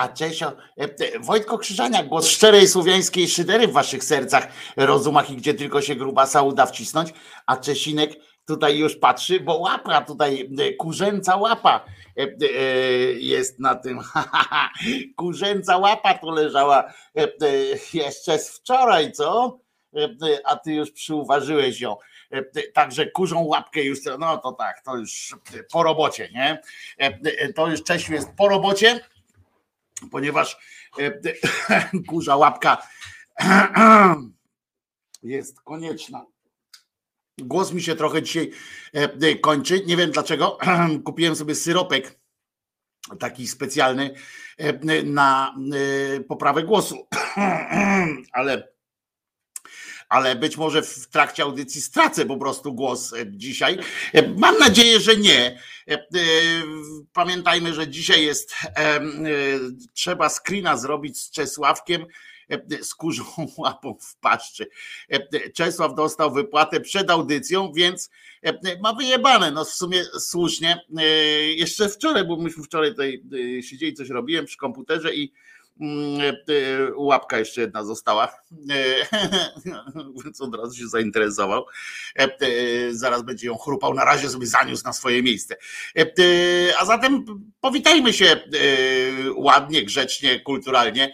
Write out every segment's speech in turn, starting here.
A Czesio, e, Wojtko Krzyżania, głos szczerej słowiańskiej szydery w waszych sercach, rozumach i gdzie tylko się grubasa uda wcisnąć, a Czesinek tutaj już patrzy, bo łapa tutaj, e, kurzęca łapa e, jest na tym, kurzęca łapa to leżała jeszcze z wczoraj, co? A ty już przyuważyłeś ją. Także kurzą łapkę już, no to tak, to już po robocie, nie? To już Czesiu jest po robocie ponieważ kurza łapka jest konieczna. Głos mi się trochę dzisiaj kończy. Nie wiem dlaczego. Kupiłem sobie syropek taki specjalny na poprawę głosu, ale ale być może w trakcie audycji stracę po prostu głos e, dzisiaj. E, mam nadzieję, że nie. E, pamiętajmy, że dzisiaj jest trzeba screena zrobić z Czesławkiem z kurzą łapą w paszczy. Czesław dostał wypłatę przed audycją, więc ma wyjebane. No w sumie słusznie. Jeszcze wczoraj, bo myśmy wczoraj tutaj siedzieli, coś robiłem przy komputerze i łapka jeszcze jedna została, więc od razu się zainteresował. E, zaraz będzie ją chrupał, na razie sobie zaniósł na swoje miejsce. E, a zatem powitajmy się ładnie, grzecznie, kulturalnie.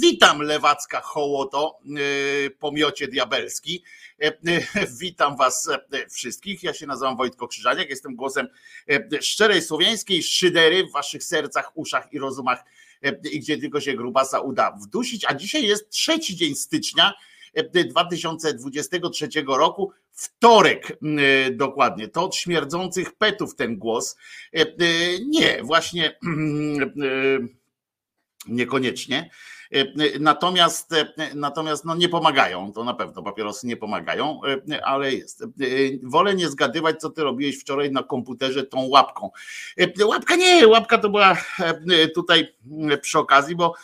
Witam Lewacka Hołoto, pomiocie diabelski. Witam Was wszystkich. Ja się nazywam Wojtko Krzyżaniak, jestem głosem szczerej słowiańskiej szydery w Waszych sercach, uszach i rozumach i gdzie tylko się grubasa uda wdusić. A dzisiaj jest trzeci dzień stycznia 2023 roku, wtorek dokładnie. To od śmierdzących petów ten głos. Nie, właśnie niekoniecznie. Natomiast, natomiast no nie pomagają, to na pewno papierosy nie pomagają, ale jest. Wolę nie zgadywać, co ty robiłeś wczoraj na komputerze tą łapką. Łapka nie, łapka to była tutaj przy okazji, bo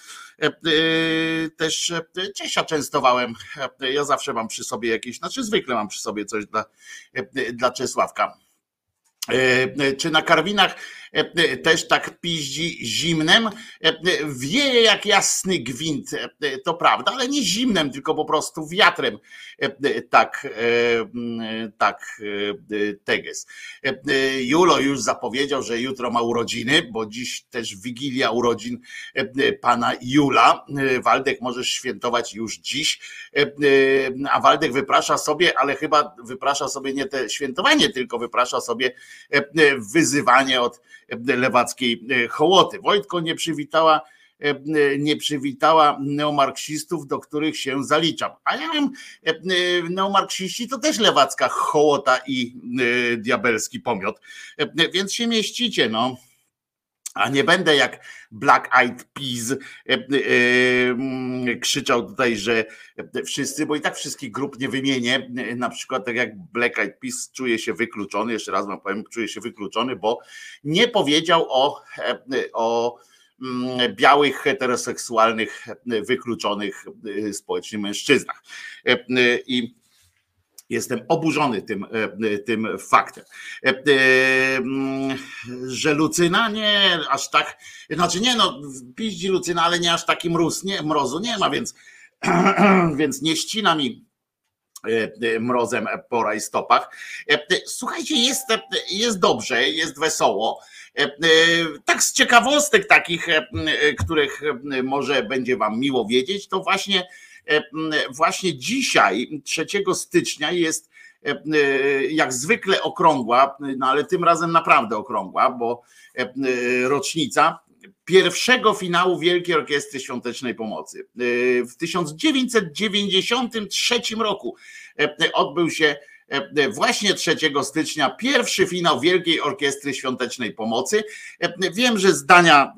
też Ciesia częstowałem. Ja zawsze mam przy sobie jakieś, znaczy zwykle mam przy sobie coś dla, dla Czesławka. Czy na karwinach E, też tak piździ zimnem. E, wieje jak jasny gwint, e, to prawda, ale nie zimnem, tylko po prostu wiatrem. Tak, tak, teges. Julo już zapowiedział, że jutro ma urodziny, bo dziś też wigilia urodzin pana Jula. Waldek możesz świętować już dziś, a Waldek wyprasza sobie, ale chyba wyprasza sobie nie te świętowanie, tylko wyprasza sobie wyzywanie od lewackiej e, hołoty. Wojtko nie przywitała e, nie przywitała neomarksistów, do których się zaliczam. A ja wiem, e, neomarksiści to też lewacka hołota i diabelski pomiot, więc się mieścicie, no a nie będę jak Black Eyed Peas e, e, mm, krzyczał tutaj, że wszyscy, bo i tak wszystkich grup nie wymienię, na przykład tak jak Black Eyed Peas czuje się wykluczony, jeszcze raz wam powiem, czuje się wykluczony, bo nie powiedział o, e, o mm, białych, heteroseksualnych, wykluczonych społecznie mężczyznach. I Jestem oburzony tym, e, tym faktem. E, e, że Lucyna nie aż tak, znaczy nie no, piździ Lucyna, ale nie aż taki mróz, nie, mrozu nie ma, więc, więc nie ścina mi mrozem po rajstopach. Słuchajcie, jest, jest dobrze, jest wesoło. Tak z ciekawostek takich, których może będzie wam miło wiedzieć, to właśnie właśnie dzisiaj, 3 stycznia, jest e, e, jak zwykle okrągła, no ale tym razem naprawdę okrągła, bo rocznica pierwszego finału Wielkiej Orkiestry Świątecznej Pomocy. W 1993 roku odbył się właśnie 3 stycznia pierwszy finał Wielkiej Orkiestry Świątecznej Pomocy. Wiem, że zdania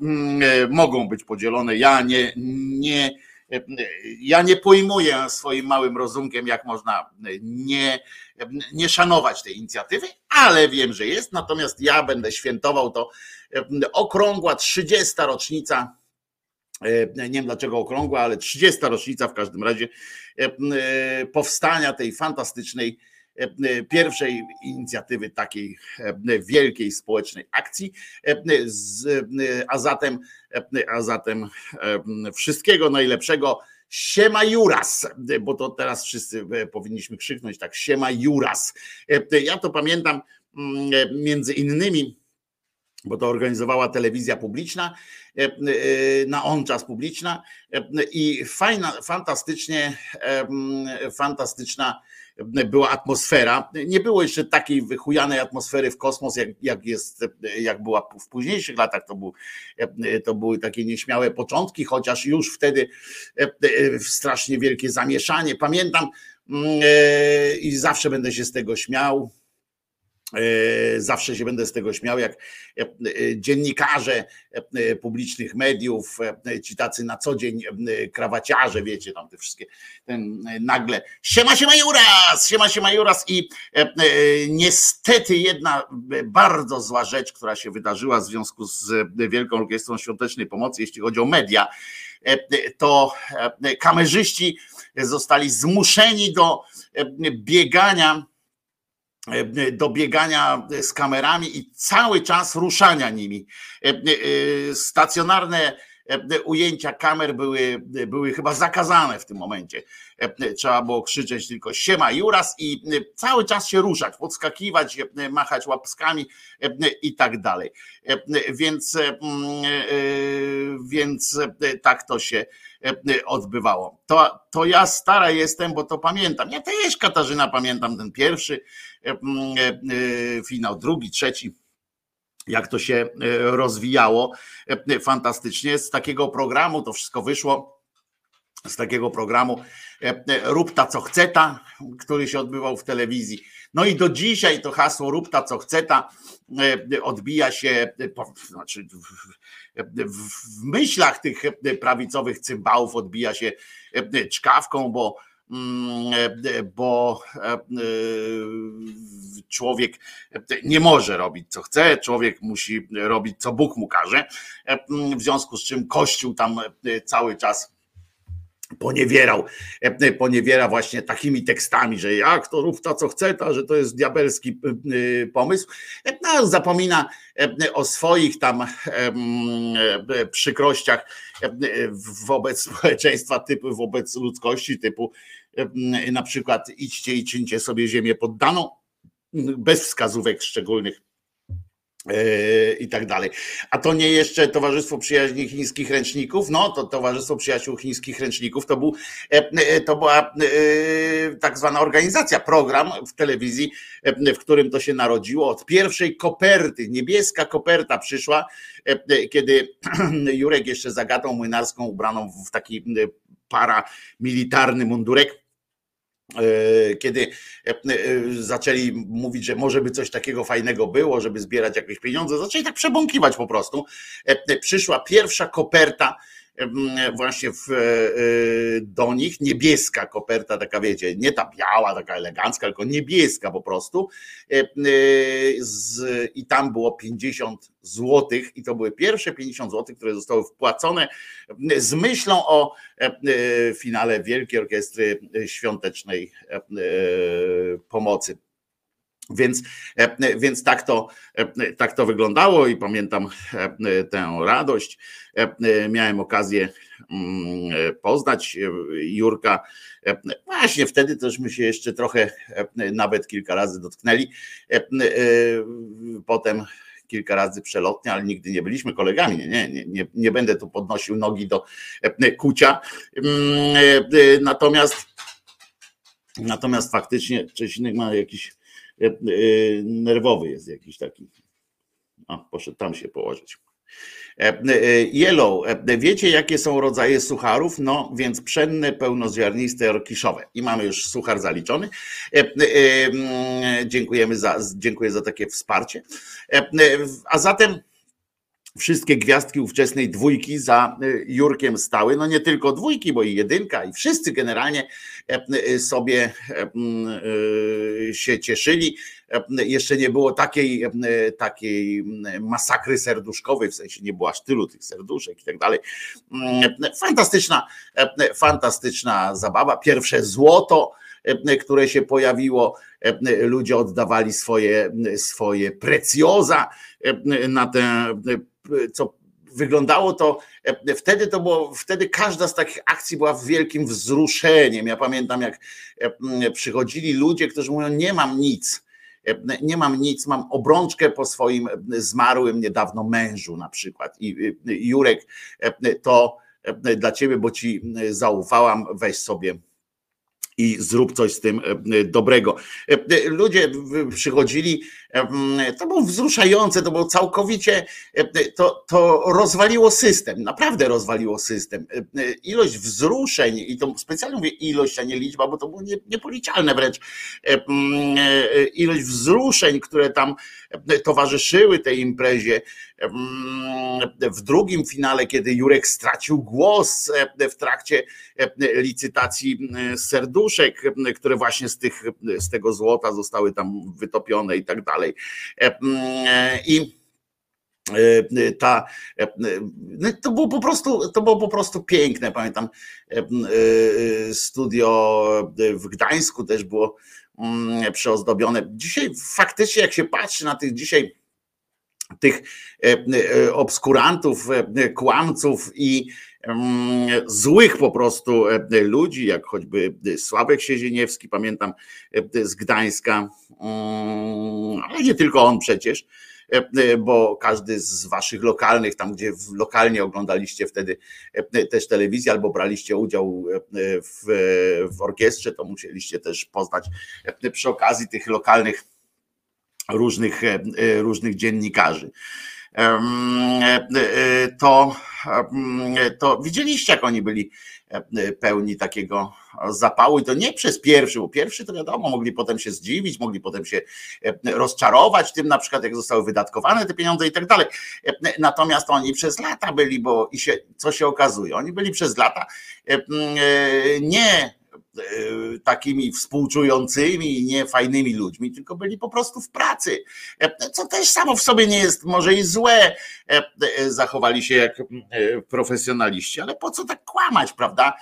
mogą być podzielone. Ja nie, nie ja nie pojmuję swoim małym rozumkiem, jak można nie, nie szanować tej inicjatywy, ale wiem, że jest. Natomiast ja będę świętował to okrągła 30. rocznica. Nie wiem dlaczego okrągła, ale 30. rocznica w każdym razie powstania tej fantastycznej pierwszej inicjatywy takiej wielkiej społecznej akcji. A zatem a zatem wszystkiego najlepszego. Siema Juras, bo to teraz wszyscy e, powinniśmy krzyknąć tak, siema Juras. E, ja to pamiętam mm, między innymi, bo to organizowała telewizja publiczna, e, na on czas publiczna i fajna, fantastycznie, fantastyczna była atmosfera. Nie było jeszcze takiej wychujanej atmosfery w kosmos, jak, jak, jest, jak była w późniejszych latach. To, był, to były takie nieśmiałe początki, chociaż już wtedy strasznie wielkie zamieszanie. Pamiętam mm, e, i zawsze będę się z tego śmiał zawsze się będę z tego śmiał, jak e, e, dziennikarze publicznych mediów, ci tacy na co dzień krawaciarze, wiecie, tam te wszystkie, ten nagle siema się Majuras, siema się Majuras i niestety jedna bardzo zła rzecz, która się wydarzyła w związku z Wielką Orkiestrą Świątecznej Pomocy, jeśli chodzi o media, to kamerzyści zostali zmuszeni do biegania E, do biegania z kamerami i cały czas ruszania nimi. E, e, stacjonarne ujęcia kamer były, były chyba zakazane w tym momencie. Trzeba było krzyczeć tylko siema Juras i cały czas się ruszać, podskakiwać, machać łapskami i tak dalej. Więc, więc tak to się odbywało. To, to ja stara jestem, bo to pamiętam. Ja też Katarzyna pamiętam ten pierwszy E, e, finał drugi, trzeci jak to się e, rozwijało fantastycznie. Z takiego programu to wszystko wyszło, z takiego programu Rób ta co chce ta, który się odbywał w telewizji. No i do dzisiaj to hasło Rób ta co chce ta odbija się znaczy w myślach tych prawicowych cymbałów odbija się czkawką, bo e, bo e, e, człowiek nie może robić co chce, człowiek musi robić co Bóg mu każe, w związku z czym Kościół tam cały czas poniewierał, poniewiera właśnie takimi tekstami, że jak to rób to, co chce, to, że to jest diabelski pomysł. No, zapomina o swoich tam przykrościach wobec społeczeństwa, typu wobec ludzkości, typu na przykład idźcie i czyńcie sobie ziemię poddaną, bez wskazówek szczególnych e, i tak dalej. A to nie jeszcze Towarzystwo Przyjaźni Chińskich Ręczników, no to Towarzystwo Przyjaciół Chińskich Ręczników to, był, e, e, to była tak zwana organizacja, program w telewizji, w którym to się narodziło. Od pierwszej koperty, niebieska koperta przyszła, kiedy Jurek jeszcze zagatą młynarską ubraną w taki paramilitarny mundurek E, kiedy e, e, zaczęli mówić, że może by coś takiego fajnego było, żeby zbierać jakieś pieniądze, zaczęli tak przebąkiwać po prostu. Przyszła pierwsza koperta właśnie w, do nich, niebieska koperta, taka wiecie, nie ta biała, taka elegancka, tylko niebieska po prostu. I tam było 50 złotych i to były pierwsze 50 złotych, które zostały wpłacone z myślą o finale Wielkiej Orkiestry Świątecznej Pomocy. Więc, więc tak, to, tak to wyglądało i pamiętam tę radość. Miałem okazję mm, poznać Jurka. Właśnie wtedy też się jeszcze trochę, nawet kilka razy dotknęli. Potem kilka razy przelotnie, ale nigdy nie byliśmy kolegami. Nie, nie, nie, nie będę tu podnosił nogi do kucia. Natomiast natomiast faktycznie Czesinek ma jakiś E, e, nerwowy jest jakiś taki. A, poszedł tam się położyć. E, yellow. Wiecie, jakie są rodzaje sucharów? No, więc pszenne, pełnoziarniste, orkiszowe. I mamy już suchar zaliczony. Dziękujemy za, dziękuję za takie wsparcie. A zatem wszystkie gwiazdki ówczesnej dwójki za y, Jurkiem stały. No nie tylko dwójki, bo i jedynka, i wszyscy generalnie e, y, sobie e, y, się cieszyli. E, jeszcze nie było takiej, takiej masakry serduszkowej, w sensie nie było aż tylu tych serduszek i tak dalej. Mm, fantastyczna, fantastyczna zabawa. Pierwsze złoto które się pojawiło, ludzie oddawali swoje, swoje precjoza na tę co wyglądało to, e, wtedy to było, wtedy każda z takich akcji była wielkim wzruszeniem. Ja pamiętam, jak e, przychodzili ludzie, którzy mówią, nie mam nic, e, nie mam nic, mam obrączkę po swoim zmarłym niedawno mężu na przykład. I Jurek, to dla ciebie, bo ci zaufałam, weź sobie i zrób coś z tym dobrego. Ludzie przychodzili, to było wzruszające, to było całkowicie, to, to rozwaliło system, naprawdę rozwaliło system. Ilość wzruszeń, i to specjalnie mówię ilość, a nie liczba, bo to było niepoliczalne wręcz, ilość wzruszeń, które tam towarzyszyły tej imprezie. W drugim finale, kiedy Jurek stracił głos w trakcie licytacji serduszek, które właśnie z, tych, z tego złota zostały tam wytopione i tak dalej. I ta, to było po prostu, to było po prostu piękne. Pamiętam studio w Gdańsku też było przeozdobione. Dzisiaj faktycznie, jak się patrzy na tych dzisiaj tych e, e, obskurantów, e, kłamców i złych po prostu ludzi, jak choćby Sławek Siezieniewski, pamiętam z Gdańska, mm, ale nie tylko on przecież, E, e, bo każdy z waszych lokalnych, tam gdzie lokalnie oglądaliście wtedy e, też telewizję albo braliście udział w, w orkiestrze, to musieliście też poznać przy okazji tych lokalnych różnych, różnych dziennikarzy. To, to widzieliście, jak oni byli pełni takiego zapału i to nie przez pierwszy, bo pierwszy to wiadomo, mogli potem się zdziwić, mogli potem się rozczarować tym na przykład, jak zostały wydatkowane te pieniądze i tak dalej. Natomiast oni przez lata byli, bo i się, co się okazuje, oni byli przez lata nie E, takimi współczującymi i niefajnymi ludźmi, tylko byli po prostu w pracy. E, co też samo w sobie nie jest może i złe. E, zachowali się jak profesjonaliści, ale po co tak kłamać, prawda?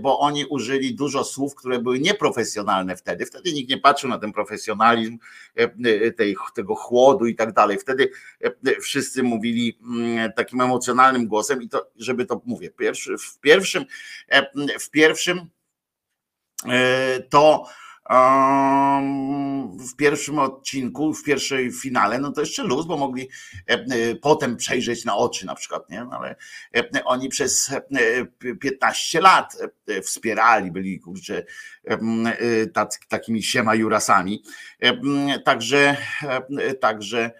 Bo oni użyli dużo słów, które były nieprofesjonalne wtedy. Wtedy nikt nie patrzył na ten profesjonalizm, tego chłodu i tak dalej. Wtedy wszyscy mówili mm, takim emocjonalnym głosem i to, żeby to mówię, w pierwszym, w pierwszym E, to w pierwszym odcinku, w pierwszej finale, no to jeszcze luz, bo mogli e, e, potem przejrzeć na oczy na przykład, nie? No ale oni przez 15 lat wspierali, byli kurczę takimi siema jurasami. Także, także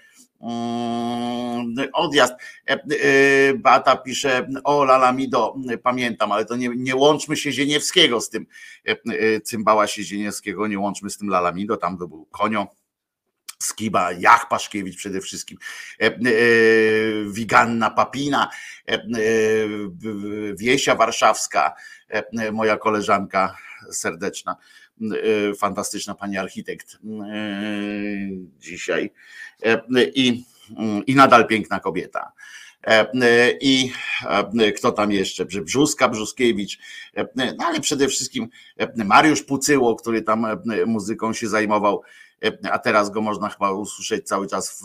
odjazd. E, e, Bata pisze, o Lalamido, pamiętam, ale to nie, nie łączmy się Zieniewskiego z tym, e, cymbała się Zieniewskiego, nie łączmy z tym Lalamido, tam to był konio. Skiba, Jach Paszkiewicz przede wszystkim, Wiganna Papina, Wiesia Warszawska, moja koleżanka serdeczna, fantastyczna pani architekt dzisiaj i, i nadal piękna kobieta. I kto tam jeszcze? Brzuska, Brzuskiewicz, no ale przede wszystkim Mariusz Pucyło, który tam muzyką się zajmował, a teraz go można chyba usłyszeć cały czas w,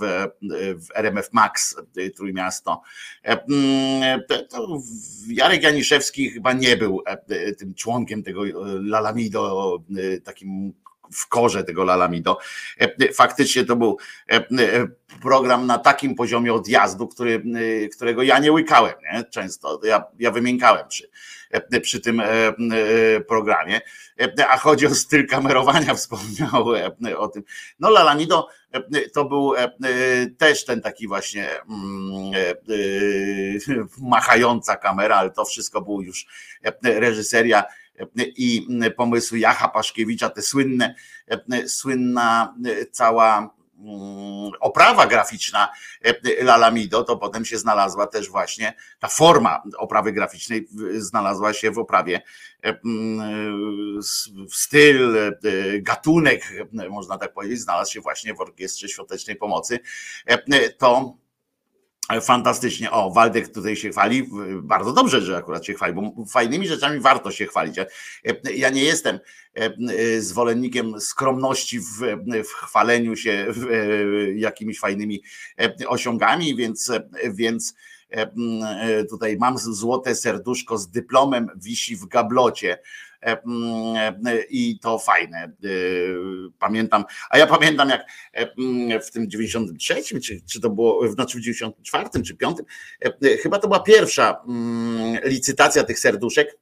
w RMF Max Trójmiasto. To Jarek Janiszewski chyba nie był tym członkiem tego Lalamido, takim w korze tego Lalamido. E, faktycznie to był e, e, program na takim poziomie odjazdu, który, którego ja nie łykałem nie? często. Ja, ja wymiękałem przy, przy tym programie. A chodzi o styl kamerowania, wspomniał o tym. No Lalamido to był też ten taki właśnie mm, machająca kamera, ale to wszystko było już reżyseria i pomysły Jacha Paszkiewicza, te słynne, słynna cała mm, oprawa graficzna Lalamido, to potem się znalazła też właśnie ta forma oprawy graficznej znalazła się w oprawie styl, gatunek, można tak powiedzieć, znalazł się właśnie w Orkiestrze Świątecznej Pomocy. To Fantastycznie. O, Waldek tutaj się chwali. Bardzo dobrze, że akurat się chwali, bo fajnymi rzeczami warto się chwalić. Ja nie jestem zwolennikiem skromności w, w chwaleniu się jakimiś fajnymi osiągami, więc, więc tutaj mam złote serduszko z dyplomem wisi w gablocie. E, mm, e, i to fajne. E, pamiętam, a ja pamiętam jak mm, w tym 93, czy, czy to było, znaczy w 94 czy 5, chyba to była pierwsza mm, licytacja tych serduszek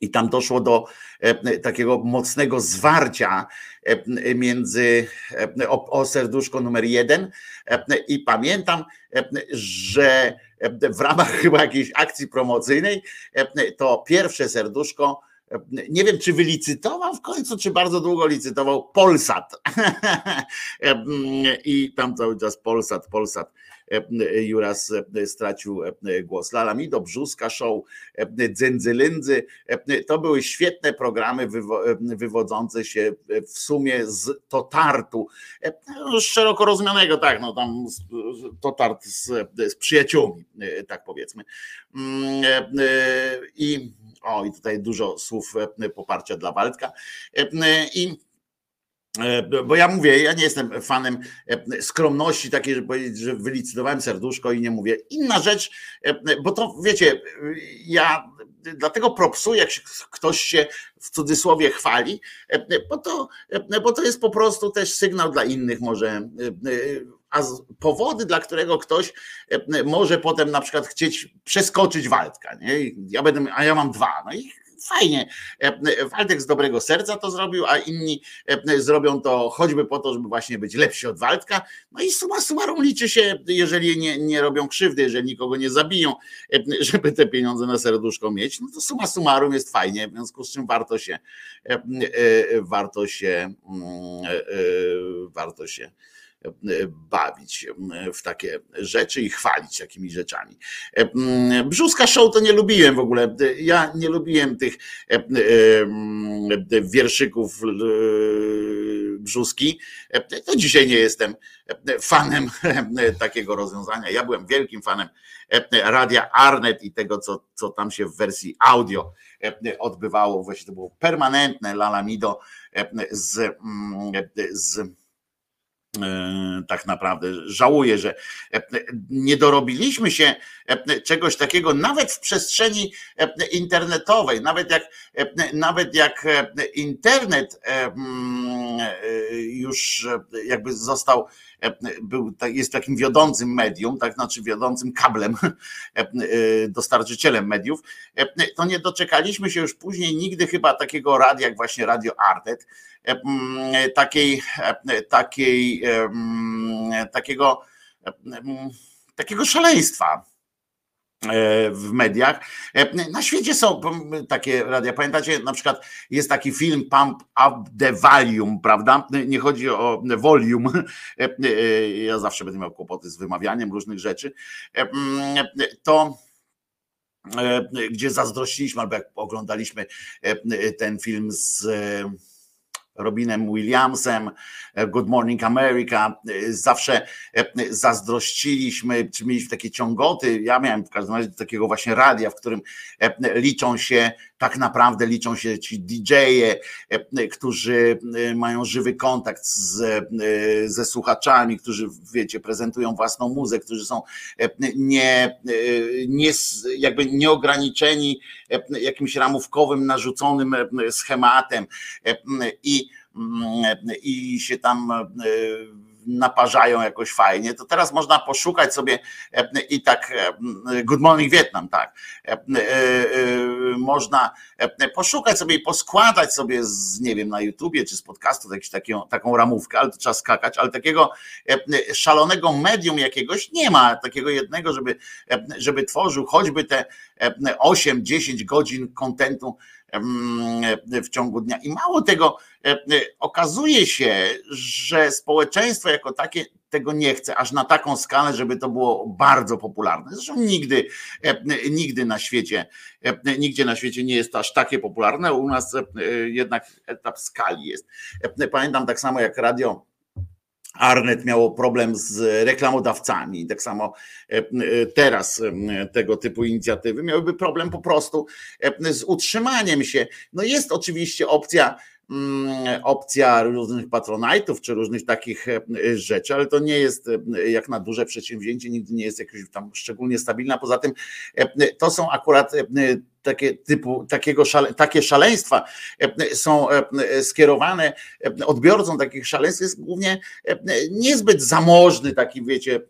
i tam doszło do takiego mocnego zwarcia między o, o serduszko numer jeden i pamiętam, że w ramach chyba jakiejś akcji promocyjnej to pierwsze serduszko nie wiem, czy wylicytował w końcu, czy bardzo długo licytował Polsat. I tam cały czas Polsat, Polsat E, Juras e, stracił e, głos. Lalamido, Brzuska Show, Dzędzylindzy. To były świetne programy wywodzące się w sumie z Totartu. No, szeroko rozumianego, tak, no tam Totart z, z przyjaciółmi, tak powiedzmy. Mm, I o, i tutaj dużo słów poparcia dla Waldka. I E, bo ja mówię, ja nie jestem fanem e, skromności takiej, żeby powiedzieć, że wylicytowałem serduszko i nie mówię. Inna rzecz, e, bo to wiecie, ja dlatego propsuję, jak ktoś się w cudzysłowie chwali, bo to, bo to jest po prostu też sygnał dla innych może. A powody, dla którego ktoś może potem na przykład chcieć przeskoczyć Waldka, nie? Ja będę, a ja mam dwa. No i fajnie. E, e, Waldek z dobrego serca to zrobił, a inni e, zrobią to choćby po to, żeby właśnie być lepsi od Waldka. No i suma summarum liczy się, jeżeli nie, nie robią krzywdy, jeżeli nikogo nie zabiją, żeby te pieniądze na serduszko mieć, no to suma summarum jest fajnie, w związku z czym warto się warto się mm, warto się bawić w takie rzeczy i chwalić takimi rzeczami. Brzuska show to nie lubiłem w ogóle. Ja nie lubiłem tych wierszyków brzuski. To dzisiaj nie jestem fanem takiego rozwiązania. Ja byłem wielkim fanem radia Arnet i tego, co, co tam się w wersji audio odbywało. Właśnie to było permanentne lalamido z, z E, tak naprawdę. Żałuję, że e, nie dorobiliśmy się e, czegoś takiego nawet w przestrzeni internetowej, nawet jak, nawet jak internet już jakby został był, jest takim wiodącym medium, tak znaczy wiodącym kablem, dostarczycielem mediów, to nie doczekaliśmy się już później nigdy chyba takiego radia jak właśnie Radio Artet, takiej, takiej, takiego, takiego szaleństwa. e, w mediach. Na świecie są takie radia. Pamiętacie, na przykład jest taki film Pump Up the Volume, prawda? Nie chodzi o volume. Ja zawsze będę miał kłopoty z wymawianiem różnych rzeczy. To gdzie zazdrościliśmy, albo jak oglądaliśmy ten film z Robinem Williamsem, e, Good Morning America. E, zawsze e, zazdrościliśmy, czy mieliśmy takie ciągoty. Ja miałem w każdym razie takiego właśnie radia, w którym liczą się tak naprawdę liczą się ci DJ-e, e, którzy e, mają żywy kontakt z, e, ze słuchaczami, którzy wiecie, prezentują własną muzykę, którzy są nie, nie jakby nieograniczeni jakimś ramówkowym, narzuconym schematem. I, i się tam naparzają jakoś fajnie, to teraz można poszukać sobie e, i tak e, Good Morning Vietnam, tak. E, można poszukać sobie i poskładać sobie z, nie wiem, na YouTubie czy z podcastu jakąś taką, taką ramówkę, ale to trzeba skakać, ale takiego szalonego medium jakiegoś nie ma, takiego jednego, żeby, żeby tworzył choćby te 8-10 godzin kontentu w ciągu dnia. I mało tego, okazuje się, że społeczeństwo jako takie tego nie chce, aż na taką skalę, żeby to było bardzo popularne. Zresztą nigdy, nigdy na świecie, nigdzie na świecie nie jest to aż takie popularne. U nas jednak etap skali jest. Pamiętam tak samo jak radio Arnet miało problem z reklamodawcami. Tak samo e, e, teraz e, tego typu inicjatywy miałyby problem po prostu z utrzymaniem się. No jest oczywiście opcja mm, opcja różnych patronajtów czy różnych takich rzeczy, ale to nie jest jak na duże przedsięwzięcie, nigdy nie jest jakoś tam szczególnie stabilna. Poza tym to są akurat takie typu, takiego szale, takie szaleństwa są skierowane, odbiorcą takich szaleństw jest głównie niezbyt zamożny taki, wiecie,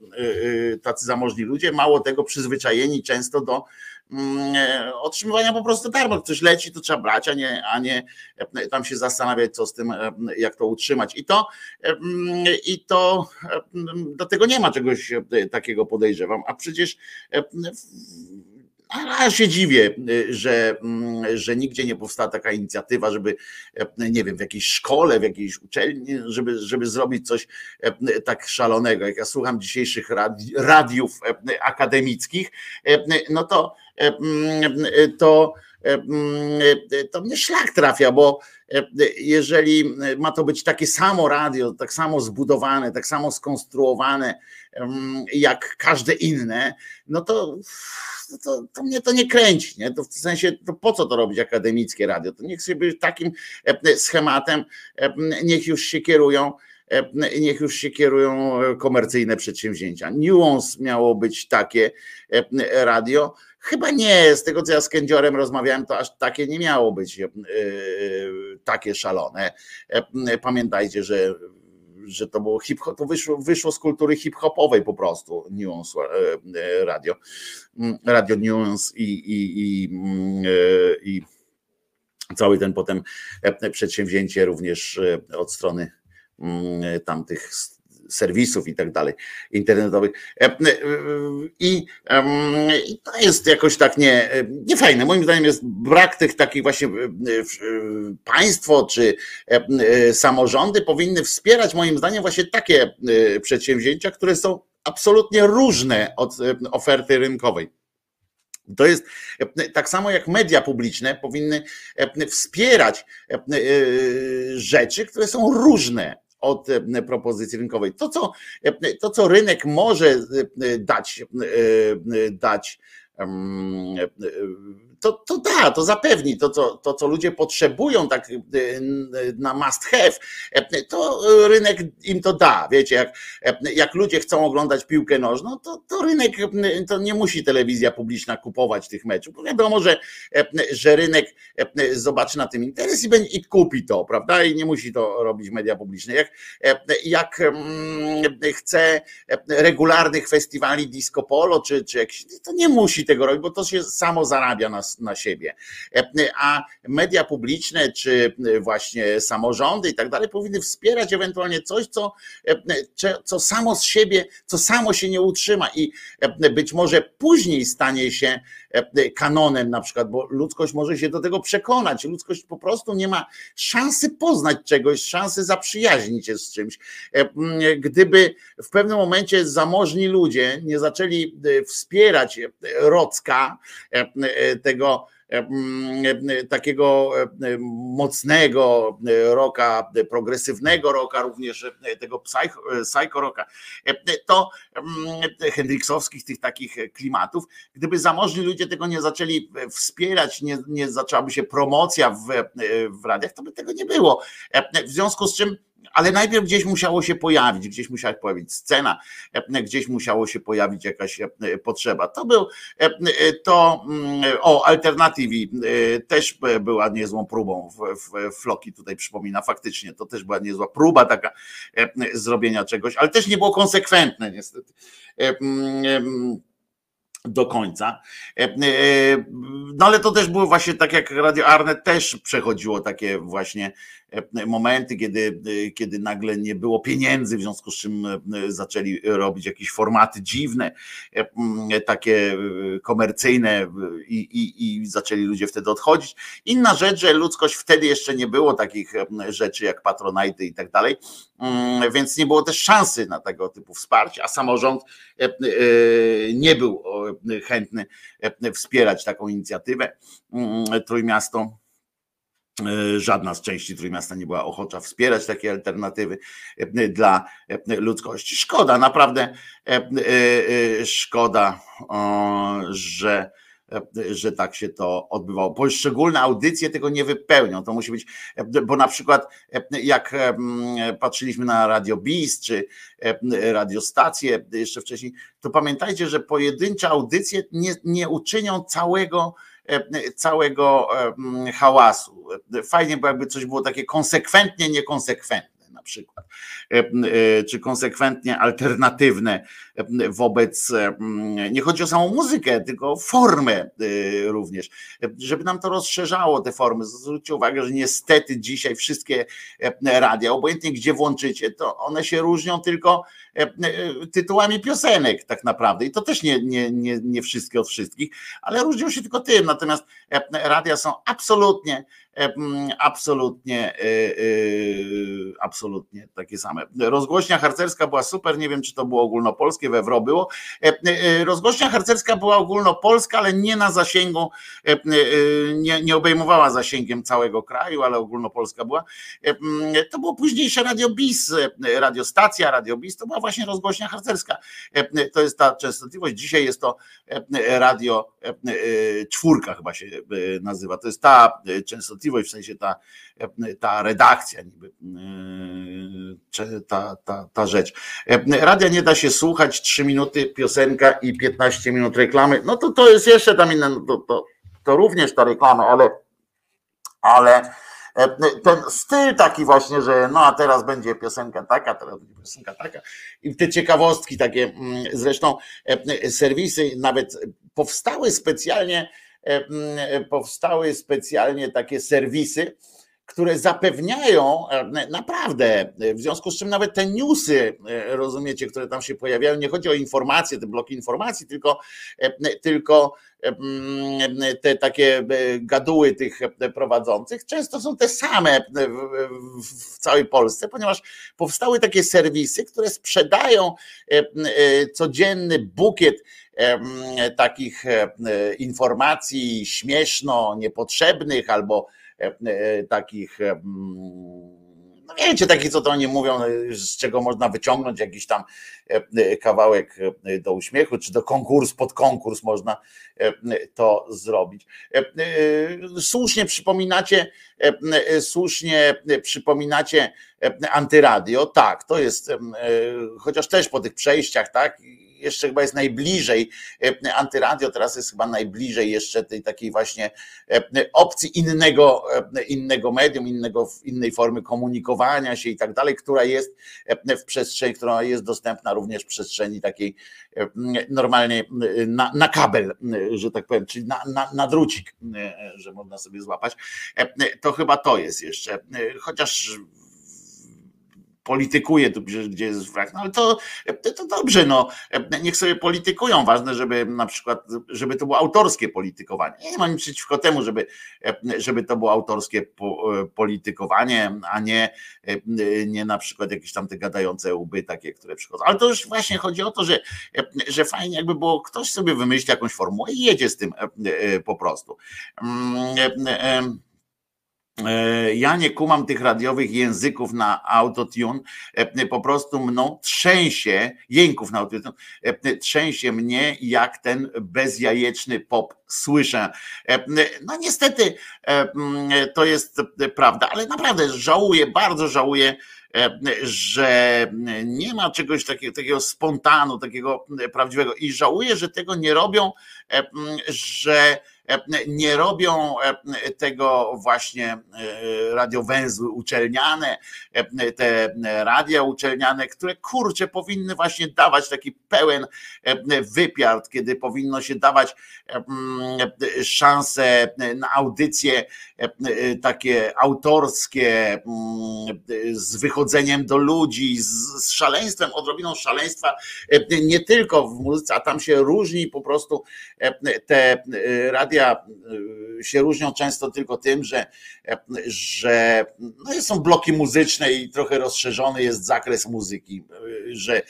tacy zamożni ludzie, mało tego przyzwyczajeni często do Mm, e, otrzymywania po prostu darmo. Coś leci, to trzeba brać, a nie, a nie e, tam się zastanawiać, co z tym, e, jak to utrzymać. I to, mm, i to do tego nie ma czegoś takiego, podejrzewam. A przecież a się dziwię, że, mm, że nigdzie nie powstała taka inicjatywa, żeby, nie wiem, w jakiejś szkole, w jakiejś uczelni, żeby, żeby zrobić coś tak szalonego. Jak ja słucham dzisiejszych radiów akademickich, no to E, mm, e, to, e, mm, to mnie szlak trafia, bo jeżeli ma to być takie samo radio, tak samo zbudowane, tak samo skonstruowane mm, jak każde inne, no to, to, to mnie to nie kręci. Nie? To w sensie, to po co to robić akademickie radio? To niech sobie takim schematem, niech już się kierują niech już się kierują komercyjne przedsięwzięcia. Nuance miało być takie radio, Chyba nie, z tego co ja z kędziorem rozmawiałem, to aż takie nie miało być e, takie szalone. E, pamiętajcie, że że to było hip to wyszło, wyszło z kultury hip-hopowej po prostu, Nuance e, Radio, Radio Nuance i, i, i, i cały ten potem przedsięwzięcie również od strony tamtych serwisów i tak dalej, internetowych. E, e, I, I, to jest jakoś tak nie, nie fajne. Moim zdaniem jest brak tych takich właśnie e, państwo czy samorządy powinny wspierać moim zdaniem właśnie takie przedsięwzięcia, które są absolutnie różne od oferty rynkowej. To jest tak samo jak media publiczne powinny wspierać rzeczy, które są różne od e, propozycji rynkowej. To, co, e, to, co rynek może e, dać, dać to, to da, to zapewni to co, to, co ludzie potrzebują tak y, na must have, to rynek im to da. Wiecie, jak, jak ludzie chcą oglądać piłkę nożną, to, to rynek, to nie musi telewizja publiczna kupować tych meczów. Bo wiadomo, że, że rynek zobaczy na tym interes i, będzie, i kupi to, prawda? I nie musi to robić media publiczne. Jak, jak chce regularnych festiwali disco polo, czy, czy jakiś, to nie musi tego robić, bo to się samo zarabia na na siebie. E, a media publiczne, czy właśnie samorządy i tak dalej powinny wspierać ewentualnie coś, co, e, co samo z siebie, co samo się nie utrzyma i e, być może później stanie się kanonem na przykład, bo ludzkość może się do tego przekonać. Ludzkość po prostu nie ma szansy poznać czegoś, szansy zaprzyjaźnić się z czymś. Gdyby w pewnym momencie zamożni ludzie nie zaczęli wspierać Rocka, tego takiego mocnego roka, progresywnego roka, również tego psycho roka, to hendriksowskich tych takich klimatów, gdyby zamożni ludzie tego nie zaczęli wspierać, nie, nie zaczęłaby się promocja w, w radiach, to by tego nie było. W związku z czym ale najpierw gdzieś musiało się pojawić, gdzieś musiała pojawić scena, e, gdzieś musiało się pojawić jakaś e, potrzeba. To był e, to mm, o alternatywi też była niezłą próbą Floki tutaj przypomina faktycznie, to też była niezła próba taka zrobienia czegoś, ale też nie było konsekwentne niestety mm, do końca. No ale to też było właśnie tak jak Radio Arnet też przechodziło takie właśnie E, momenty, kiedy, e, kiedy nagle nie było pieniędzy, w związku z czym e, zaczęli robić jakieś formaty dziwne, takie komercyjne i, i, i zaczęli ludzie wtedy odchodzić. Inna rzecz, że ludzkość wtedy jeszcze nie było takich rzeczy jak patronajty i tak dalej, więc nie było też szansy na tego typu wsparcie, a samorząd nie był chętny wspierać taką inicjatywę. Trójmiasto E, żadna z części Trójmiasta nie była ochocza wspierać takie alternatywy e, dla e, ludzkości. Szkoda, naprawdę szkoda, że że tak się to odbywało. Poszczególne audycje tego nie wypełnią. To musi być, bo na przykład jak patrzyliśmy na Radio Biz czy radiostacje jeszcze wcześniej, to pamiętajcie, że pojedyncze audycje nie, nie uczynią całego całego hałasu. Fajnie, bo jakby coś było takie konsekwentnie niekonsekwentne przykład, czy konsekwentnie alternatywne wobec, nie chodzi o samą muzykę, tylko formę również, żeby nam to rozszerzało te formy. Zwróćcie uwagę, że niestety dzisiaj wszystkie radia, obojętnie gdzie włączycie, to one się różnią tylko tytułami piosenek tak naprawdę. I to też nie, nie, nie, nie wszystkie od wszystkich, ale różnią się tylko tym, natomiast radia są absolutnie absolutnie absolutnie takie same. Rozgłośnia harcerska była super, nie wiem czy to było ogólnopolskie, we WRO było. Rozgłośnia harcerska była ogólnopolska, ale nie na zasięgu, nie, nie obejmowała zasięgiem całego kraju, ale ogólnopolska była. To było późniejsze Radio BIS, radiostacja Radio BIS, to była właśnie rozgłośnia harcerska. To jest ta częstotliwość. Dzisiaj jest to radio czwórka chyba się nazywa. To jest ta częstotliwość, w sensie ta, ta redakcja, niby, ta, ta, ta rzecz. Radia nie da się słuchać, 3 minuty piosenka i 15 minut reklamy. No to to jest jeszcze tam inne, no to, to, to również ta reklama, ale ale ten styl taki właśnie, że no a teraz będzie piosenka taka, teraz będzie piosenka taka i te ciekawostki takie, mm, zresztą serwisy nawet powstały specjalnie powstały specjalnie takie serwisy, które zapewniają naprawdę, w związku z czym nawet te newsy, rozumiecie, które tam się pojawiają, nie chodzi o informacje, te bloki informacji, tylko, tylko te takie gaduły tych prowadzących często są te same w całej Polsce, ponieważ powstały takie serwisy, które sprzedają codzienny bukiet takich informacji śmieszno niepotrzebnych albo takich no wiecie, takie co to oni mówią, z czego można wyciągnąć jakiś tam kawałek do uśmiechu, czy do konkursu, pod konkurs można to zrobić. Słusznie przypominacie, słusznie przypominacie antyradio, tak, to jest, chociaż też po tych przejściach, tak, jeszcze chyba jest najbliżej, e, antyradio teraz jest chyba najbliżej jeszcze tej takiej właśnie e, opcji innego, e, innego medium, innego, innej formy komunikowania się i tak dalej, która jest w przestrzeni, która jest dostępna również w przestrzeni takiej normalnie na, na kabel, że tak powiem, czyli na, na, na drucik, że można sobie złapać. To chyba to jest jeszcze, chociaż politykuje tu, gdzie jest wrak, no ale to, to dobrze, no, niech sobie politykują, ważne, żeby na przykład, żeby to było autorskie politykowanie. nie mam nic przeciwko temu, żeby, żeby to było autorskie politykowanie, a nie, nie na przykład jakieś tam te gadające łby takie, które przychodzą. Ale to już właśnie chodzi o to, że, że fajnie jakby było, ktoś sobie wymyśli jakąś formułę i jedzie z tym po prostu. E, ja nie kumam tych radiowych języków na autotune, e, po prostu mną trzęsie, jęków na autotune, e, trzęsie mnie jak ten bezjajeczny pop słyszę. No niestety to jest prawda, ale naprawdę żałuję, bardzo żałuję, że nie ma czegoś takiego, takiego spontanu, takiego prawdziwego i żałuję, że tego nie robią, że nie robią e, tego właśnie e, radiowęzły uczelniane, te radia uczelniane, które kurcze powinny właśnie dawać taki pełen wypiart, kiedy powinno się dawać szansę na audycje takie autorskie, z wychodzeniem do ludzi, z szaleństwem, odrobiną szaleństwa, nie tylko w muzyce, a tam się różni po prostu te radia radia y, się różnią często tylko tym, że, że no są bloki muzyczne i trochę rozszerzony jest zakres muzyki, y, że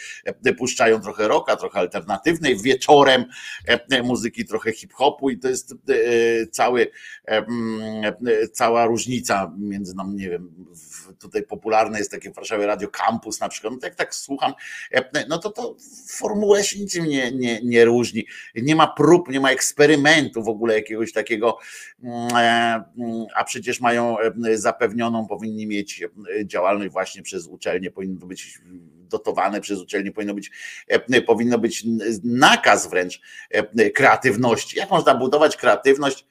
puszczają trochę rocka, trochę alternatywnej, wieczorem muzyki trochę hip-hopu i to jest y, cały, cała różnica między nam, nie wiem, tutaj popularne jest takie w Warszawie Radio Campus na przykład, no to jak tak słucham, no to to formułę się niczym nie, nie, nie różni. Nie ma prób, nie ma eksperymentu w ogóle jakiegoś takiego, mm, e, mm, a przecież mają e, zapewnioną, powinni mieć e, działalność właśnie przez uczelnie, powinno to być dotowane przez uczelnie, powinno być, powinno być nakaz wręcz kreatywności. Jak można budować kreatywność,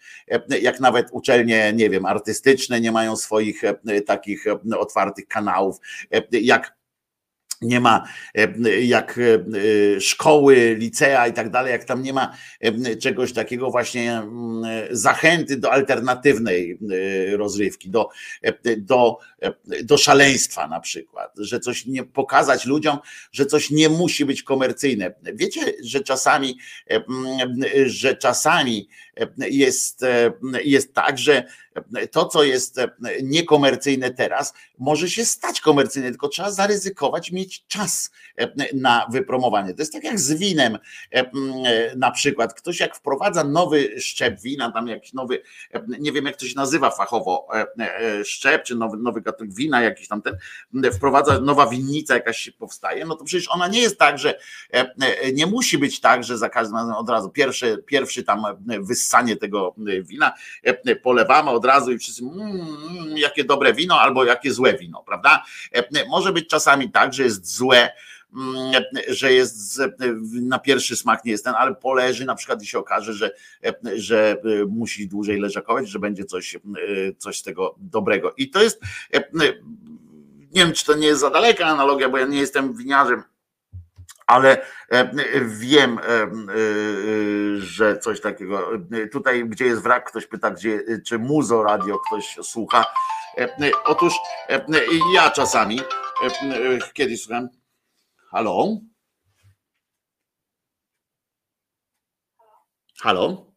jak nawet uczelnie, nie wiem, artystyczne nie mają swoich takich otwartych kanałów, jak nie ma e, jak e, szkoły, licea i tak dalej, jak tam nie ma e, czegoś takiego właśnie mm, zachęty do alternatywnej rozrywki, do, do, do szaleństwa na przykład, że coś nie pokazać ludziom, że coś nie musi być komercyjne. Wiecie, że czasami, że czasami jest, jest tak, że to, co jest niekomercyjne teraz, może się stać komercyjne, tylko trzeba zaryzykować, mieć czas na wypromowanie. To jest tak jak z winem na przykład. Ktoś jak wprowadza nowy szczep wina, tam jakiś nowy, nie wiem jak to się nazywa fachowo, szczep, czy nowy, nowy gatunek wina, jakiś tam ten, wprowadza nowa winnica jakaś się powstaje, no to przecież ona nie jest tak, że nie musi być tak, że za każdym razem od razu pierwszy, pierwszy tam wyssanie tego wina polewamy od razu i wszyscy mmm, jakie dobre wino albo jakie złe wino, prawda? Może być czasami tak, że jest złe, mm, że jest na pierwszy smak nie jest ten, ale poleży na przykład i się okaże, że, że musi dłużej leżakować, że będzie coś, coś z tego dobrego. I to jest, nie wiem, czy to nie jest za daleka analogia, bo ja nie jestem winiarzem, ale wiem, że coś takiego. Tutaj, gdzie jest wrak, ktoś pyta, gdzie, czy muzo radio ktoś słucha. Otóż ja czasami kiedyś słucham. Halo? Halo?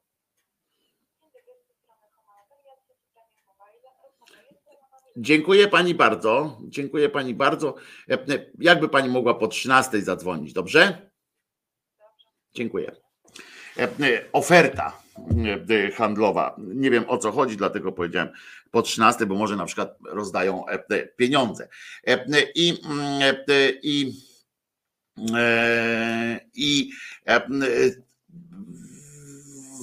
Dziękuję pani bardzo. Dziękuję pani bardzo. Jakby pani mogła po 13 zadzwonić, dobrze? Dziękuję. Oferta handlowa. Nie wiem o co chodzi, dlatego powiedziałem po 13, bo może na przykład rozdają pieniądze. I, i, i, i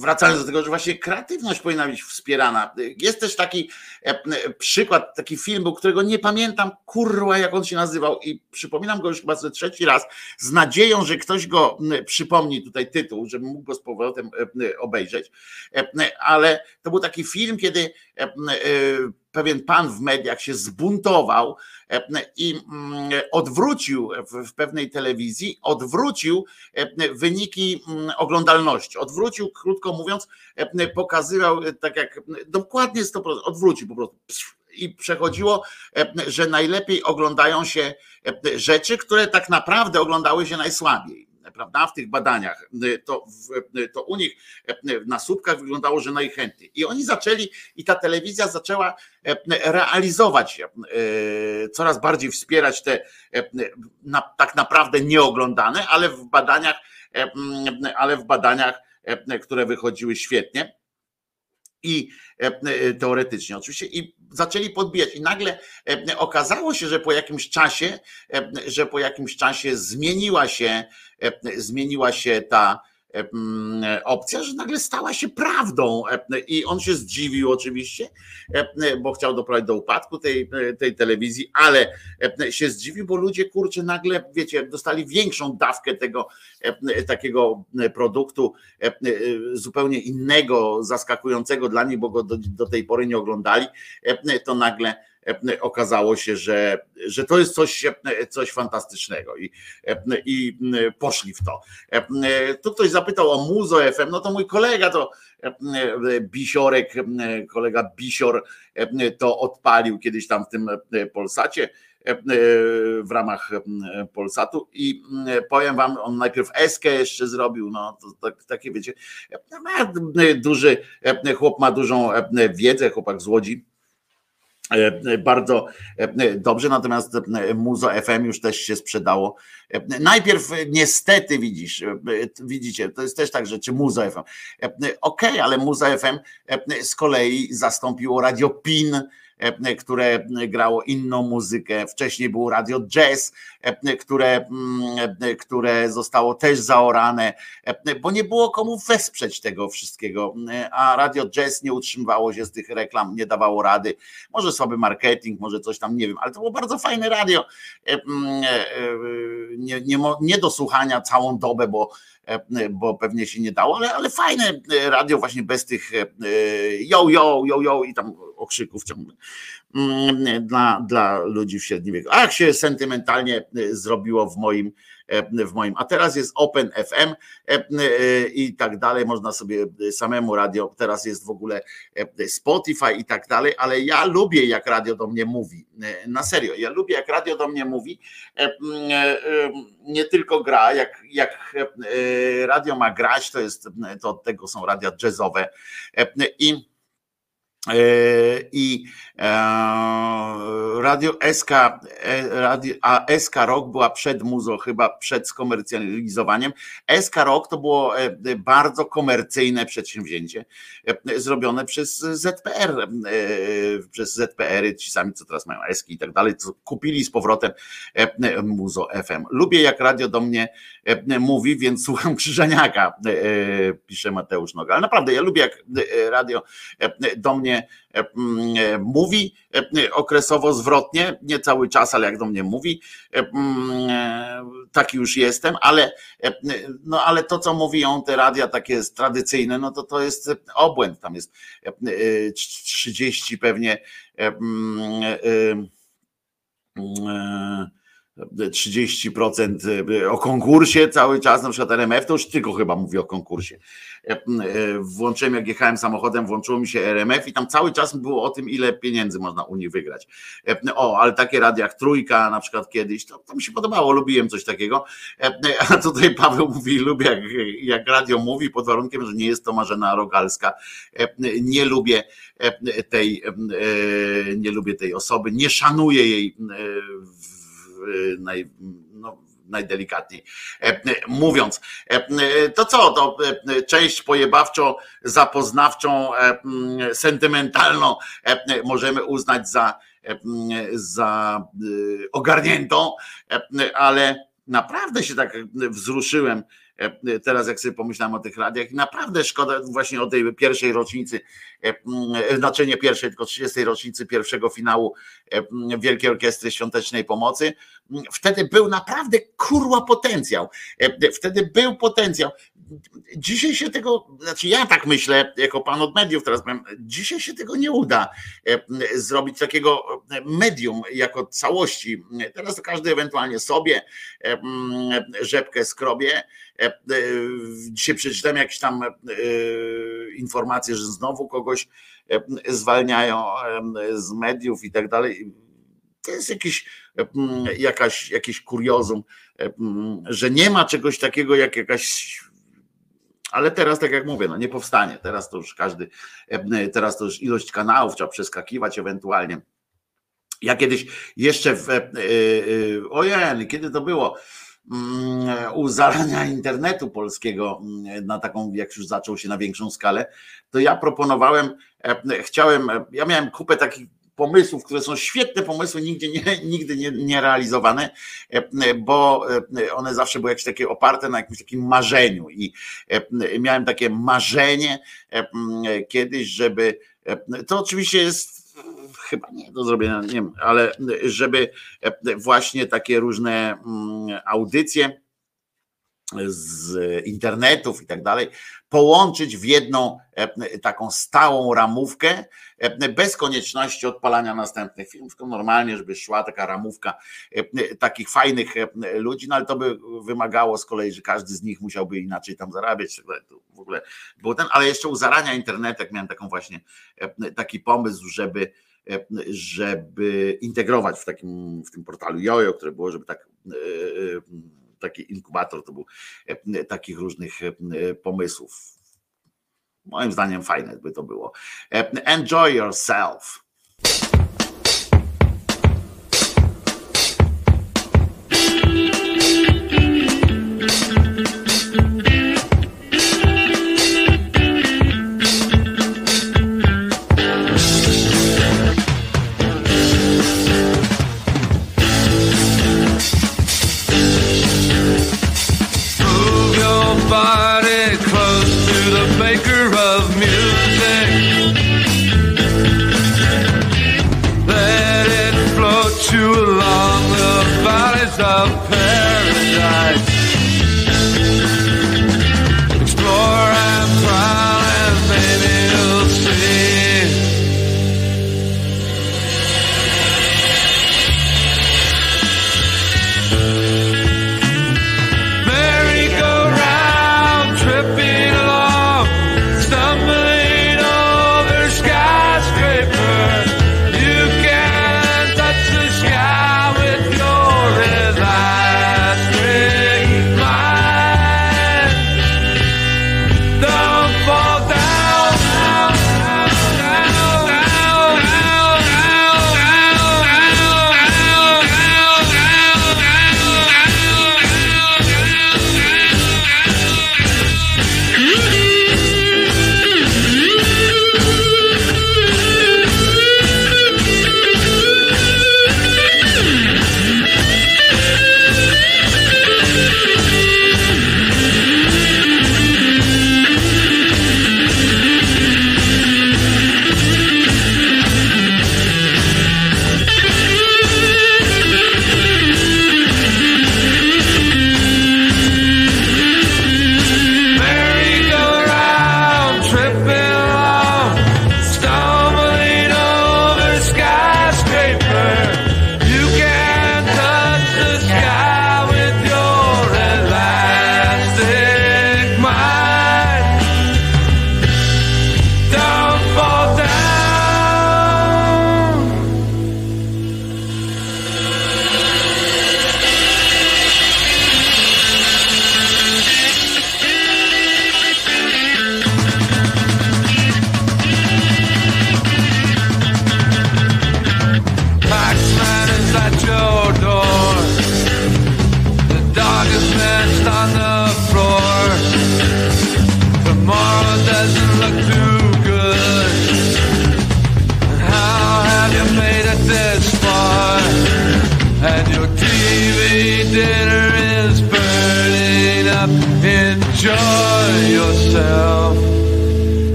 wracając do tego, że właśnie kreatywność powinna być wspierana. Jest też taki e, przykład, taki film którego nie pamiętam, kurwa, jak on się nazywał i przypominam go już chyba ze trzeci raz, z nadzieją, że ktoś go przypomni tutaj tytuł, żebym mógł go z powrotem e, obejrzeć. E, ale to był taki film, kiedy pewien pan w mediach się zbuntował e, i mm, odwrócił w pewnej telewizji, odwrócił e, wyniki mm, oglądalności. Odwrócił, krótko mówiąc, e, pokazywał tak jak dokładnie 100%, odwrócił po prostu. I przechodziło, że najlepiej oglądają się rzeczy, które tak naprawdę oglądały się najsłabiej prawda, w tych badaniach, y, to, y, to u nich y, na słupkach wyglądało, że najchętniej. I oni zaczęli, i ta telewizja zaczęła realizować, coraz bardziej wspierać te tak naprawdę nieoglądane, ale w badaniach, ale w badaniach, które wychodziły świetnie i teoretycznie. Oczywiście i zaczęli podbijać i nagle okazało się, że po jakimś czasie, że po jakimś czasie zmieniła się E, zmieniła się ta e, opcja, że nagle stała się prawdą e, i on się zdziwił oczywiście, bo chciał doprowadzić do upadku tej, tej telewizji, ale się zdziwił, bo ludzie kurczę nagle, wiecie, dostali większą dawkę tego takiego produktu zupełnie innego, zaskakującego dla nich, bo go do, do tej pory nie oglądali, to nagle okazało się, że, że to jest coś, coś fantastycznego i, i poszli w to. Tu ktoś zapytał o Muzo FM, no to mój kolega to Bisiorek, kolega Bisior to odpalił kiedyś tam w tym Polsacie w ramach Polsatu i powiem wam, on najpierw Eskę jeszcze zrobił, no to tak, takie wiecie, duży chłop ma dużą wiedzę, chłopak z Łodzi, E, bardzo e, dobrze, natomiast e, Muzo FM już też się sprzedało. Najpierw niestety widzisz, widzicie, to jest też tak, że czy Muzo FM. Okej, okay, ale Muzo FM z kolei zastąpiło Radio PIN które grało inną muzykę. Wcześniej było radio jazz, które, mm, które zostało też zaorane, bo nie było komu wesprzeć tego wszystkiego, a radio jazz nie utrzymywało się z tych reklam, nie dawało rady. Może słaby marketing, może coś tam, nie wiem, ale to było bardzo fajne radio. Mm, nie, nie, nie do słuchania całą dobę, bo bo pewnie się nie dało, ale, ale fajne radio właśnie bez tych yo, yo, yo, yo i tam okrzyków ciągle mm, dla, dla ludzi w średnim wieku. Ach, się sentymentalnie zrobiło w moim w moim. A teraz jest Open FM i tak dalej. Można sobie samemu radio, teraz jest w ogóle Spotify i tak dalej, ale ja lubię, jak radio do mnie mówi. Na serio, ja lubię, jak radio do mnie mówi. Nie tylko gra, jak, jak radio ma grać, to jest, to od tego są radia jazzowe. I E, i e, radio SK, e, radio, a SK Rock była przed muzo, chyba przed skomercjalizowaniem. SK Rock to było bardzo komercyjne przedsięwzięcie zrobione przez ZPR, przez ZPR, ci sami, co teraz mają Eski i tak dalej, co kupili z powrotem muzo FM. Lubię jak radio do mnie mówi, więc słucham Krzyżaniaka, pisze Mateusz Noga. Ale naprawdę, ja lubię jak radio do mnie E, e, mówi e, okresowo zwrotnie, nie cały czas, ale jak do mnie mówi, taki już jestem, ale, no ale to, co mówią te radia takie tradycyjne, no to to jest obłęd, tam jest 30 pewnie 30% o konkursie cały czas, na przykład RMF to już tylko chyba mówi o konkursie. E, e, włączyłem, jak jechałem samochodem, włączyło mi się RMF i tam cały czas było o tym, ile pieniędzy można u nich wygrać. E, o, ale takie radia jak Trójka na przykład kiedyś, to, to mi się podobało, lubiłem coś takiego. A tutaj Paweł mówi, lubię jak, jak radio mówi, pod warunkiem, że nie jest to Marzena Rogalska. Nie lubię tej, nie lubię tej osoby, nie szanuję jej naj, no, najdelikatniej e, mówiąc. E, to co, to e, część pojebawczo, zapoznawczą, sentymentalną możemy uznać za, za ogarniętą, ale naprawdę się tak wzruszyłem E, teraz jak sobie pomyślałem o tych radiach, naprawdę szkoda właśnie o tej pierwszej rocznicy, e, e, znaczy nie pierwszej, tylko 30. rocznicy pierwszego finału Wielkiej Orkiestry Świątecznej Pomocy. Wtedy był naprawdę kurła potencjał. Wtedy był potencjał. Dzisiaj się tego, znaczy ja tak myślę, jako pan od mediów teraz powiem, dzisiaj się tego nie uda zrobić takiego medium jako całości. Teraz każdy ewentualnie sobie rzepkę skrobie, E, e, dzisiaj przeczytałem jakieś tam e, informacje, że znowu kogoś zwalniają z mediów i tak dalej. To jest jakiś, jakaś, jakiś kuriozum, że nie ma czegoś takiego jak jakaś ale teraz, tak jak mówię, no nie powstanie. Teraz to już każdy, teraz to już ilość kanałów trzeba przeskakiwać ewentualnie. Ja kiedyś jeszcze w, ojej, kiedy to było? Mm, u zarania internetu polskiego mm, na taką, jak już zaczął się na większą skalę, to ja proponowałem, e, chciałem, e, ja miałem kupę takich pomysłów, które są świetne pomysły, nigdy nie, nigdy nie, nie realizowane, e, bo one zawsze były jakieś takie oparte na jakimś takim marzeniu i miałem takie marzenie kiedyś, żeby to oczywiście jest chyba nie do zrobienia, nie wiem, ale żeby właśnie takie różne audycje z internetów i tak dalej, połączyć w jedną taką stałą ramówkę, bez konieczności odpalania następnych filmów, tylko normalnie, żeby szła taka ramówka takich fajnych ludzi, no ale to by wymagało z kolei, że każdy z nich musiałby inaczej tam zarabiać, w ogóle było ten, ale jeszcze u zarania internetu, jak miałem taką właśnie taki pomysł, żeby żeby integrować w takim w tym portalu Jojo, które było, żeby tak e, e, taki inkubator to był e, takich różnych pomysłów. Moim zdaniem fajne by to było. Enjoy yourself.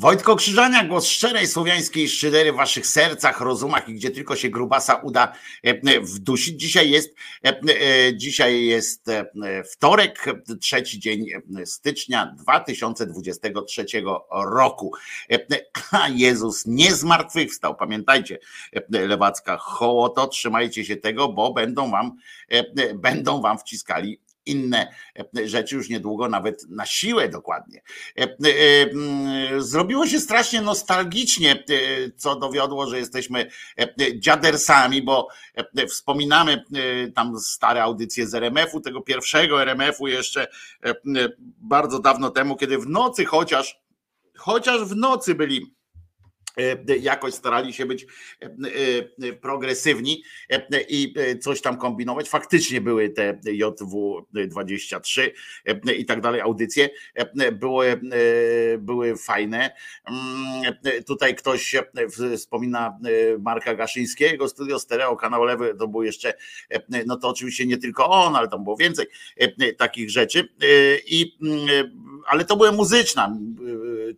Wojtko Krzyżania, głos szczerej słowiańskiej szydery w waszych sercach, rozumach i gdzie tylko się grubasa uda e, wdusić. Dzisiaj jest, e, dzisiaj jest wtorek, trzeci dzień stycznia 2023 roku. A Jezus nie zmartwychwstał. Pamiętajcie, lewacka hołoto, trzymajcie się tego, bo będą wam, będą wam wciskali inne e, rzeczy już niedługo, nawet na siłę dokładnie. E, e, mm, zrobiło się strasznie nostalgicznie, co dowiodło, że jesteśmy dziadersami, bo wspominamy tam stare audycje z RMF-u, tego pierwszego RMF-u jeszcze bardzo dawno temu, kiedy w nocy chociaż, chociaż w nocy byli jakoś starali się być e, e, progresywni i coś tam kombinować. Faktycznie były te JW23 i tak dalej, audycje były, były fajne. Mm, tutaj ktoś wspomina Marka Gaszyńskiego, studio stereo, kanał lewy, to był jeszcze, no to oczywiście nie tylko on, ale tam było więcej takich rzeczy. I, mm, ale to były muzyczne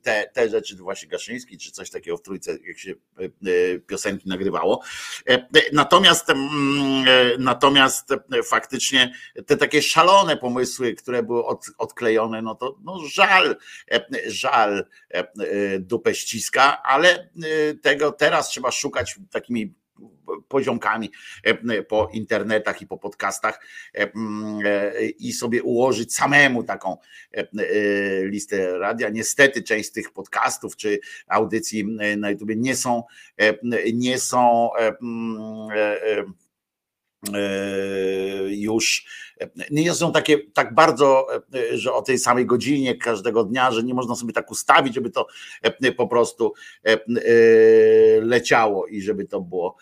te, te rzeczy, właśnie Gaszyński czy coś takiego w trójce, jak się e, e, piosenki nagrywało. E, natomiast, mm, natomiast faktycznie te takie szalone pomysły, które były od, odklejone, no to no żal, żal dupę ściska, ale tego teraz trzeba szukać takimi poziomkami e, po internetach i po podcastach e, e, i sobie ułożyć samemu taką listę radia. Niestety część z tych podcastów czy audycji na YouTube nie są nie są już nie są takie tak bardzo, że o tej samej godzinie każdego dnia, że nie można sobie tak ustawić, żeby to po prostu leciało i żeby to było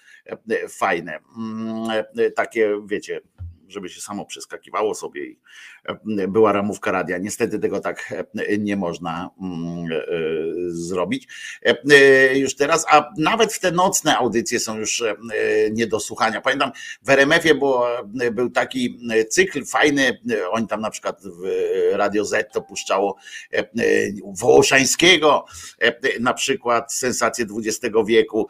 fajne. Mm, takie, wiecie, żeby się samo przeskakiwało sobie i e, była ramówka radia. Niestety tego tak e, nie można mm, e, zrobić już teraz, a nawet w te nocne audycje są już nie do słuchania. Pamiętam w RMF-ie było, był taki cykl fajny, oni tam na przykład w Radio Z to puszczało Wołoszańskiego, na przykład sensacje XX wieku,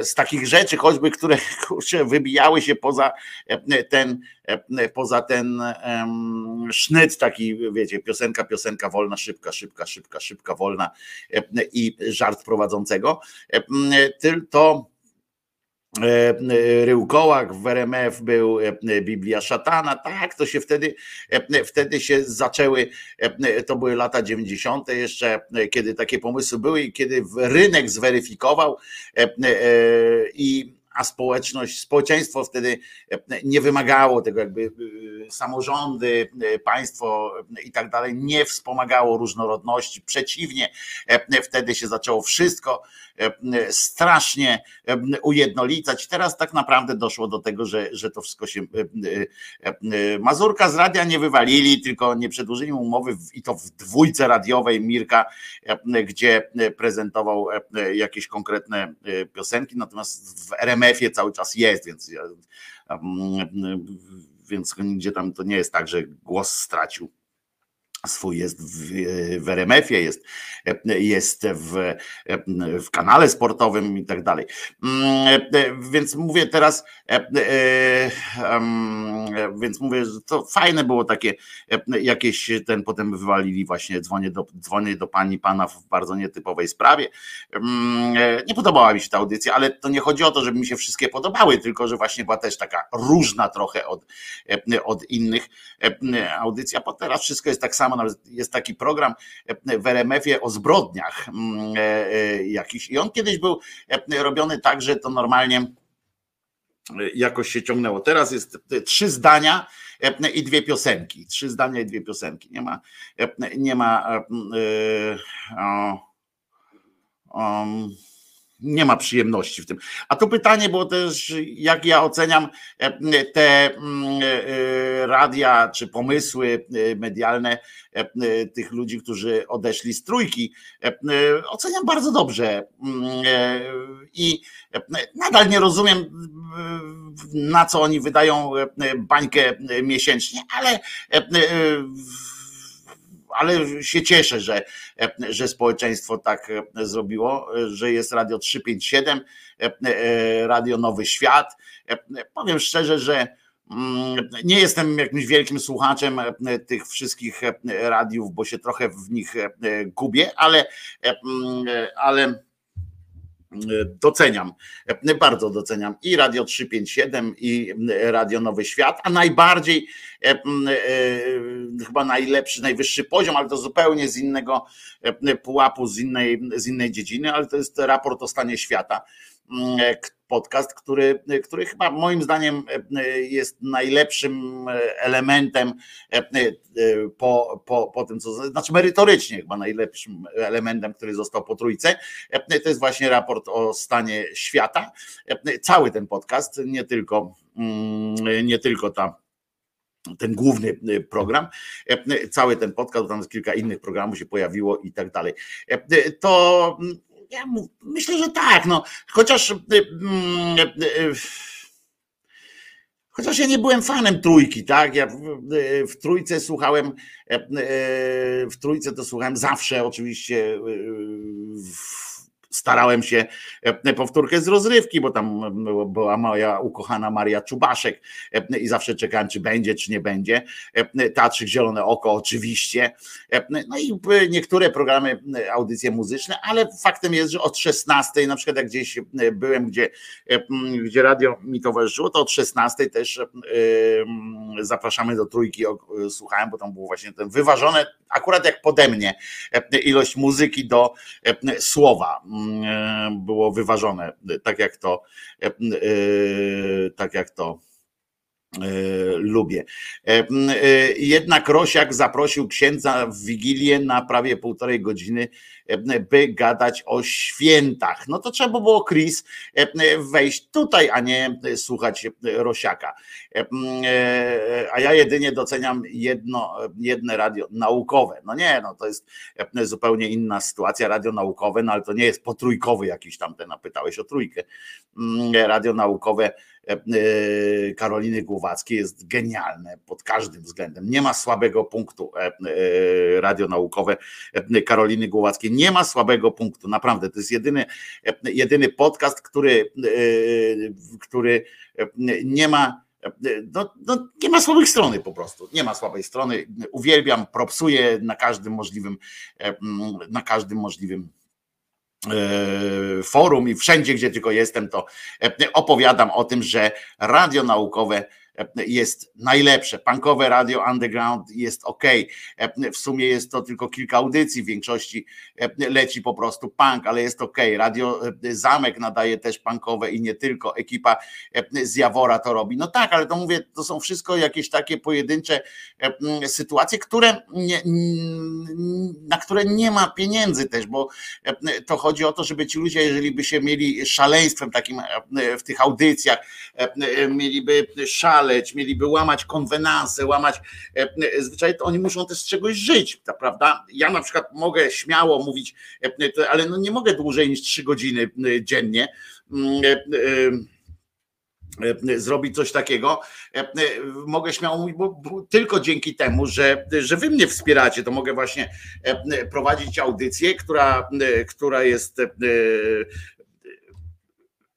z takich rzeczy choćby, które kurczę, wybijały się poza ten, e, poza ten sznyt taki, wiecie, piosenka, piosenka wolna, szybka, szybka, szybka, szybka, wolna e, i żart prowadzącego, e, to Ryłkołak w RMF był Biblia szatana, tak, to się wtedy, wtedy się zaczęły, to były lata 90. jeszcze, kiedy takie pomysły były i kiedy rynek zweryfikował i a społeczność, społeczeństwo wtedy e, nie wymagało tego, jakby e, samorządy, e, państwo i tak dalej nie wspomagało różnorodności. Przeciwnie, wtedy się zaczęło wszystko strasznie ujednolicać. Teraz tak naprawdę doszło do tego, że, że to wszystko się. Mazurka z radia nie wywalili, tylko nie przedłużyli umowy i to w dwójce radiowej Mirka, gdzie prezentował jakieś konkretne piosenki, natomiast w RMF RMF-ie cały czas jest, więc, więc nigdzie tam to nie jest tak, że głos stracił swój jest w, w RMF-ie, jest, jest w, w kanale sportowym i tak dalej. Więc mówię teraz, więc mówię, że to fajne było takie jakieś, ten potem wywalili właśnie, dzwonię do, dzwonię do pani, pana w bardzo nietypowej sprawie. Nie podobała mi się ta audycja, ale to nie chodzi o to, żeby mi się wszystkie podobały, tylko że właśnie była też taka różna trochę od, od innych audycji, a teraz wszystko jest tak samo jest taki program w RMF-ie o zbrodniach mm, e, e, jakiś i on kiedyś był e, robiony tak, że to normalnie jakoś się ciągnęło. Teraz jest trzy zdania i dwie piosenki. Trzy zdania i dwie piosenki. Nie ma, nie ma um, nie ma przyjemności w tym. A tu pytanie było też, jak ja oceniam e, te mm, e, radia czy pomysły e, medialne tych ludzi, którzy odeszli z trójki. Oceniam bardzo dobrze mm, i nadal nie rozumiem, na co oni wydają bańkę miesięcznie, ale ale się cieszę, że, że społeczeństwo tak zrobiło, że jest Radio 357, Radio Nowy Świat. Powiem szczerze, że mm, nie jestem jakimś wielkim słuchaczem tych wszystkich radiów, bo się trochę w nich gubię, ale, ale doceniam, bardzo doceniam i Radio 357 i Radio Nowy Świat, a najbardziej e, e, chyba najlepszy, najwyższy poziom, ale to zupełnie z innego e, pułapu, z innej, z innej dziedziny, ale to jest raport o stanie świata podcast, który, który chyba moim zdaniem jest najlepszym elementem po, po, po tym, co znaczy merytorycznie chyba najlepszym elementem, który został po trójce. To jest właśnie raport o stanie świata. Cały ten podcast, nie tylko, nie tylko ta ten główny program, cały ten podcast, tam kilka innych programów się pojawiło i tak dalej. To ja myślę, że tak, no. Chociaż. Y, y, y, chociaż ja nie byłem fanem trójki, tak? Ja w, trójce słuchałem, w trójce to słuchałem zawsze oczywiście w, starałem się e, powtórkę z rozrywki, bo tam była moja ukochana Maria Czubaszek e, i zawsze czekałem, czy będzie, czy nie będzie. E, Teatrzyk Zielone Oko oczywiście. No i niektóre programy, audycje muzyczne, ale faktem jest, że od 16, na przykład jak gdzieś byłem, gdzie, gdzie radio mi towarzyszyło, to od 16 też zapraszamy do trójki, słuchałem, bo tam było właśnie ten wyważone, akurat jak pode mnie, ilość muzyki do słowa E, było wyważone, tak jak to, e, e, tak jak to lubię. Jednak Rosiak zaprosił księdza w Wigilię na prawie półtorej godziny by gadać o świętach. No to trzeba było, Chris, wejść tutaj, a nie słuchać Rosiaka. A ja jedynie doceniam jedno, jedne radio naukowe. No nie, no to jest zupełnie inna sytuacja, radio naukowe, no ale to nie jest potrójkowy jakiś tam, ten napytałeś o trójkę. Radio naukowe Karoliny Głowackiej jest genialne pod każdym względem. Nie ma słabego punktu radio naukowe Karoliny Głowackiej nie ma słabego punktu, naprawdę. To jest jedyny, jedyny podcast, który, e, który nie ma. No, no, nie ma słabej strony po prostu. Nie ma słabej strony. Uwielbiam, propsuję na każdym możliwym, na każdym możliwym e, forum i wszędzie, gdzie tylko jestem, to opowiadam o tym, że radio naukowe jest najlepsze. Punkowe radio underground jest ok. W sumie jest to tylko kilka audycji, w większości leci po prostu punk, ale jest ok. Radio Zamek nadaje też punkowe i nie tylko. Ekipa z Jawora to robi. No tak, ale to mówię, to są wszystko jakieś takie pojedyncze sytuacje, które nie, na które nie ma pieniędzy też, bo to chodzi o to, żeby ci ludzie, jeżeli by się mieli szaleństwem takim w tych audycjach, mieliby szale, szaleć, mieliby łamać konwenanse, łamać e, e, zwyczaje, to oni muszą też z czegoś żyć, prawda? Ja na przykład mogę śmiało mówić, e, ale no nie mogę dłużej niż trzy godziny dziennie zrobić coś takiego. Mogę śmiało mówić, bo tylko dzięki temu, że, że wy mnie wspieracie, to mogę właśnie prowadzić audycję, która, która jest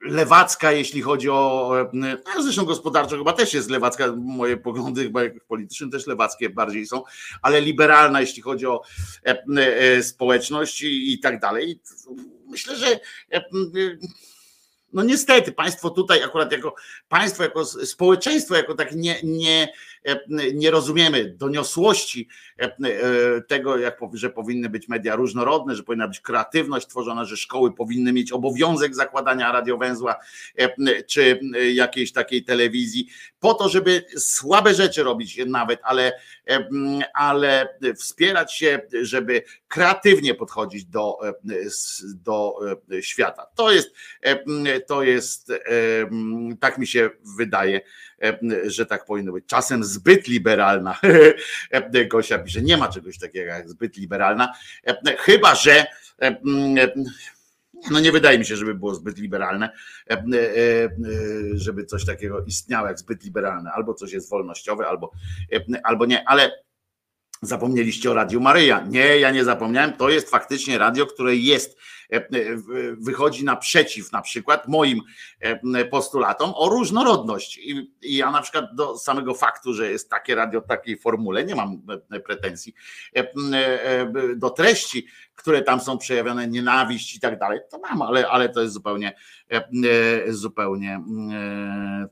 lewacka, jeśli chodzi o, no zresztą gospodarczo chyba też jest lewacka, moje poglądy chyba jak polityczne też lewackie bardziej są, ale liberalna, jeśli chodzi o e, e, społeczność i, i tak dalej. Myślę, że no niestety państwo tutaj akurat jako państwo, jako społeczeństwo, jako tak nie, nie, nie rozumiemy doniosłości e, e, tego, jak, że powinny być media różnorodne, że powinna być kreatywność tworzona, że szkoły powinny mieć obowiązek zakładania radiowęzła e, czy jakiejś takiej telewizji, po to, żeby słabe rzeczy robić nawet, ale, ale wspierać się, żeby kreatywnie podchodzić do, do świata. To jest, to jest, tak mi się wydaje, że tak powinno być. Czasem zbyt liberalna. Gosia pisze, nie ma czegoś takiego jak zbyt liberalna, chyba że no nie wydaje mi się, żeby było zbyt liberalne, żeby coś takiego istniało jak zbyt liberalne. Albo coś jest wolnościowe, albo, albo nie, ale Zapomnieliście o Radiu Maryja. Nie, ja nie zapomniałem. To jest faktycznie radio, które jest, e, e, wychodzi naprzeciw na przykład moim e, postulatom o różnorodność. I, ja na przykład do samego faktu, że jest takie radio w takiej formule, nie mam pretensji do treści, które tam są przejawione, nienawiść i tak dalej, to mam, ale, ale to jest zupełnie, zupełnie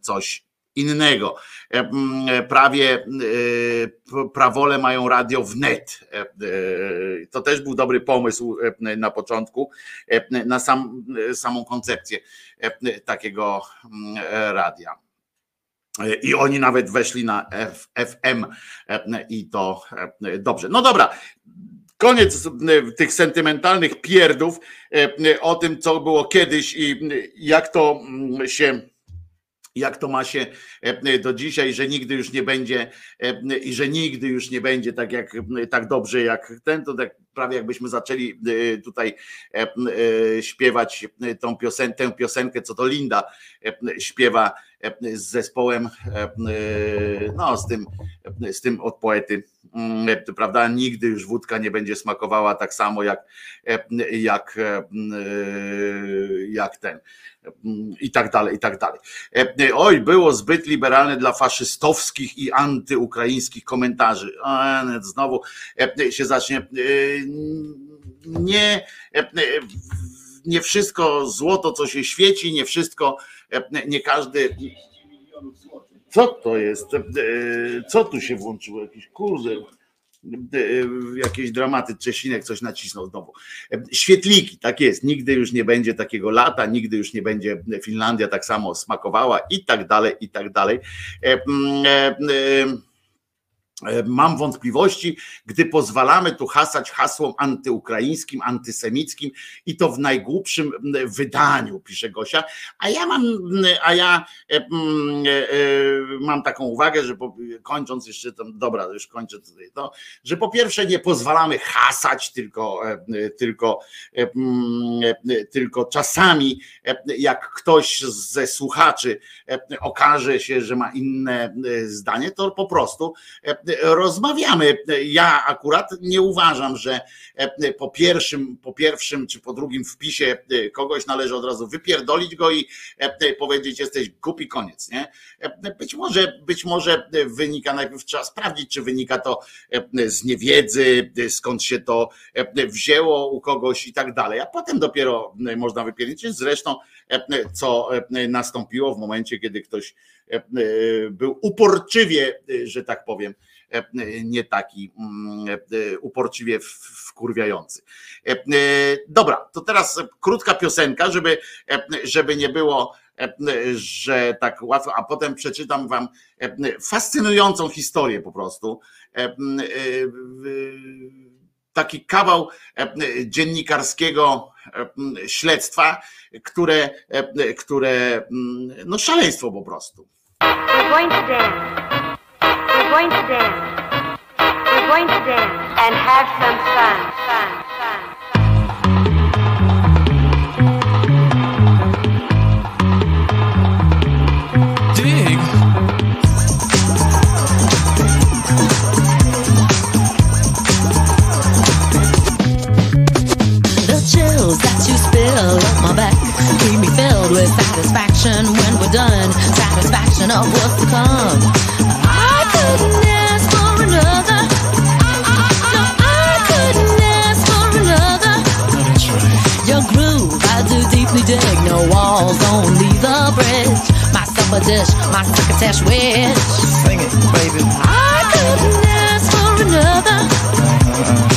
coś innego. E, e, prawie e, prawole mają radio wnet. To też był dobry pomysł na początku, na sam, samą koncepcję takiego radia. I oni nawet weszli na FM i to dobrze. No dobra, koniec tych sentymentalnych pierdów o tym, co było kiedyś i jak to się jak to ma się e, do dzisiaj, że nigdy już nie będzie e, i że nigdy już nie będzie tak jak tak dobrze jak ten, to tak prawie jakbyśmy zaczęli e, tutaj śpiewać tą piosenkę, tę piosenkę, co to Linda śpiewa z zespołem, no z tym, z tym od poety, mm, prawda? Nigdy już wódka nie będzie smakowała tak samo jak, jak, jak ten i tak dalej, i tak dalej. Oj, było zbyt liberalne dla faszystowskich i antyukraińskich komentarzy. Znowu się zacznie. Nie, nie wszystko złoto, co się świeci, nie wszystko, nie każdy. Co to jest? Co tu się włączyło? Jakiś kurde jakieś dramaty, Czesinek coś nacisnął znowu. Świetliki, tak jest, nigdy już nie będzie takiego lata, nigdy już nie będzie Finlandia tak samo smakowała i tak dalej, i tak dalej. E, e, E, mam wątpliwości, gdy pozwalamy tu hasać hasłom antyukraińskim, antysemickim i to w najgłupszym wydaniu, pisze Gosia. A ja mam, a ja e, e, mam taką uwagę, że kończąc jeszcze tam, dobra, już kończę tutaj, to, że po pierwsze nie pozwalamy hasać, tylko, tylko, tylko czasami jak ktoś ze słuchaczy okaże się, że ma inne zdanie, to po prostu rozmawiamy. Ja akurat nie uważam, że e, po pierwszym, po pierwszym czy po drugim wpisie e, kogoś należy od razu wypierdolić go i e, powiedzieć jesteś głupi, koniec. Nie? Być może, być może wynika, najpierw trzeba sprawdzić, czy wynika to z niewiedzy, skąd się to wzięło u kogoś i tak dalej, a potem dopiero można wypierdzić. Zresztą co nastąpiło w momencie, kiedy ktoś był uporczywie, że tak powiem, nie taki mm, e, uporczywie wkurwiający. E, dobra, to teraz krótka piosenka, żeby, e, żeby nie było, że tak łatwo, a potem przeczytam wam fascynującą historię po prostu. Taki kawał dziennikarskiego śledztwa, które, które no szaleństwo po prostu. We're going to dance. We're going to dance. We're going to dance and have some fun. fun. Fun. Dig! The chills that you spill on my back Keep me filled with satisfaction when we're done Satisfaction of what's to come dig, no walls, only the bridge. My supper dish, my crocketesh wish. Sing it, baby. I couldn't ask for another.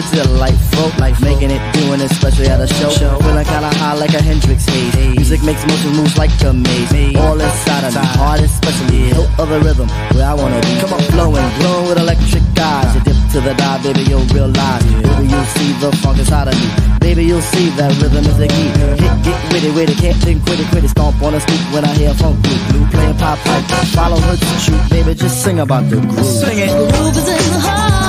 Truly delightful. Life making it, doing it, especially at a show. Feeling kinda high like a Hendrix haze. Music makes motion moves like a maze. All inside of me, heart especially. No other rhythm where I wanna be. Come on, flowing, glowing with electric eyes. You dip to the dive, baby, you'll realize. Baby, you'll see the funk inside of me. Baby, you'll see that rhythm is the key. Hit, get witty, it, can't think, quit it, quit it. Stomp on a scoop when I hear funk blue. Blue playing pop pipe. Follow her to shoot, baby, just sing about the groove. Sing it. Groove is in the heart.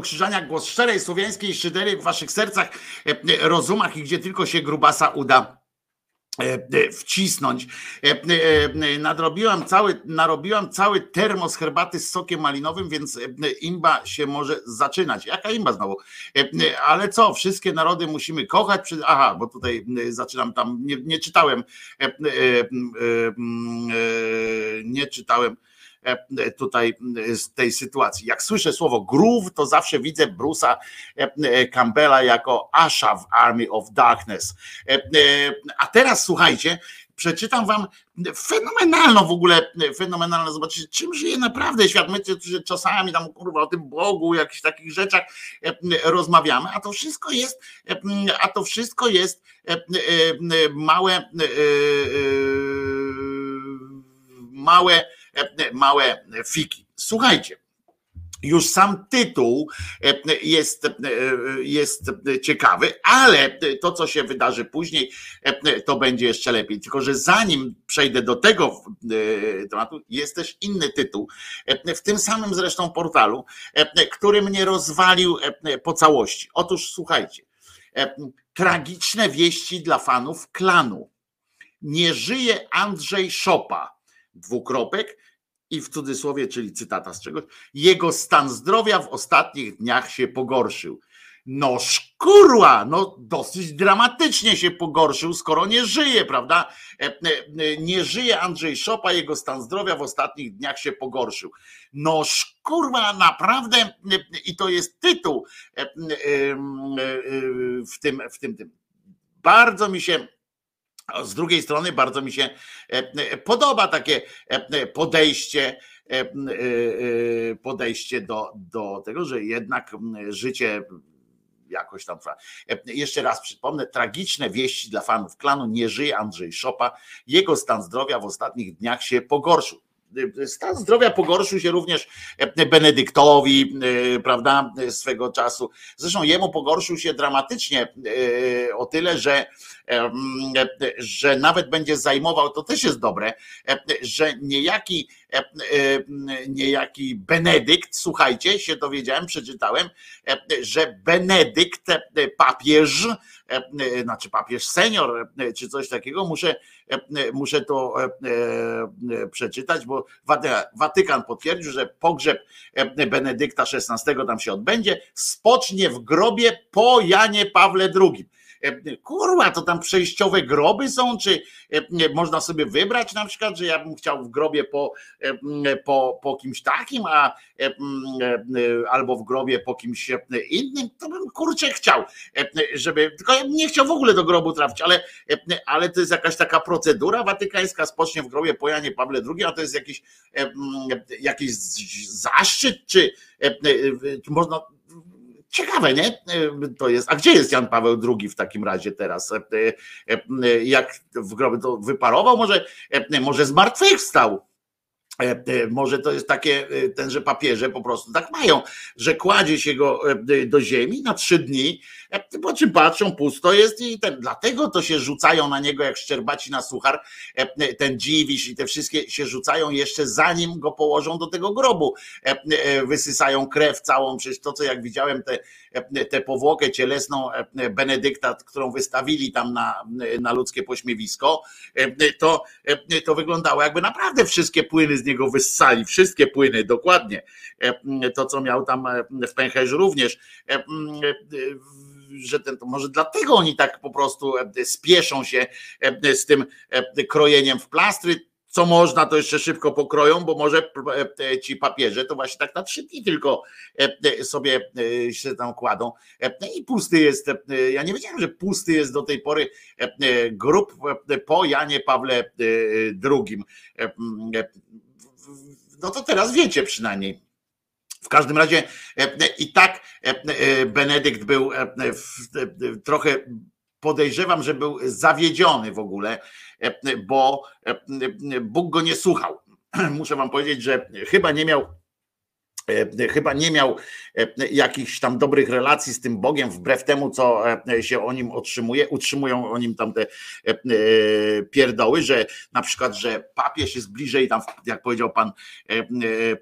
Krzyżaniak, głos szczerej słowiańskiej szydery w waszych sercach, e, e, rozumach i gdzie tylko się grubasa uda e, wcisnąć. Nadrobiłam cały, narobiłam cały termos herbaty z sokiem malinowym, więc imba się może zaczynać. Jaka imba znowu? Ale co, wszystkie narody musimy kochać? Aha, bo tutaj zaczynam tam, nie, nie czytałem, nie czytałem tutaj e, z tej sytuacji. Jak słyszę słowo groove, to zawsze widzę Bruce'a e, e, Campbella jako Asha w Army of Darkness. E, e, A teraz słuchajcie, przeczytam wam fenomenalną w ogóle, fenomenalną, zobaczycie czym żyje naprawdę świat. My czasami tam kurwa o tym Bogu, jakichś takich rzeczach e, rozmawiamy, a to wszystko jest, e, a to wszystko jest e, e, małe e, e, małe e, małe fiki. Słuchajcie, już sam tytuł e, jest, e, jest ciekawy, ale to, co się wydarzy później, e, to będzie jeszcze lepiej. Tylko, że zanim przejdę do tego e, tematu, jest też inny tytuł, e, w tym samym zresztą portalu, e, który mnie rozwalił e, po całości. Otóż słuchajcie, e, tragiczne wieści dla fanów klanu. Nie żyje Andrzej Szopa, dwukropek, i w cudzysłowie, czyli cytata z czegoś, jego stan zdrowia w ostatnich dniach się pogorszył. No szkurła, no dosyć dramatycznie się pogorszył, skoro nie żyje, prawda? E, e, e, Nie żyje Andrzej Szopa, jego stan zdrowia w ostatnich dniach się pogorszył. No szkurwa, naprawdę, i to jest tytuł w tym, w tym, tym. Bardzo mi się z drugiej strony bardzo mi się e, e, podoba takie e, podejście, podejście do, do tego, że jednak życie jakoś tam Jeszcze raz przypomnę, tragiczne wieści dla fanów klanu. Nie żyje Andrzej Szopa. Jego stan zdrowia w ostatnich dniach się pogorszył. Stan zdrowia pogorszył się również Benedyktowi, prawda, swego czasu. Zresztą jemu pogorszył się dramatycznie o tyle, że, że nawet będzie zajmował, to też jest dobre, że niejaki, niejaki Benedykt, słuchajcie, się dowiedziałem, przeczytałem, że Benedykt, papież, znaczy papież senior, czy coś takiego, muszę, muszę to przeczytać, bo Waty- Watykan potwierdził, że pogrzeb Benedykta XVI tam się odbędzie, spocznie w grobie po Janie Pawle II. Kurwa, to tam przejściowe groby są, czy można sobie wybrać na przykład, że ja bym chciał w grobie po, po, po kimś takim, a albo w grobie po kimś innym, to bym kurczę chciał, żeby, tylko ja bym nie chciał w ogóle do grobu trafić, ale, ale to jest jakaś taka procedura watykańska, spocznie w grobie po Janie Pawle II, a to jest jakiś, jakiś zaszczyt, czy, czy można Ciekawe, nie? To jest. A gdzie jest Jan Paweł II w takim razie teraz? Jak w grobie to wyparował? Może, może zmartwychwstał? E, e, może to jest takie, e, tenże papieże po prostu tak mają, że kładzie się go do ziemi na trzy dni, po czym patrzą, pusto jest i ten, dlatego to się rzucają na niego jak szczerbaci na suchar, ten dziwisz i te wszystkie się rzucają jeszcze zanim go położą do tego grobu. Wysysają krew całą, przecież to co jak widziałem te, tę powłokę cielesną Benedykta, którą wystawili tam na, na ludzkie pośmiewisko, to, to wyglądało jakby naprawdę wszystkie płyny z niego wyssali, wszystkie płyny, dokładnie. To, co miał tam w pęcherzu również że ten, to może dlatego oni tak po prostu spieszą się z tym krojeniem w plastry, co można, to jeszcze szybko pokroją, bo może ci papieże to właśnie tak na trzy dni tylko sobie się tam kładą. I pusty jest, ja nie wiedziałem, że pusty jest do tej pory grup po Janie Pawle II no to teraz wiecie przynajmniej. W każdym razie i tak Benedykt był trochę podejrzewam, że był zawiedziony w ogóle, bo Bóg go nie słuchał. Muszę wam powiedzieć, że chyba nie miał E, chyba nie miał e, jakichś tam dobrych relacji z tym Bogiem, wbrew temu, co e, się o nim otrzymuje, utrzymują o nim tam te pierdoły, że na przykład, że papież jest bliżej tam, jak powiedział pan,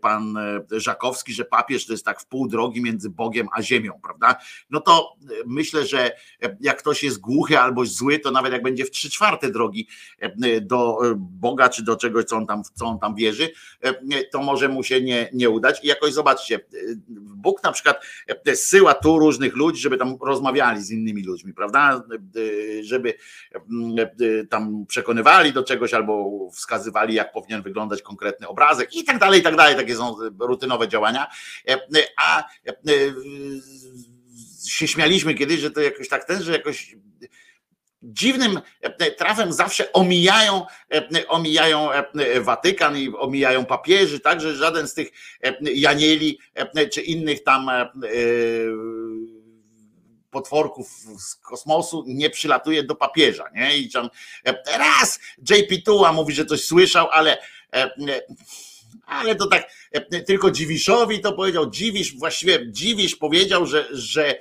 pan Żakowski, że papież to jest tak w pół drogi między Bogiem a ziemią, prawda? No to myślę, że jak ktoś jest głuchy albo zły, to nawet jak będzie w trzy czwarte drogi do Boga, czy do czegoś, co on tam, co on tam wierzy, to może mu się nie, nie udać i jakoś zobaczcie, Bóg na przykład zsyła tu różnych ludzi, żeby tam rozmawiali z innymi ludźmi, prawda? Żeby tam przekonywali do czegoś albo wskazywali, jak powinien wyglądać konkretny obrazek i tak dalej, i tak dalej. Takie są rutynowe działania. A się śmialiśmy kiedyś, że to jakoś tak ten, że jakoś dziwnym e, trafem zawsze omijają, e, omijają e, Watykan i omijają papieży, także żaden z tych Janieli czy innych tam potworków z kosmosu nie przylatuje do papieża. Nie? I tam raz JP Tuła mówi, że coś słyszał, ale ale to tak tylko Dziwiszowi to powiedział. Dziwisz, właściwie Dziwisz powiedział, że, że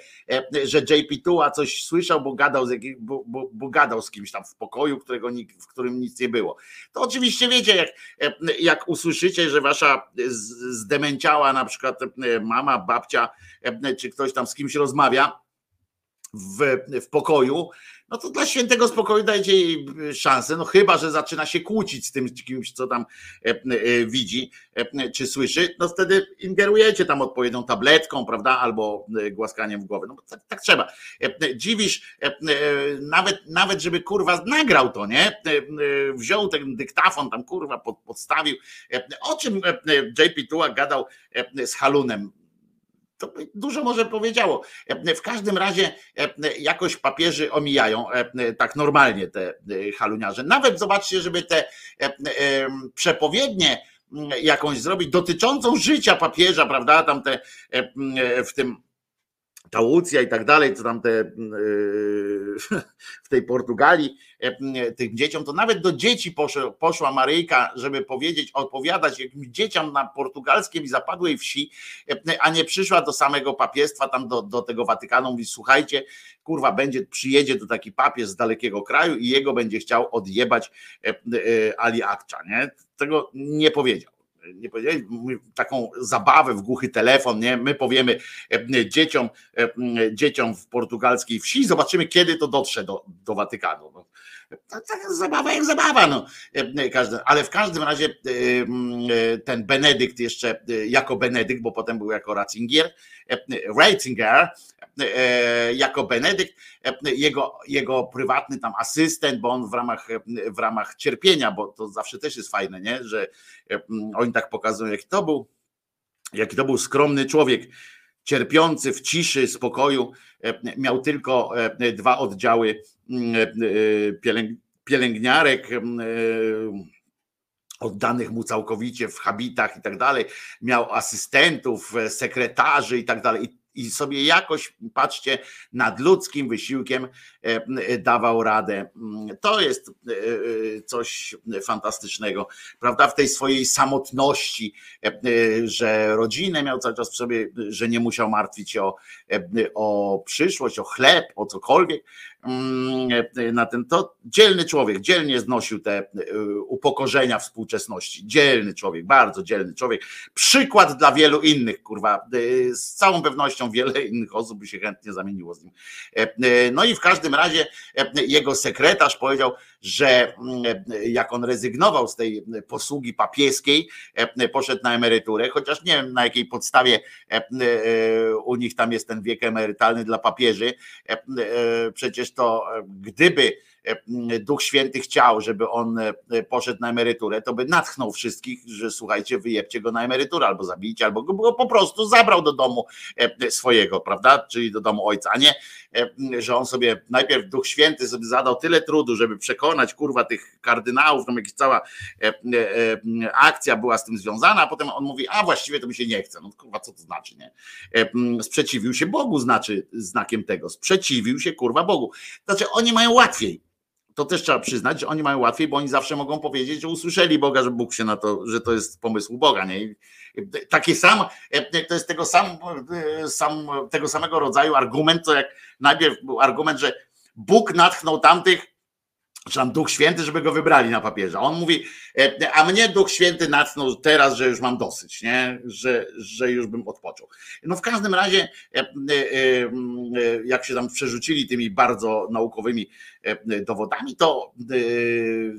że JP Tua coś słyszał, bo gadał, z bo, bo, bo, gadał z kimś tam w pokoju, którego, w którym nic nie było. To oczywiście wiecie, jak, e, jak usłyszycie, że wasza zdemęciała na przykład e, mama, babcia, czy ktoś tam z kimś rozmawia w, w pokoju, no to dla świętego spokoju dajcie jej e, szansę, no chyba, że zaczyna się kłócić z tym kimś, co tam e, e, widzi czy słyszy, no wtedy ingerujecie tam odpowiednią tabletką, prawda, albo głaskaniem w głowę, no tak, tak trzeba. Dziwisz, nawet, nawet żeby kurwa nagrał to, nie, wziął ten dyktafon tam kurwa pod, podstawił, o czym JP Tua gadał z Halunem, to dużo może powiedziało. W każdym razie jakoś papieży omijają tak normalnie te haluniarze. Nawet zobaczcie, żeby te przepowiednie jakąś zrobić dotyczącą życia papieża, prawda? Tam te w tym ta Łucja i tak dalej, co tam te e, w tej Portugalii e, tym dzieciom, to nawet do dzieci poszła, poszła Maryjka, żeby powiedzieć, opowiadać jakimś dzieciom na portugalskim i zapadłej wsi, e, a nie przyszła do samego papiestwa, tam do, do tego Watykanu, mówi słuchajcie, kurwa, będzie, przyjedzie tu taki papież z dalekiego kraju i jego będzie chciał odjebać Ali Akcza, nie? Tego nie powiedział nie powiedzieli, taką zabawę w głuchy telefon, nie? My powiemy e, dzieciom, e, dzieciom w portugalskiej wsi, zobaczymy, kiedy to dotrze do, do Watykanu. No, To, to zabawa jak zabawa, no. Każdy, ale w każdym razie ten Benedykt jeszcze jako Benedykt, bo potem był jako Ratzinger, Ratzinger, jako Benedykt, jego, jego prywatny tam asystent, bo on w ramach, w ramach cierpienia, bo to zawsze też jest fajne, nie? że oni tak pokazują, jaki to był, jaki to był skromny człowiek, cierpiący w ciszy, spokoju, miał tylko dwa oddziały pielęgniarek oddanych mu całkowicie w habitach i tak dalej, miał asystentów, sekretarzy i tak dalej i sobie jakoś, patrzcie, nad ludzkim wysiłkiem e, dawał radę. To jest e, e, coś fantastycznego, prawda? W tej swojej samotności, że rodzinę miał cały czas w sobie, że nie musiał martwić się o, o przyszłość, o chleb, o cokolwiek Mm, na ten, to dzielny człowiek, dzielnie znosił te e, upokorzenia współczesności. Dzielny człowiek, bardzo dzielny człowiek. Przykład dla wielu innych, kurwa. E, z całą pewnością wiele innych osób by się chętnie zamieniło z nim. E, no i w każdym razie jego sekretarz powiedział, że mm, jak on rezygnował z tej posługi papieskiej, poszedł na emeryturę, chociaż nie wiem na jakiej podstawie u nich tam jest ten wiek emerytalny dla papieży. Przecież to gdyby E, Duch Święty chciał, żeby on e, poszedł na emeryturę, to by natchnął wszystkich, że słuchajcie, wyjebcie go na emeryturę albo zabijcie, albo go po prostu zabrał do domu e, swojego, prawda? Czyli do domu ojca, a nie, że on sobie najpierw Duch Święty sobie zadał tyle trudu, żeby przekonać kurwa tych kardynałów, tam jakaś cała akcja była z tym związana, a potem on mówi, a właściwie to mi się nie chce. No kurwa, co to znaczy, nie? Sprzeciwił się Bogu, znaczy znakiem tego. Sprzeciwił się kurwa Bogu. Znaczy oni mają łatwiej to też trzeba przyznać, że oni mają łatwiej, bo oni zawsze mogą powiedzieć, że usłyszeli Boga, że Bóg się na to, że to jest pomysł Boga. Nie? Taki sam, to jest tego, sam, sam, tego samego rodzaju argument, co jak najpierw był argument, że Bóg natchnął tamtych, tam Duch Święty, żeby go wybrali na papieża. On mówi, e, a mnie Duch Święty natchnął teraz, że już mam dosyć, nie? Że, że już bym odpoczął. No w każdym razie, e, e, jak się tam przerzucili tymi bardzo naukowymi dowodami, to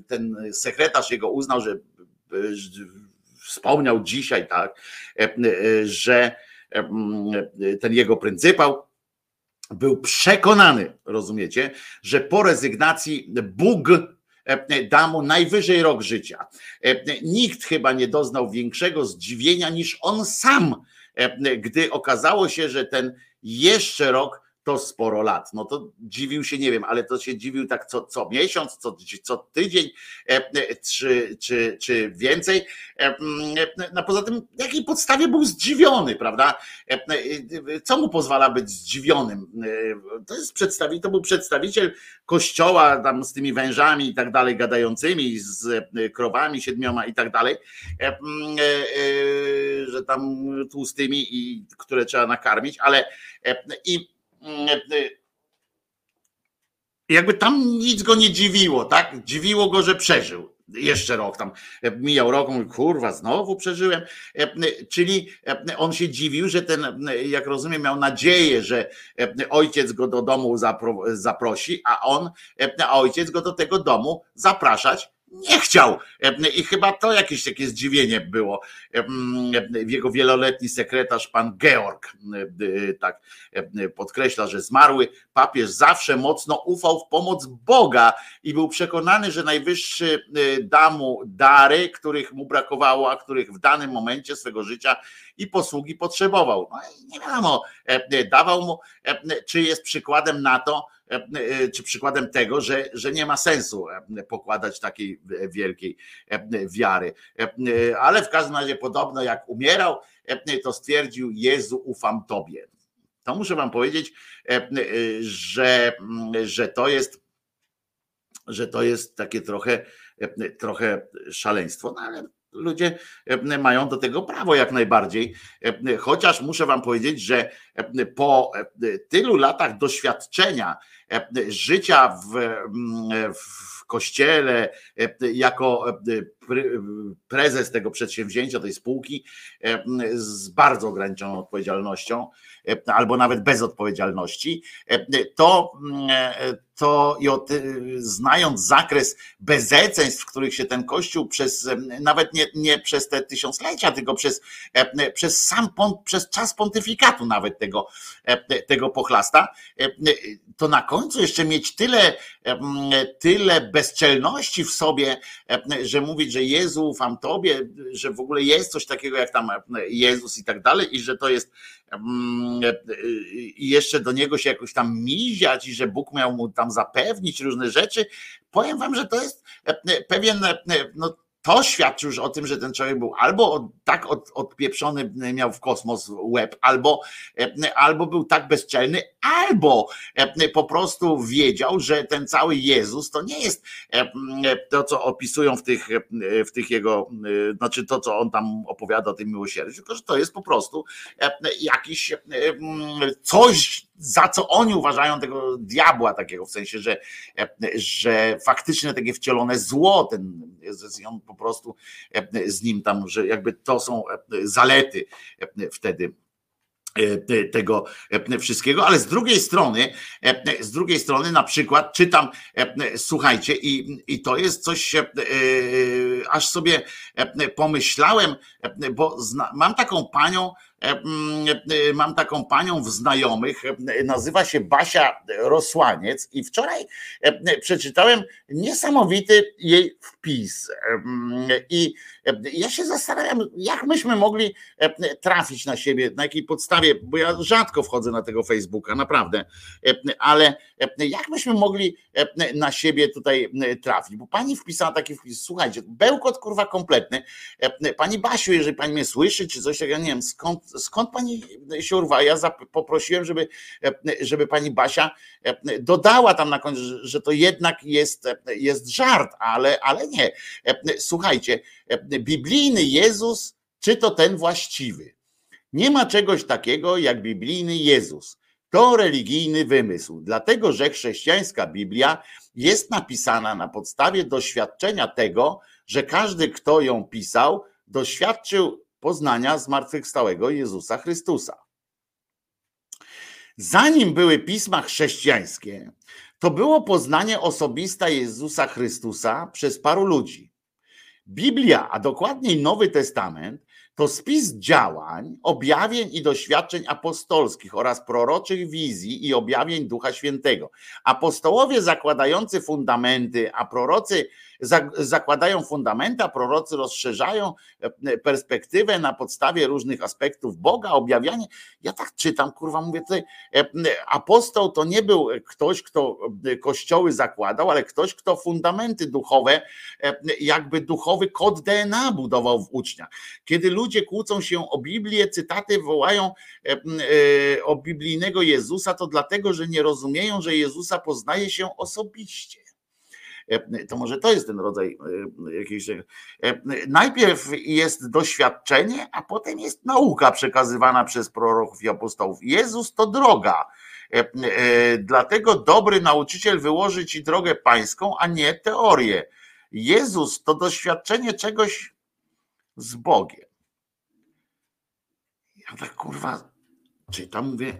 ten sekretarz jego uznał, że wspomniał dzisiaj, tak, że ten jego pryncypał był przekonany, rozumiecie, że po rezygnacji Bóg e, da mu najwyżej rok życia. E, nikt chyba nie doznał większego zdziwienia niż on sam, e, gdy okazało się, że ten jeszcze rok to sporo lat. No to dziwił się, nie wiem, ale to się dziwił tak co, co miesiąc, co, co tydzień, e, e, czy, czy, czy więcej. E, no poza tym, jakiej podstawie był zdziwiony, prawda? Co mu pozwala być zdziwionym? To jest przedstawiciel, to był przedstawiciel kościoła tam z tymi wężami i tak dalej, gadającymi, z krowami siedmioma i tak dalej, że tam tłustymi i które trzeba nakarmić, ale i Mm, jakby tam nic go nie dziwiło, tak? Dziwiło go, że przeżył. Jeszcze rok tam e, mijał rok, kurwa, znowu przeżyłem. E, czyli on się dziwił, że ten, jak rozumiem, miał nadzieję, że ojciec go do domu zaprosi, a on, a ojciec go do tego domu zapraszać nie chciał. I chyba to jakieś takie zdziwienie było. Jego wieloletni sekretarz, pan Georg, tak podkreśla, że zmarły papież zawsze mocno ufał w pomoc Boga i był przekonany, że najwyższy da mu dary, których mu brakowało, a których w danym momencie swego życia i posługi potrzebował. No i nie wiadomo, dawał mu, czy jest przykładem na to, E, e, czy przykładem tego, że, że nie ma sensu e, pokładać takiej wielkiej wiary. Ale w każdym razie podobno jak umierał, to stwierdził Jezu ufam Tobie. To muszę Wam powiedzieć, że, że to jest że to jest takie trochę, trochę szaleństwo, no ale ludzie mają do tego prawo jak najbardziej. Chociaż muszę Wam powiedzieć, że po tylu latach doświadczenia życia w, w kościele, jako prezes tego przedsięwzięcia, tej spółki z bardzo ograniczoną odpowiedzialnością, albo nawet bez odpowiedzialności, to to i od, znając zakres bezeceństw, w których się ten kościół przez, nawet nie, nie przez te tysiąclecia, tylko przez, przez sam, przez czas pontyfikatu nawet tego, tego pochlasta, to na końcu jeszcze mieć tyle, tyle bezczelności w sobie, że mówić, że Jezu, ufam Tobie, że w ogóle jest coś takiego jak tam Jezus i tak dalej i że to jest i jeszcze do niego się jakoś tam miziać i że Bóg miał mu tam zapewnić różne rzeczy. Powiem wam, że to jest pewien no, to świadczy już o tym, że ten człowiek był albo tak od, odpieprzony, miał w kosmos łeb, albo, albo był tak bezczelny, albo po prostu wiedział, że ten cały Jezus to nie jest to, co opisują w tych, w tych jego, znaczy to, co on tam opowiada o tym miłosierdziu, tylko że to jest po prostu jakiś coś, za co oni uważają tego diabła takiego, w sensie, że, że faktycznie takie wcielone zło, ten on po prostu z nim tam, że jakby to są zalety wtedy tego wszystkiego, ale z drugiej strony, z drugiej strony na przykład czytam, słuchajcie, i, i to jest coś, aż sobie pomyślałem, bo zna, mam taką panią, mam taką panią w znajomych, nazywa się Basia Rosłaniec i wczoraj przeczytałem niesamowity jej wpis. I ja się zastanawiam, jak myśmy mogli trafić na siebie, na jakiej podstawie, bo ja rzadko wchodzę na tego Facebooka, naprawdę, ale jak myśmy mogli na siebie tutaj trafić, bo pani wpisała taki wpis, słuchajcie, bełkot kurwa kompletny, pani Basiu, jeżeli pani mnie słyszy, czy coś ja nie wiem, skąd skąd pani się urwa? Ja poprosiłem, żeby, żeby pani Basia dodała tam na końcu, że to jednak jest, jest żart, ale, ale nie. Słuchajcie, biblijny Jezus, czy to ten właściwy? Nie ma czegoś takiego jak biblijny Jezus. To religijny wymysł, dlatego że chrześcijańska Biblia jest napisana na podstawie doświadczenia tego, że każdy, kto ją pisał, doświadczył poznania zmartwychwstałego Jezusa Chrystusa. Zanim były pisma chrześcijańskie, to było poznanie osobista Jezusa Chrystusa przez paru ludzi. Biblia, a dokładniej Nowy Testament, to spis działań, objawień i doświadczeń apostolskich oraz proroczych wizji i objawień Ducha Świętego. Apostołowie zakładający fundamenty, a prorocy zakładają fundamenty, a prorocy rozszerzają e, perspektywę na podstawie różnych aspektów Boga, objawianie. Ja tak czytam, kurwa, mówię tutaj, e, apostoł to nie był ktoś, kto e, kościoły zakładał, ale ktoś, kto fundamenty duchowe, jakby duchowy kod DNA budował w uczniach. Kiedy ludzie kłócą się o Biblię, cytaty wołają o biblijnego Jezusa, to dlatego, że nie rozumieją, że Jezusa poznaje się osobiście. E, to może to jest ten rodzaj e, jakiejś. E, najpierw jest doświadczenie, a potem jest nauka przekazywana przez proroków i apostołów. Jezus to droga. Dlatego dobry nauczyciel wyłoży ci drogę pańską, a nie teorię. Jezus to doświadczenie czegoś z Bogiem. Ja tak kurwa czytam, mówię,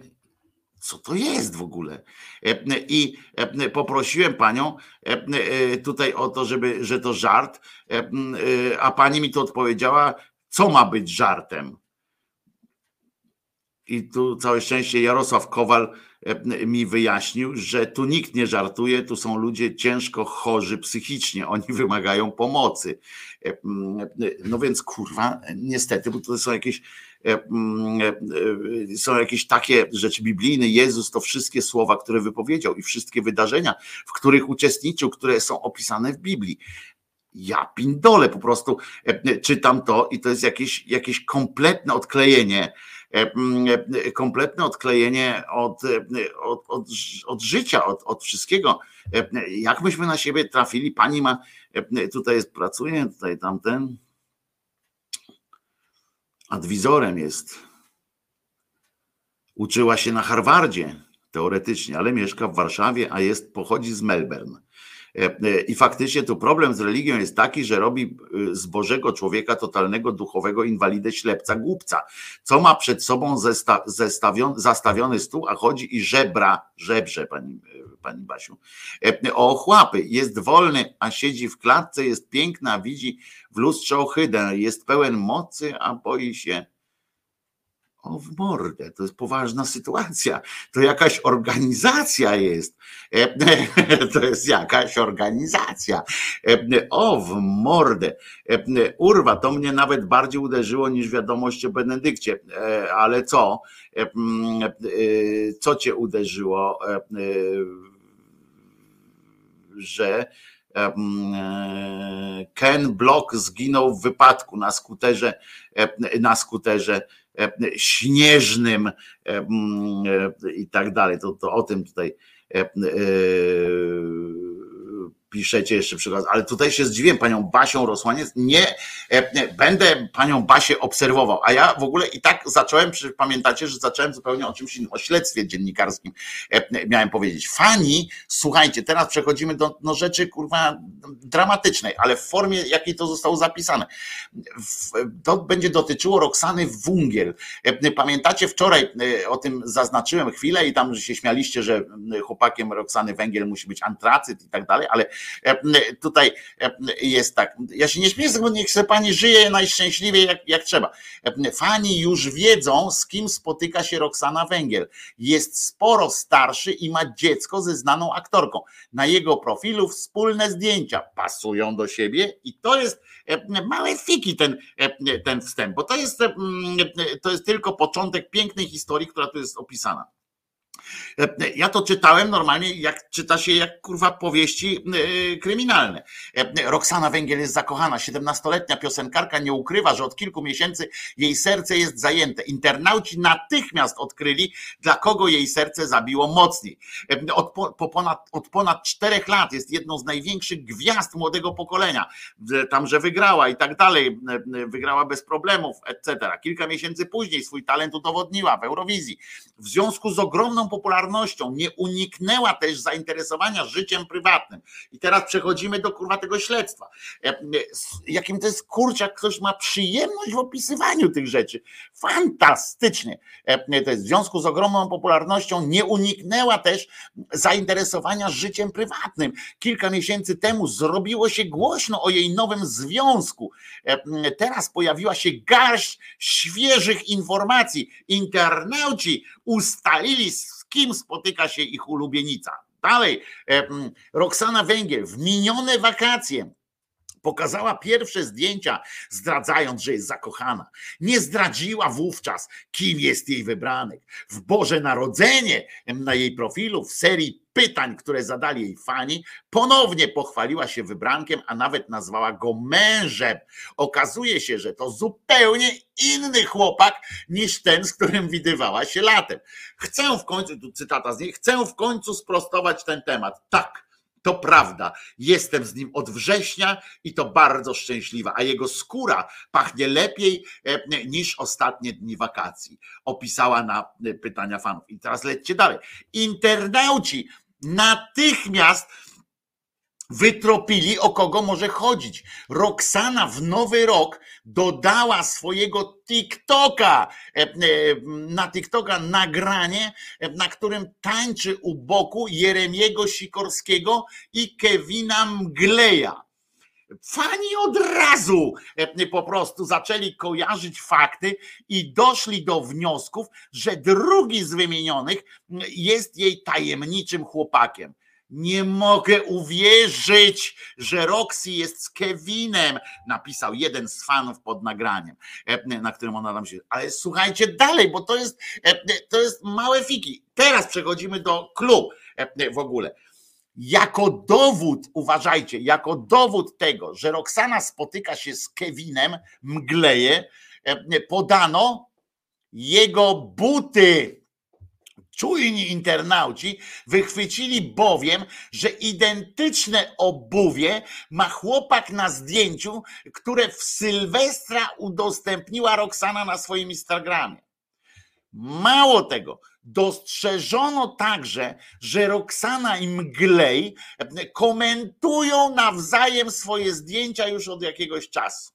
co to jest w ogóle? E, I e, poprosiłem panią e, tutaj o to, żeby, że to żart, a pani mi to odpowiedziała, co ma być żartem. I tu całe szczęście Jarosław Kowal mi wyjaśnił, że tu nikt nie żartuje, tu są ludzie ciężko chorzy psychicznie, oni wymagają pomocy. No więc kurwa, niestety, bo to są jakieś E, e, są jakieś takie rzeczy biblijne. Jezus to wszystkie słowa, które wypowiedział i wszystkie wydarzenia, w których uczestniczył, które są opisane w Biblii. Ja pindole po prostu e, czytam to i to jest jakieś, jakieś kompletne odklejenie mm, kompletne odklejenie od, od, od, od życia, od, od wszystkiego. Jak myśmy na siebie trafili? Pani ma, tutaj jest, pracuje, tutaj tamten, adwizorem jest. Uczyła się na Harvardzie teoretycznie, ale mieszka w Warszawie, a jest, pochodzi z Melbourne. I faktycznie tu problem z religią jest taki, że robi z Bożego człowieka totalnego duchowego inwalidę ślepca, głupca. Co ma przed sobą zesta, zestawiony, zastawiony stół, a chodzi i żebra, żebrze, pani, pani Basiu. O chłapy, jest wolny, a siedzi w klatce, jest piękna, widzi w lustrze ohydę, jest pełen mocy, a boi się o w mordę, to jest poważna sytuacja. To jakaś organizacja jest. To jest jakaś organizacja. O w mordę. Urwa, to mnie nawet bardziej uderzyło niż wiadomość o Benedykcie. Ale co? Co cię uderzyło? Że Ken Block zginął w wypadku na skuterze, na skuterze śnieżnym e, e, i tak dalej. To, to o tym tutaj e, piszecie jeszcze przykład, ale tutaj się zdziwiłem panią Basią Rosłaniec, nie, będę panią Basię obserwował, a ja w ogóle i tak zacząłem, pamiętacie, że zacząłem zupełnie o czymś innym, o śledztwie dziennikarskim miałem powiedzieć. Fani, słuchajcie, teraz przechodzimy do no, rzeczy kurwa dramatycznej, ale w formie jakiej to zostało zapisane. To będzie dotyczyło Roxany Wungiel. Pamiętacie, wczoraj o tym zaznaczyłem chwilę i tam się śmialiście, że chłopakiem Roxany Węgiel musi być antracyt i tak dalej, ale tutaj jest tak. Ja się nie śmieję, bo niech sobie pani żyje najszczęśliwiej jak, jak trzeba. Fani już wiedzą, z kim spotyka się Roxana Węgiel. Jest sporo starszy i ma dziecko ze znaną aktorką. Na jego profilu wspólne zdjęcia pasują do siebie i to jest małe fiki ten, ten wstęp, bo to jest, to jest tylko początek pięknej historii, która tu jest opisana. Ja to czytałem normalnie, jak czyta się jak kurwa powieści e, kryminalne. E, Roxana Węgiel jest zakochana, 17-letnia piosenkarka nie ukrywa, że od kilku miesięcy jej serce jest zajęte. Internauci natychmiast odkryli, dla kogo jej serce zabiło mocniej. E, od, po ponad, od ponad czterech lat jest jedną z największych gwiazd młodego pokolenia. Tam, że wygrała i tak dalej, wygrała bez problemów, etc. Kilka miesięcy później swój talent udowodniła w Eurowizji. W związku z ogromną popularnością, nie uniknęła też zainteresowania życiem prywatnym. I teraz przechodzimy do kurwa tego śledztwa. E, e, jakim to jest kurczak, ktoś ma przyjemność w opisywaniu tych rzeczy. Fantastycznie. E, to jest w związku z ogromną popularnością, nie uniknęła też zainteresowania życiem prywatnym. Kilka miesięcy temu zrobiło się głośno o jej nowym związku. Teraz pojawiła się garść świeżych informacji. Internauci ustalili kim spotyka się ich ulubienica. Dalej, e, Roxana Węgiel w minione wakacje pokazała pierwsze zdjęcia, zdradzając, że jest zakochana. Nie zdradziła wówczas, kim jest jej wybranek. W Boże Narodzenie na jej profilu w serii pytań, które zadali jej fani, ponownie pochwaliła się wybrankiem, a nawet nazwała go mężem. Okazuje się, że to zupełnie inny chłopak niż ten, z którym widywała się latem. Chcę w końcu, tu cytata z niej, chcę w końcu sprostować ten temat. Tak, to prawda, jestem z nim od września i to bardzo szczęśliwa, a jego skóra pachnie lepiej e, niż ostatnie dni wakacji. Opisała na e, pytania fanów. I teraz lećcie dalej. Internauci natychmiast wytropili, o kogo może chodzić. Roxana w nowy rok dodała swojego TikToka, e, e, na TikToka nagranie, e, na którym tańczy u boku Jeremiego Sikorskiego i Kevina Mgleja. Fani od razu po prostu zaczęli kojarzyć fakty i doszli do wniosków, że drugi z wymienionych jest jej tajemniczym chłopakiem. Nie mogę uwierzyć, że Roxy jest z Kevinem, napisał jeden z fanów pod nagraniem, e, na którym ona tam się. Ale słuchajcie dalej, bo to jest, e, to jest małe fiki. Teraz przechodzimy do klubu w ogóle. Jako dowód, uważajcie, jako dowód tego, że Roxana spotyka się z Kevinem, mgleje, e, podano jego buty Czujni internauci wychwycili bowiem, że identyczne obuwie ma chłopak na zdjęciu, które w Sylwestra udostępniła Roxana na swoim Instagramie. Mało tego, Dostrzeżono także, że Roxana i Mglej e, komentują nawzajem swoje zdjęcia już od jakiegoś czasu.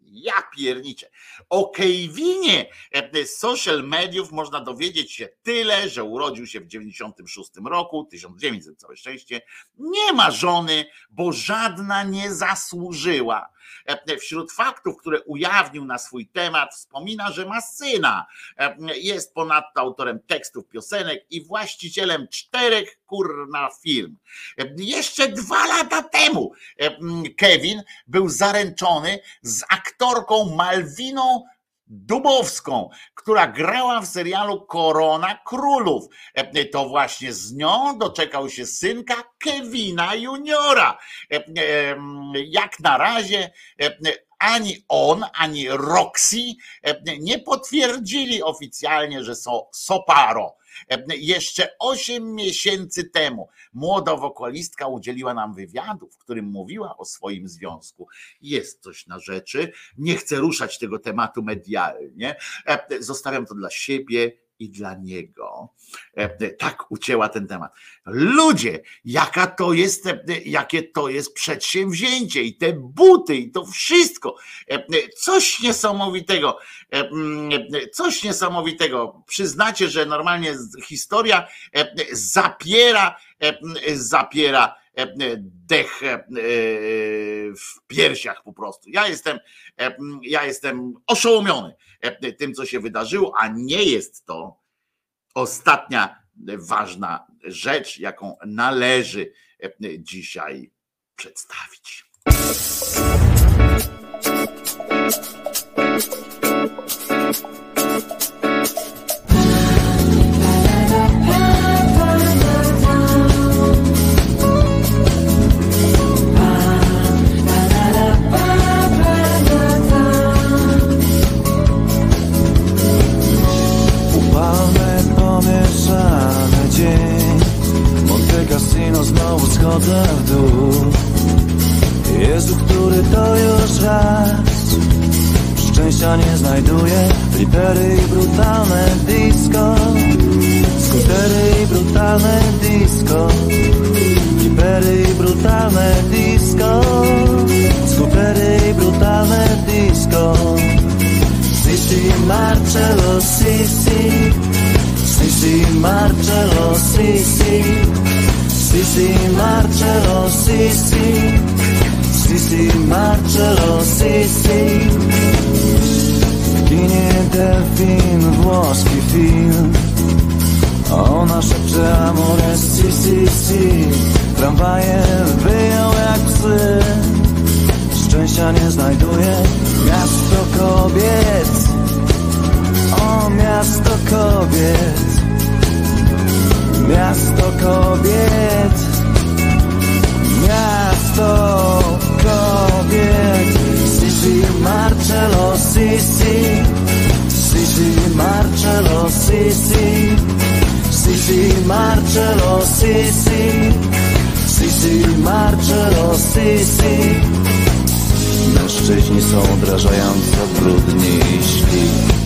Ja pierniczę. O Kejwinie e, social mediów można dowiedzieć się tyle, że urodził się w 96 roku, 1900 całe szczęście. Nie ma żony, bo żadna nie zasłużyła. E, Wśród faktów, które ujawnił na swój temat, wspomina, że ma syna. E, Jest ponadto autorem tekstów piosenek i właścicielem czterech kurna firm. E, Jeszcze dwa lata temu e, Kevin był zaręczony z aktorką Malwiną Dubowską, która grała w serialu Korona Królów. E, To właśnie z nią doczekał się synka Kevina Juniora. E, e, Jak na razie ani on, ani Roxy nie potwierdzili oficjalnie, że są soparo. E, Jeszcze 8 miesięcy temu młoda wokalistka udzieliła nam wywiadu, w którym mówiła o swoim związku. Jest coś na rzeczy. Nie chcę ruszać tego tematu medialnie. E, Zostawiam to dla siebie i dla niego. E, Tak ucięła ten temat. Ludzie, jaka to jest, e, jakie to jest przedsięwzięcie i te buty i to wszystko. E, Coś niesamowitego. E, mm, Coś niesamowitego. Przyznacie, że normalnie historia e, zapiera, e, zapiera e, dech e, w piersiach po prostu. Ja jestem, e, ja jestem oszołomiony e, tym, co się wydarzyło, a nie jest to ostatnia ważna rzecz, jaką należy e, dzisiaj przedstawić. Znowu schodzę w dół Jezu, który to już raz Szczęścia nie znajduję Lipery i brutalne disco. Skutery i brutalne disco. Lipery i brutalne disco. Skutery i brutalne disco. Sisi Marcello, Sisi. Sisi Marcello, Sisi Sisi Marcello, Sisi. Sisi Marcello, Sisi. W kinie delfin, włoski film. Ona szepcze amore, si, si, si. Tramwaje wyjął jak psy. Szczęścia nie znajduje. Miasto kobiet. O, miasto kobiet Miasto kobiet. Miasto kobiet. Sisi Marcello, Sisi. Sisi Marcello, Sisi. Sisi Marcello, Sisi. Sisi Marcello, Sisi. Mężczyźni są odrażająco brudni i śli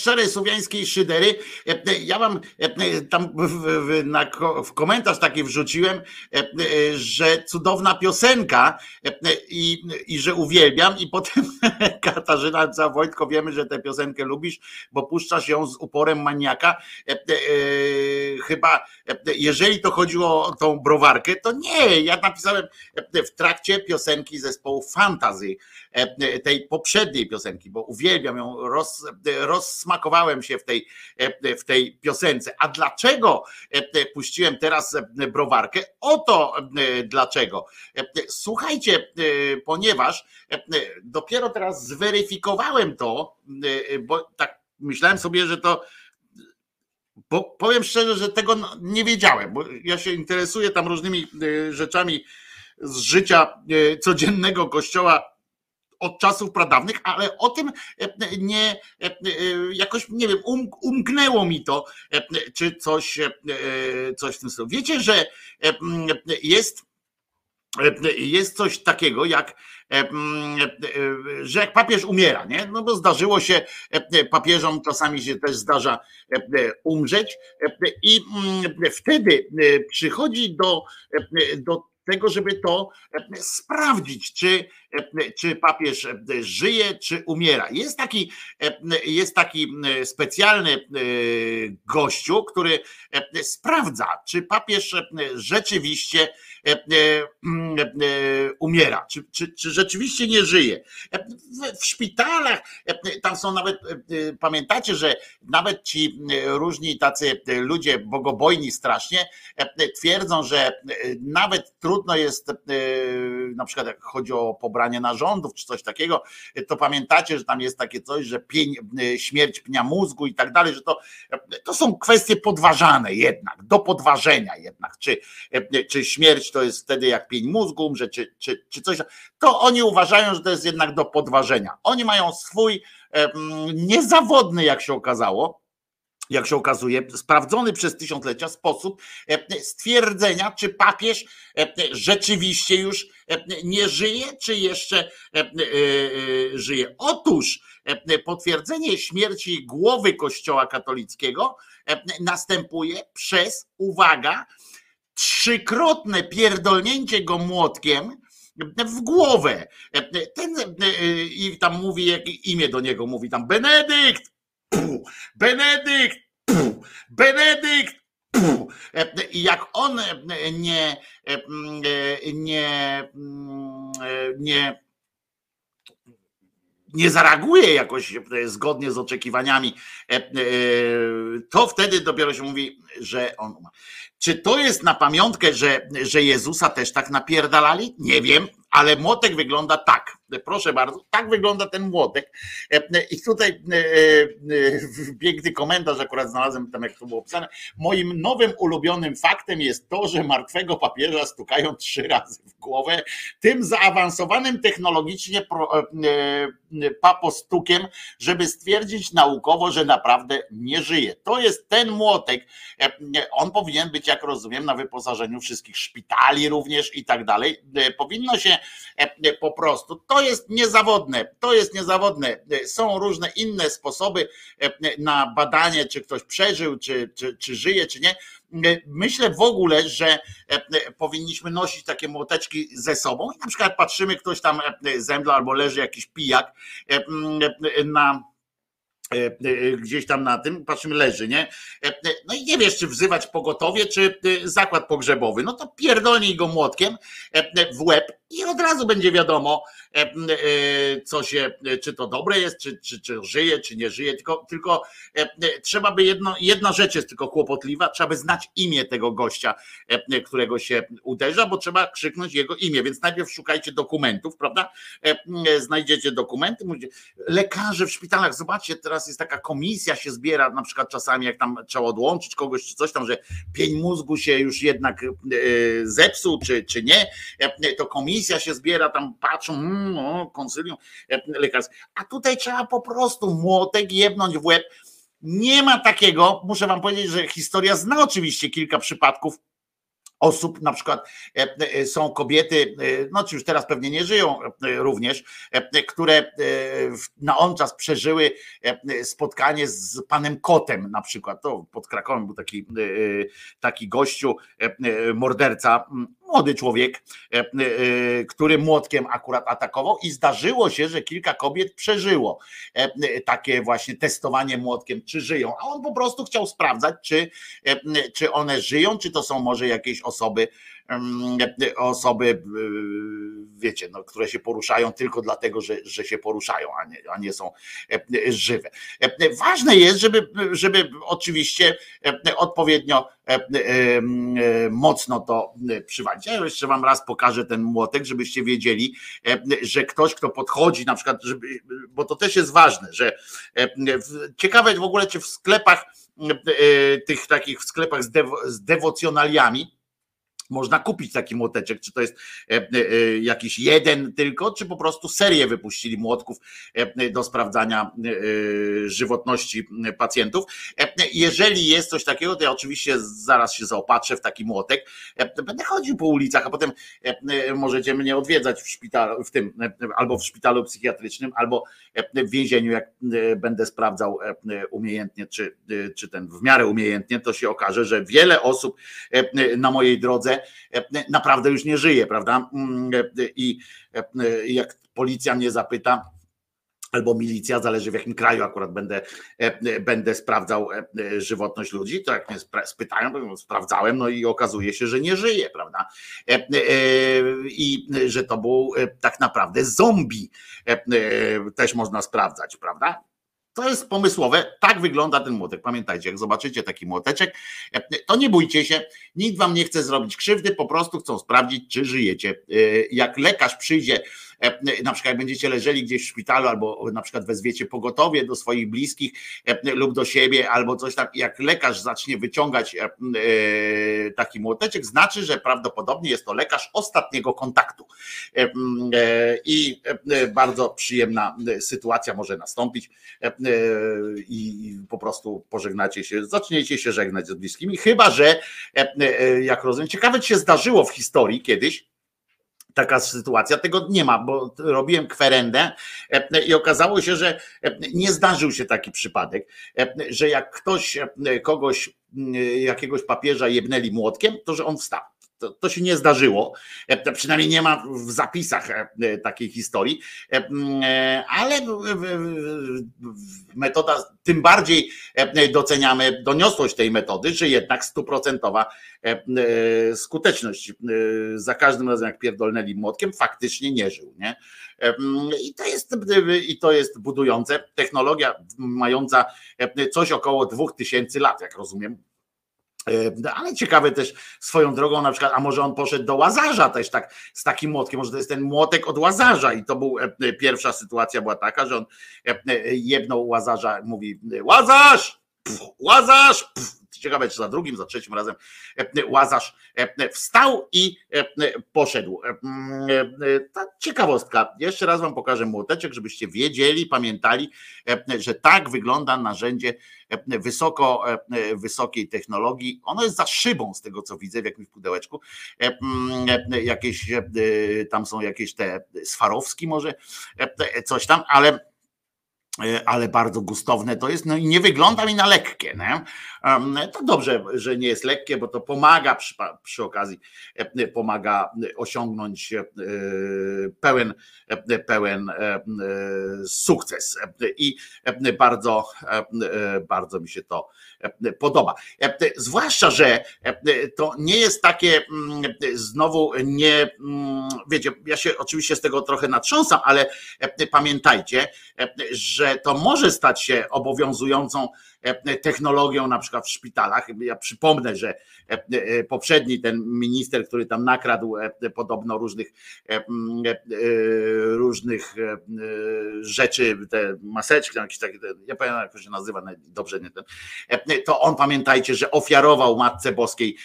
szczerej słowiańskiej szydery. E, e, Ja wam e, tam w, na, w komentarz taki wrzuciłem, że cudowna piosenka i, i że uwielbiam i potem Katarzyna za Wojtko wiemy, że tę piosenkę lubisz, bo puszczasz ją z uporem maniaka. Chyba jeżeli to chodziło o tą browarkę, to nie, ja napisałem e, w trakcie piosenki zespołu Fantasy, e, tej poprzedniej piosenki, bo uwielbiam ją, roz, rozsmakowałem się w tej, e, w tej piosence. A dlaczego e, puściłem teraz e, browarkę? Oto e, dlaczego. E, Słuchajcie, e, ponieważ e, dopiero teraz zweryfikowałem to, e, bo tak myślałem sobie, że to bo powiem szczerze, że tego nie wiedziałem, bo ja się interesuję tam różnymi e, rzeczami z życia e, codziennego kościoła od czasów pradawnych, ale o tym e, nie jakoś nie wiem, um, umknęło mi to, czy coś, coś w tym stylu. Wiecie, że jest, jest coś takiego jak że jak papież umiera, nie? No bo zdarzyło się e, papieżom, czasami się też zdarza e, umrzeć e, i mm, wtedy e, przychodzi do, e, do tego, żeby to e, sprawdzić, czy, e, czy papież e, żyje, czy umiera. Jest taki, e, jest taki e, specjalny e, gościu, który e, sprawdza, czy papież e, rzeczywiście e, e, mm, e, umiera, czy, czy, czy rzeczywiście nie żyje. E, W, w szpitalach, e, tam są nawet, e, e, pamiętacie, że nawet ci e, różni tacy e, ludzie bogobojni strasznie e, twierdzą, że e, nawet trudno jest, e, na przykład jak chodzi o pobranie narządów czy coś takiego, e, to pamiętacie, że tam jest takie coś, że pień, e, śmierć pnia mózgu i tak dalej, że to, e, to są kwestie podważane jednak, do podważenia jednak, czy, czy śmierć to jest wtedy jak pień mózgu umrze, czy, czy, czy coś, to oni uważają, że to jest jednak do podważenia. Oni mają swój niezawodny, jak się okazało, jak się okazuje, sprawdzony przez tysiąclecia sposób e, stwierdzenia, czy papież e, rzeczywiście już e, nie żyje, czy jeszcze żyje. Otóż potwierdzenie śmierci głowy Kościoła katolickiego następuje przez, uwaga, trzykrotne pierdolnięcie go młotkiem w głowę. Ten, I tam mówi, imię do niego mówi, tam Benedykt, Puh, Benedykt, Benedykt. Puh. I jak on nie, nie, nie, nie zareaguje jakoś zgodnie z oczekiwaniami, to wtedy dopiero się mówi, że on umarł. Czy to jest na pamiątkę, że, że Jezusa też tak napierdalali? Nie wiem, ale młotek wygląda tak. Proszę bardzo, tak wygląda ten młotek. I tutaj e, e, piękny komentarz akurat znalazłem tam, jak to było opisane. Moim nowym ulubionym faktem jest to, że martwego papieża stukają trzy razy w głowę. Tym zaawansowanym technologicznie e, e, papostukiem, żeby stwierdzić naukowo, że naprawdę nie żyje. To jest ten młotek. E, On powinien być, jak rozumiem, na wyposażeniu wszystkich szpitali również i tak dalej. E, Powinno się e, po prostu, to jest niezawodne, to jest niezawodne. Są różne inne sposoby e, na badanie, czy ktoś przeżył, czy, czy, czy żyje, czy nie. Myślę w ogóle, że e, powinniśmy nosić takie młoteczki ze sobą na przykład patrzymy, ktoś tam e, zemdla albo leży jakiś pijak na gdzieś tam na tym, patrzymy, leży, nie? No i nie wiesz, czy wzywać pogotowie, czy zakład pogrzebowy. No to pierdolnij go młotkiem w łeb i od razu będzie wiadomo, e, e, co się, e, czy to dobre jest, czy, czy, czy żyje, czy nie żyje, tylko, tylko trzeba by jedno, jedna rzecz jest tylko kłopotliwa, trzeba by znać imię tego gościa, którego się uderza, bo trzeba krzyknąć jego imię, więc najpierw szukajcie dokumentów, prawda? Znajdziecie dokumenty, lekarze w szpitalach, zobaczcie, teraz jest taka komisja się zbiera, na przykład czasami jak tam trzeba odłączyć kogoś czy coś tam, że pień mózgu się już jednak zepsuł, czy, czy nie, to komisja się zbiera, tam patrzą, mm, o, konsylium e, lekarskie, a tutaj trzeba po prostu młotek jebnąć w łeb, nie ma takiego, muszę wam powiedzieć, że historia zna oczywiście kilka przypadków osób, na przykład e, e, są kobiety, no czy już teraz pewnie nie żyją również, które na on czas przeżyły spotkanie z panem Kotem na przykład, to pod Krakowem był taki, taki gościu, morderca, młody człowiek, który młotkiem akurat atakował i zdarzyło się, że kilka kobiet przeżyło takie właśnie testowanie młotkiem, czy żyją, a on po prostu chciał sprawdzać, czy, czy one żyją, czy to są może jakieś osoby, osoby, wiecie, no, które się poruszają tylko dlatego, że, że się poruszają, a nie, a nie są żywe. Ważne jest, żeby, żeby oczywiście odpowiednio mocno to przywalić. Ja jeszcze wam raz pokażę ten młotek, żebyście wiedzieli, że ktoś, kto podchodzi, na przykład, żeby, bo to też jest ważne, że ciekawe w ogóle, czy w sklepach, tych takich w sklepach z, dewo, z dewocjonaliami, można kupić taki młoteczek, czy to jest e, e, e, jakiś jeden tylko, czy po prostu serię wypuścili młotków do sprawdzania żywotności pacjentów. Jeżeli jest coś takiego, to ja oczywiście zaraz się zaopatrzę w taki młotek, będę chodził po ulicach, a potem możecie mnie odwiedzać w szpitalu, w tym, albo w szpitalu psychiatrycznym, albo w więzieniu, jak będę sprawdzał umiejętnie, czy, czy ten w miarę umiejętnie, to się okaże, że wiele osób na mojej drodze naprawdę już nie żyje, prawda? I jak policja mnie zapyta, albo milicja, zależy w jakim kraju akurat będę, będę sprawdzał żywotność ludzi, to jak mnie spytają, sprawdzałem, no i okazuje się, że nie żyje, prawda? I że to był tak naprawdę zombie, też można sprawdzać, prawda? To jest pomysłowe, tak wygląda ten młotek. Pamiętajcie, jak zobaczycie taki młoteczek, to nie bójcie się, nikt wam nie chce zrobić krzywdy, po prostu chcą sprawdzić, czy żyjecie. Jak lekarz przyjdzie na przykład jak będziecie leżeli gdzieś w szpitalu, albo na przykład wezwiecie pogotowie do swoich bliskich e, lub do siebie, albo coś tam, jak lekarz zacznie wyciągać e, taki młoteczek, znaczy, że prawdopodobnie jest to lekarz ostatniego kontaktu. I bardzo przyjemna sytuacja może nastąpić i po prostu pożegnacie się, zaczniecie się żegnać z bliskimi, chyba że, jak rozumiem, ciekawe, czy się zdarzyło w historii kiedyś, taka sytuacja. Tego nie ma, bo robiłem kwerendę e, i okazało się, że e, nie zdarzył się taki przypadek, e, że jak ktoś kogoś, jakiegoś papieża jebnęli młotkiem, to że on wstał. To, to, się nie zdarzyło, przynajmniej nie ma w zapisach takiej historii, ale metoda, tym bardziej doceniamy doniosłość tej metody, że jednak stuprocentowa skuteczność. Za każdym razem, jak pierdolnęli młotkiem, faktycznie nie żył. Nie? I to jest, i to jest budujące. Technologia mająca coś około 2000 lat, jak rozumiem, E, ale ciekawe też swoją drogą, na przykład, a może on poszedł do łazarza też tak z takim młotkiem, może to jest ten młotek od łazarza i to był e, pierwsza sytuacja była taka, że on e, jedną łazarza, mówi łazarz, pf, łazarz, pf, ciekawe czy za drugim, za trzecim razem Łazarz wstał i poszedł. Ta ciekawostka, jeszcze raz wam pokażę młoteczek, żebyście wiedzieli, pamiętali, że tak wygląda narzędzie wysoko, wysokiej technologii. Ono jest za szybą z tego co widzę w jakimś pudełeczku. Jakieś tam są jakieś te Swarowski może coś tam, ale E, ale bardzo gustowne to jest, no i nie wygląda mi na lekkie. Nie? To dobrze, że nie jest lekkie, bo to pomaga przy, przy okazji, e, pomaga osiągnąć e, pełen, pełen sukces. I bardzo, bardzo mi się to podoba. Zwłaszcza, że to nie jest takie mm, znowu nie, mm, wiecie, ja się oczywiście z tego trochę natrząsam, ale pamiętajcie, że to może stać się obowiązującą E, technologią na przykład w szpitalach. Ja przypomnę, że e, e, poprzedni ten minister, który tam nakradł podobno różnych różnych rzeczy, te maseczki, jakieś takie, ja pamiętam jak to się nazywa dobrze, nie ten, to on pamiętajcie, że ofiarował Matce Boskiej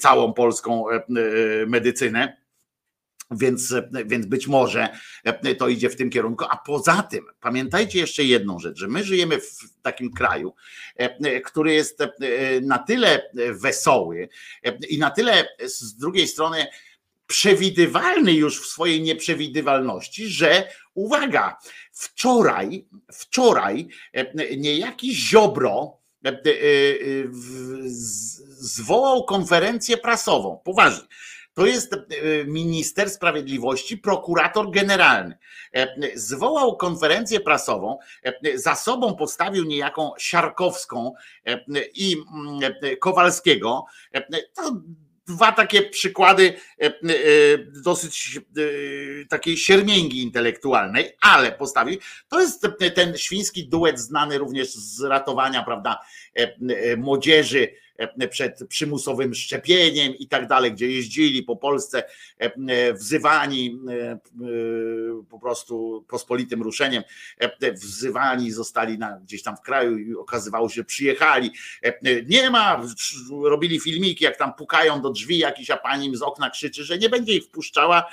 całą polską medycynę Więc, więc być może to idzie w tym kierunku. A poza tym, pamiętajcie jeszcze jedną rzecz, że my żyjemy w takim kraju, który jest na tyle wesoły i na tyle z drugiej strony przewidywalny już w swojej nieprzewidywalności, że uwaga, wczoraj, wczoraj niejaki Ziobro zwołał konferencję prasową. Poważnie to jest e, minister sprawiedliwości, prokurator generalny. E, zwołał konferencję prasową, e, za sobą postawił niejaką Siarkowską i mm, Kowalskiego. To dwa takie przykłady dosyć takiej siermięgi intelektualnej, ale postawił. To jest ten świński duet znany również z ratowania, prawda, młodzieży przed przymusowym szczepieniem i tak dalej, gdzie jeździli po Polsce e, e, wzywani po prostu pospolitym ruszeniem, wzywani zostali na, gdzieś tam w kraju i okazywało się, że przyjechali. Nie ma, robili filmiki, jak tam pukają do drzwi jakiś, a pani im z okna krzyczy, że nie będzie ich wpuszczała,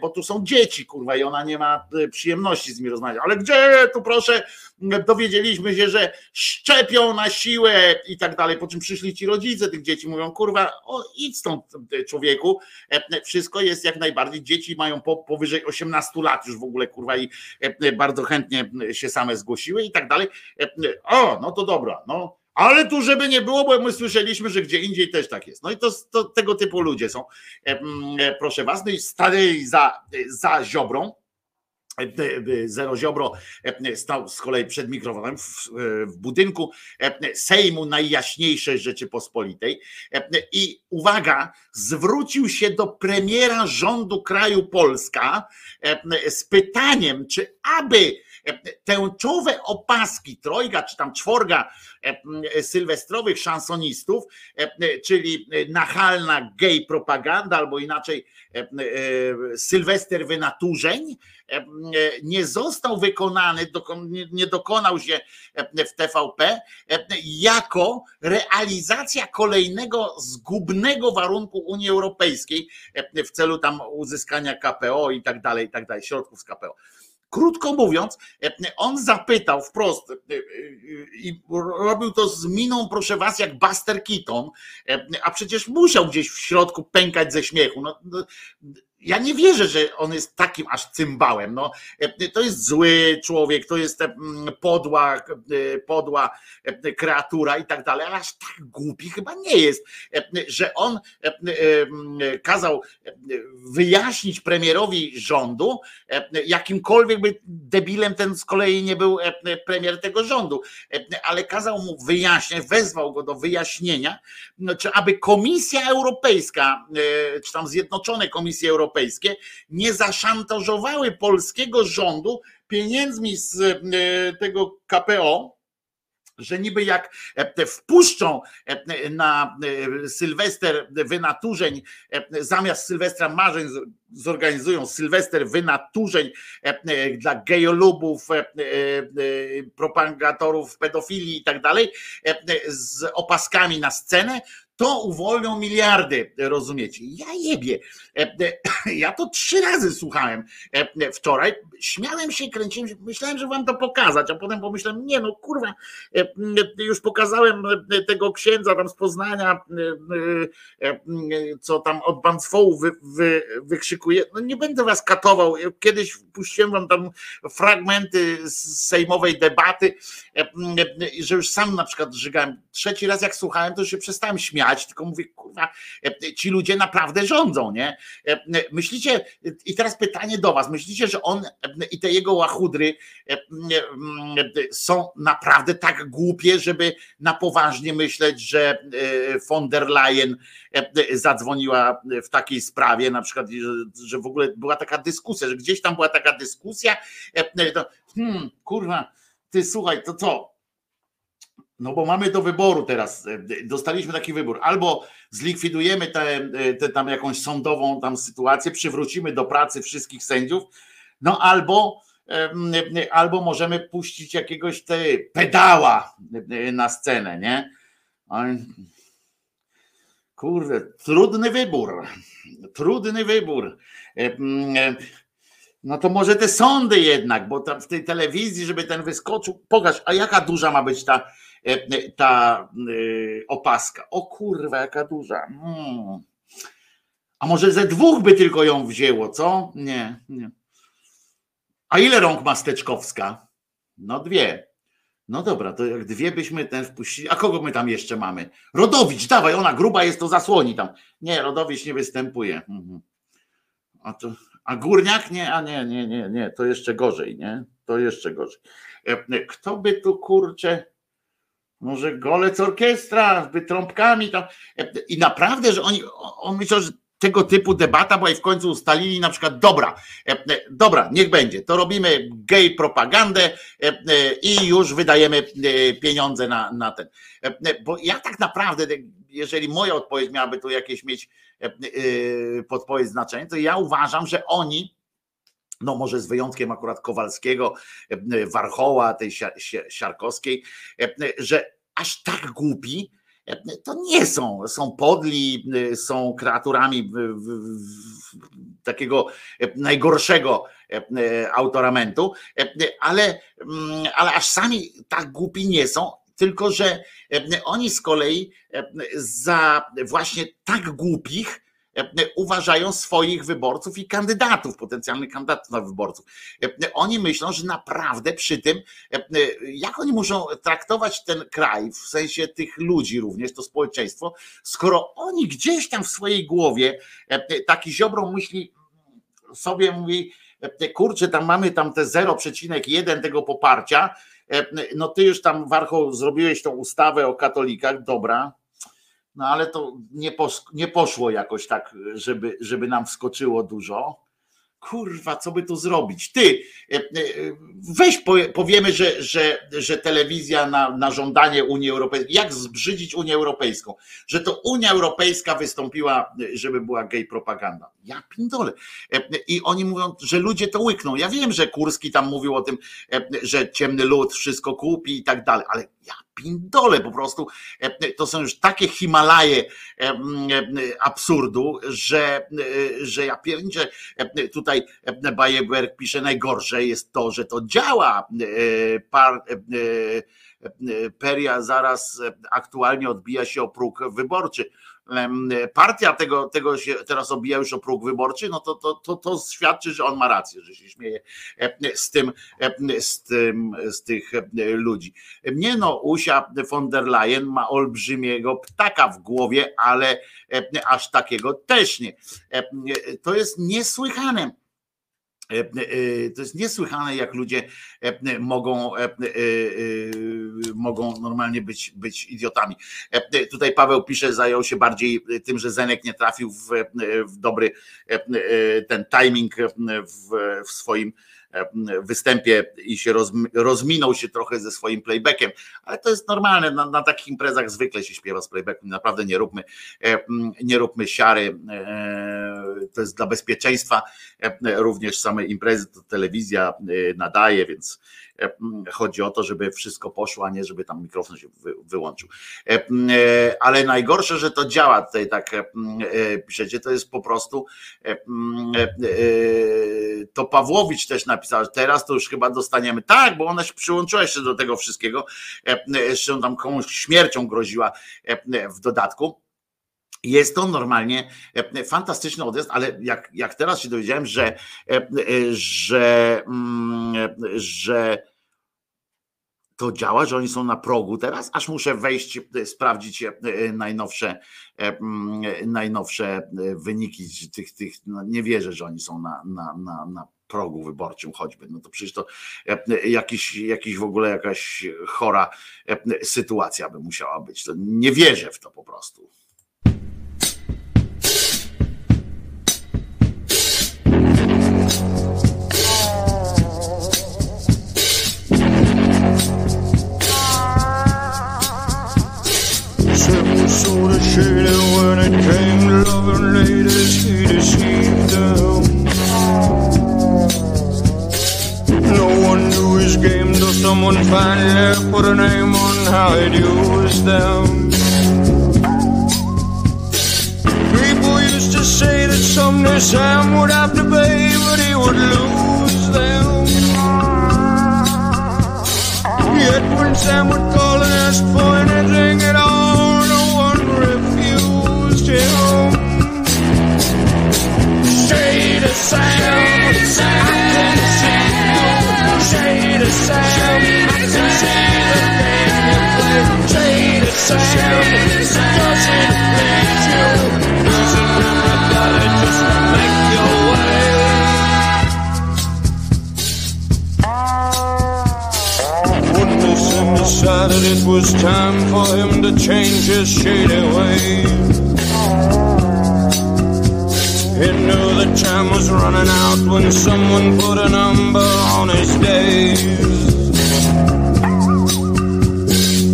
bo tu są dzieci, kurwa, i ona nie ma przyjemności z nimi rozmawiać. Ale gdzie tu proszę, dowiedzieliśmy się, że szczepią na siłę i tak dalej, po czym przyszli ci rodzice tych dzieci, mówią, kurwa, o, idź stąd człowieku, e, wszystko jest jak najbardziej, dzieci mają po, powyżej 18 lat już w ogóle, kurwa, i e, bardzo chętnie się same zgłosiły i tak dalej. E, o, no to dobra, no, ale tu, żeby nie było, bo my słyszeliśmy, że gdzie indziej też tak jest. No i to, to tego typu ludzie są. Proszę was, no i stali za, za ziobrą, Zero Ziobro stał z kolei przed mikrofonem w, w, budynku Sejmu Najjaśniejszej Rzeczypospolitej i uwaga, zwrócił się do premiera rządu kraju Polska z pytaniem, czy aby tęczowe opaski trojga czy tam czworga sylwestrowych szansonistów, czyli nachalna gay propaganda albo inaczej sylwester wynaturzeń, nie został wykonany, nie dokonał się w TVP jako realizacja kolejnego zgubnego warunku Unii Europejskiej w celu tam uzyskania KPO i tak dalej, i tak dalej, środków z KPO. Krótko mówiąc, on zapytał wprost i robił to z miną, proszę was, jak Buster Keaton, a przecież musiał gdzieś w środku pękać ze śmiechu. No, no ja nie wierzę, że on jest takim aż cymbałem. No, to jest zły człowiek, to jest mm, podła, e, podła e, kreatura i tak dalej, ale aż tak głupi chyba nie jest, że on e, kazał wyjaśnić premierowi rządu, jakimkolwiek by debilem ten z kolei nie był premier tego rządu, ale kazał mu wyjaśniać, wezwał go do wyjaśnienia, no, czy aby Komisja Europejska, czy tam Zjednoczone Komisje Europejskie, Europejskie nie zaszantażowały polskiego rządu pieniędzmi z e, tego KPO, że niby jak e, wpuszczą e, na Sylwester wynaturzeń, zamiast Sylwestra marzeń zorganizują Sylwester wynaturzeń dla gejolubów, propagatorów pedofilii i tak dalej, z opaskami na scenę, to uwolnią miliardy, rozumiecie? Ja jebie. E, e, ja to trzy razy słuchałem e, wczoraj. Śmiałem się, kręciłem się, myślałem, że wam to pokazać, a potem pomyślałem, nie no kurwa, już pokazałem tego księdza tam z Poznania, co tam od bandzwołu wy, wy, wykrzykuje. No nie będę was katował. Kiedyś puściłem wam tam fragmenty z sejmowej debaty, że już sam na przykład żygałem. Trzeci raz jak słuchałem, to już się przestałem śmiać tylko mówię, kurwa, e, ci ludzie naprawdę rządzą, nie? E, myślicie, i teraz pytanie do was, myślicie, że on i te jego łachudry e, są naprawdę tak głupie, żeby na poważnie myśleć, że von der Leyen zadzwoniła w takiej sprawie, na przykład, że w ogóle była taka dyskusja, że gdzieś tam była taka dyskusja, hmm, kurwa, ty słuchaj, to co? No bo mamy do wyboru teraz, e, dostaliśmy taki wybór, albo zlikwidujemy tę te, tam jakąś sądową tam sytuację, przywrócimy do pracy wszystkich sędziów, no albo albo możemy puścić jakiegoś te pedała e, na scenę, nie? Kurde, trudny wybór, trudny wybór. E, e, No to może te sądy jednak, bo tam w tej telewizji, żeby ten wyskoczył. Pokaż, a jaka duża ma być ta, e, ta e, opaska? O kurwa, jaka duża. Mm. A może ze dwóch by tylko ją wzięło, co? Nie, nie. A ile rąk ma Steczkowska? No dwie. No dobra, to jak dwie byśmy ten wpuścili. A kogo my tam jeszcze mamy? Rodowicz, dawaj, ona gruba jest, to zasłoni tam. Nie, Rodowicz nie występuje. Mhm. A, to, a Górniak? Nie, a nie, nie, nie, nie, to jeszcze gorzej, nie? To jeszcze gorzej. E, Kto by tu kurczę? Może golec orkiestra, by trąbkami tam. E, I naprawdę, że oni, on myślał, że tego typu debata, bo i w końcu ustalili na przykład, dobra, e, e, dobra, niech będzie, to robimy gay propagandę i już wydajemy pieniądze na, na ten. Bo ja tak naprawdę, jeżeli moja odpowiedź miałaby tu jakieś mieć podpowiedź znaczenie, to ja uważam, że oni, no może z wyjątkiem akurat Kowalskiego, e, Warchoła, tej Sia- Sia- Siarkowskiej, e, że aż tak głupi, e, to nie są. Są podli, e, są kreaturami takiego e, najgorszego e, e, autoramentu, e, ale, ale aż sami tak głupi nie są, tylko że e, oni z kolei e, za właśnie tak głupich e, uważają swoich wyborców i kandydatów, potencjalnych kandydatów na wyborców. E, Oni myślą, że naprawdę przy tym, e, e, jak oni muszą traktować ten kraj, w sensie tych ludzi również, to społeczeństwo, skoro oni gdzieś tam w swojej głowie, e, e, taki Ziobro myśli sobie, mówi, e, kurczę, tam mamy tam te 0,1 tego poparcia, e, no ty już tam Warchoł zrobiłeś tą ustawę o katolikach, dobra, no ale to nie, pos, nie poszło jakoś tak, żeby, żeby nam wskoczyło dużo. Kurwa, co by tu zrobić? Ty, e, e, weź powie- powiemy, że, że, że telewizja na, na żądanie Unii Europejskiej, jak zbrzydzić Unię Europejską, że to Unia Europejska wystąpiła, żeby była gay propaganda. Ja pindole. E, I oni mówią, że ludzie to łykną. Ja wiem, że Kurski tam mówił o tym, że ciemny lud wszystko kupi i tak dalej, ale ja pindole po prostu. E, To są już takie Himalaje e, e, absurdu, że, że ja pierniczę. Tutaj Bajeberg pisze, najgorsze jest to, że to działa. Par, Peria zaraz aktualnie odbija się o próg wyborczy. Em, Partia tego, tego się teraz obija już o próg wyborczy, no to, to, to, to świadczy, że on ma rację, że się śmieje e, z tym, e, z tym, z tych e, ludzi. Nie no, Usia von der Leyen ma olbrzymiego ptaka w głowie, ale e, aż takiego też nie. E, To jest niesłychane. E, e, To jest niesłychane, jak ludzie e, mogą, e, e, e, mogą normalnie być, być idiotami. E, Tutaj Paweł pisze, zajął się bardziej tym, że Zenek nie trafił w, w dobry e, e, ten timing w, w swoim e, występie i się rozm- rozminął się trochę ze swoim playbackiem, ale to jest normalne, na, na takich imprezach zwykle się śpiewa z playbackiem, naprawdę nie róbmy, e, nie róbmy siary, e, to jest dla bezpieczeństwa e, również samej imprezy, to telewizja nadaje, więc chodzi o to, żeby wszystko poszło, a nie żeby tam mikrofon się wy, wyłączył. Ale najgorsze, że to działa tutaj tak piszecie, to jest po prostu to Pawłowicz też napisał, że teraz to już chyba dostaniemy, tak, bo ona się przyłączyła jeszcze do tego wszystkiego, e, e, jeszcze tam komuś śmiercią groziła e, w dodatku. Jest to normalnie e, fantastyczny odjazd, ale jak, jak teraz się dowiedziałem, że, e, e, że, mm, e, że to działa, że oni są na progu teraz, aż muszę wejść, e, sprawdzić e, najnowsze, e, mm, najnowsze wyniki tych, tych no nie wierzę, że oni są na, na, na, na progu wyborczym choćby, no to przecież to jakiś, jakiś w ogóle jakaś chora sytuacja by musiała być, to nie wierzę w to po prostu. Someone finally put a name on how he'd used them. People used to say that someday Sam would have to pay, but he would lose them. Yet when Sam would call and ask for anything at all, no one refused him. Shade of Sam, you. Shade of Sam, I see the you play. Shade of Sam, does it please you? Just make your way. Decided it was time for him to change his shady ways. He knew the time was running out when someone put a number on his days.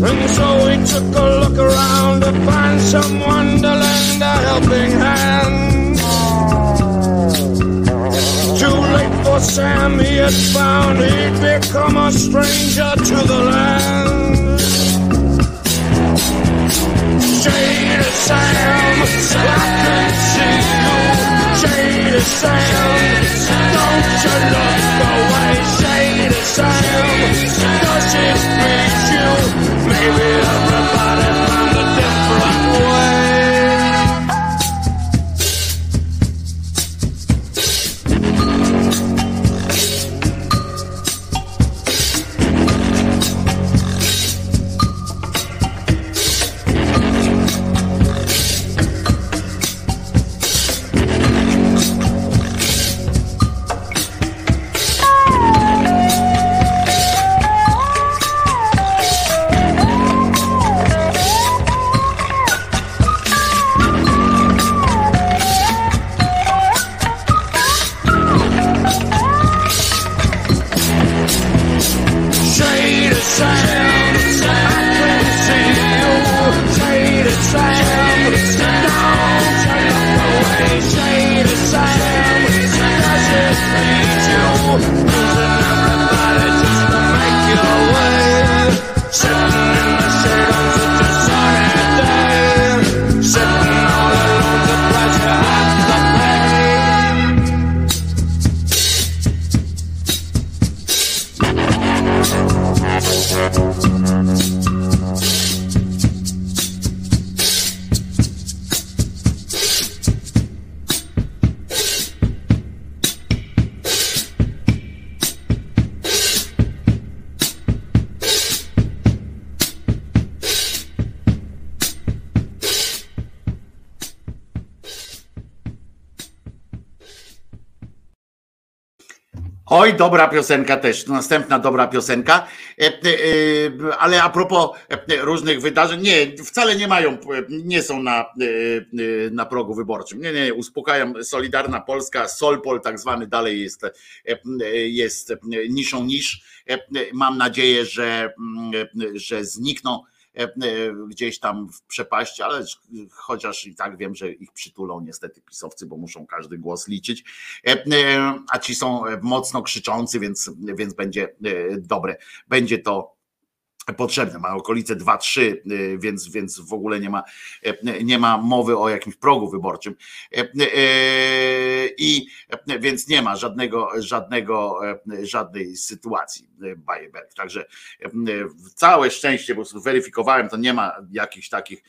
And so he took a look around to find someone to lend a helping hand. Too late for Sam, he had found he'd become a stranger to the land. Shade of Sam, I can see you say the same. Don't you look away, say the same. Does it reach you? Maybe I'm dobra piosenka też. Następna dobra piosenka. E, e, e, Ale a propos różnych wydarzeń, nie, wcale nie mają, nie są na, na progu wyborczym. Nie, nie, uspokajam. Solidarna Polska, Solpol tak zwany dalej jest, jest niszą niż. Mam nadzieję, że, mm, że znikną gdzieś tam w przepaści, ale chociaż i tak wiem, że ich przytulą niestety pisowcy, bo muszą każdy głos liczyć, E, e, a ci są mocno krzyczący, więc, więc będzie e, dobre. Będzie to potrzebne. Ma okolice 2-3, y, więc, więc w ogóle nie ma, e, nie ma mowy o jakimś progu wyborczym. E, I więc nie ma żadnego, żadnego, żadnej sytuacji Bajerberg. Także całe szczęście, prostu weryfikowałem, to nie ma jakichś takich,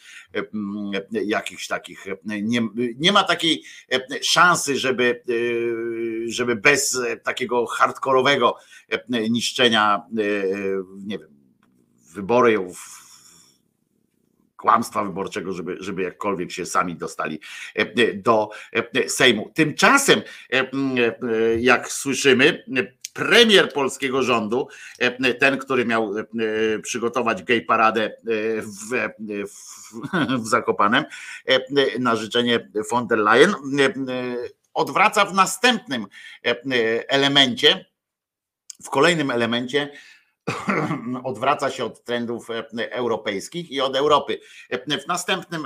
jakichś takich, nie, nie ma takiej szansy, żeby, żeby bez takiego hardkorowego niszczenia, nie wiem, wyborów, kłamstwa wyborczego, żeby, żeby jakkolwiek się sami dostali do Sejmu. Tymczasem, jak słyszymy, premier polskiego rządu, ten, który miał przygotować gay paradę w, w, w Zakopanem na życzenie von der Leyen, odwraca w następnym elemencie, w kolejnym elemencie odwraca się od trendów europejskich i od Europy. W następnym,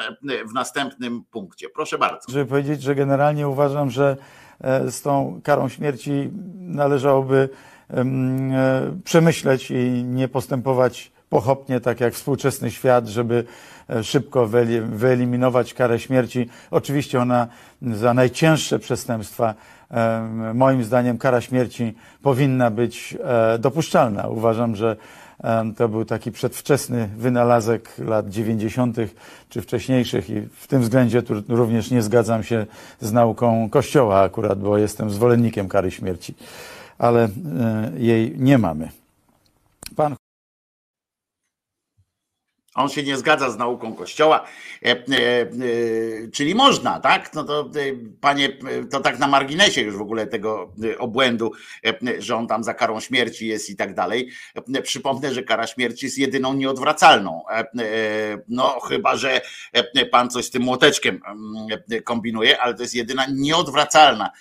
w następnym punkcie. Proszę bardzo. Żeby powiedzieć, że generalnie uważam, że e, z tą karą śmierci należałoby em, e, przemyśleć i nie postępować pochopnie, tak jak współczesny świat, żeby e, szybko wyeli- wyeliminować karę śmierci. Oczywiście ona za najcięższe przestępstwa, moim zdaniem, kara śmierci powinna być e, dopuszczalna. Uważam, że to był taki przedwczesny wynalazek lat 90. czy wcześniejszych i w tym względzie tu również nie zgadzam się z nauką Kościoła akurat, bo jestem zwolennikiem kary śmierci, ale e, jej nie mamy. Pan On się nie zgadza z nauką Kościoła, e, e, e, czyli można, tak? No to panie, to tak na marginesie już w ogóle tego obłędu, że on tam za karą śmierci jest i tak dalej. Przypomnę, że kara śmierci jest jedyną nieodwracalną. No chyba, że pan coś z tym młoteczkiem mm, kombinuje, ale to jest jedyna nieodwracalna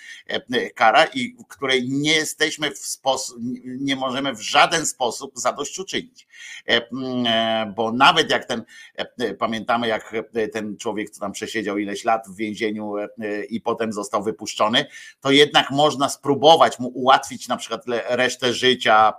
kara i której nie jesteśmy w sposób, nie możemy w żaden sposób zadośćuczynić. Mm, Bo nawet jak ten, e, e, pamiętamy jak e, ten człowiek, co tam przesiedział ileś lat w więzieniu i potem został wypuszczony, to jednak można spróbować mu ułatwić na przykład resztę życia,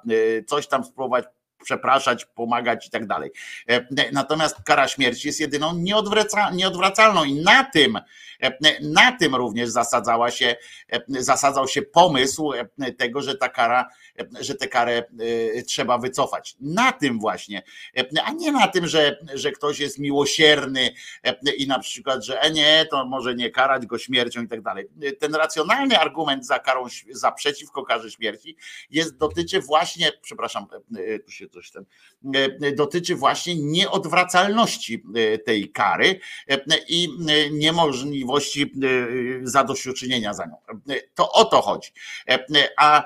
coś tam spróbować przepraszać, pomagać i tak dalej. E, Natomiast kara śmierci jest jedyną nieodwraca, nieodwracalną i na tym, e, na tym również zasadzała się, e, zasadzał się pomysł tego, że ta kara, że tę karę trzeba wycofać. Na tym właśnie, a nie na tym, że, że ktoś jest miłosierny i na przykład, że e nie, to może nie karać go śmiercią i tak dalej. Ten racjonalny argument za karą, za przeciwko karze śmierci jest, dotyczy właśnie, przepraszam, tu się coś ten, e, dotyczy właśnie nieodwracalności e, tej kary e, i niemożliwości zadośćuczynienia za nią. To o to chodzi. A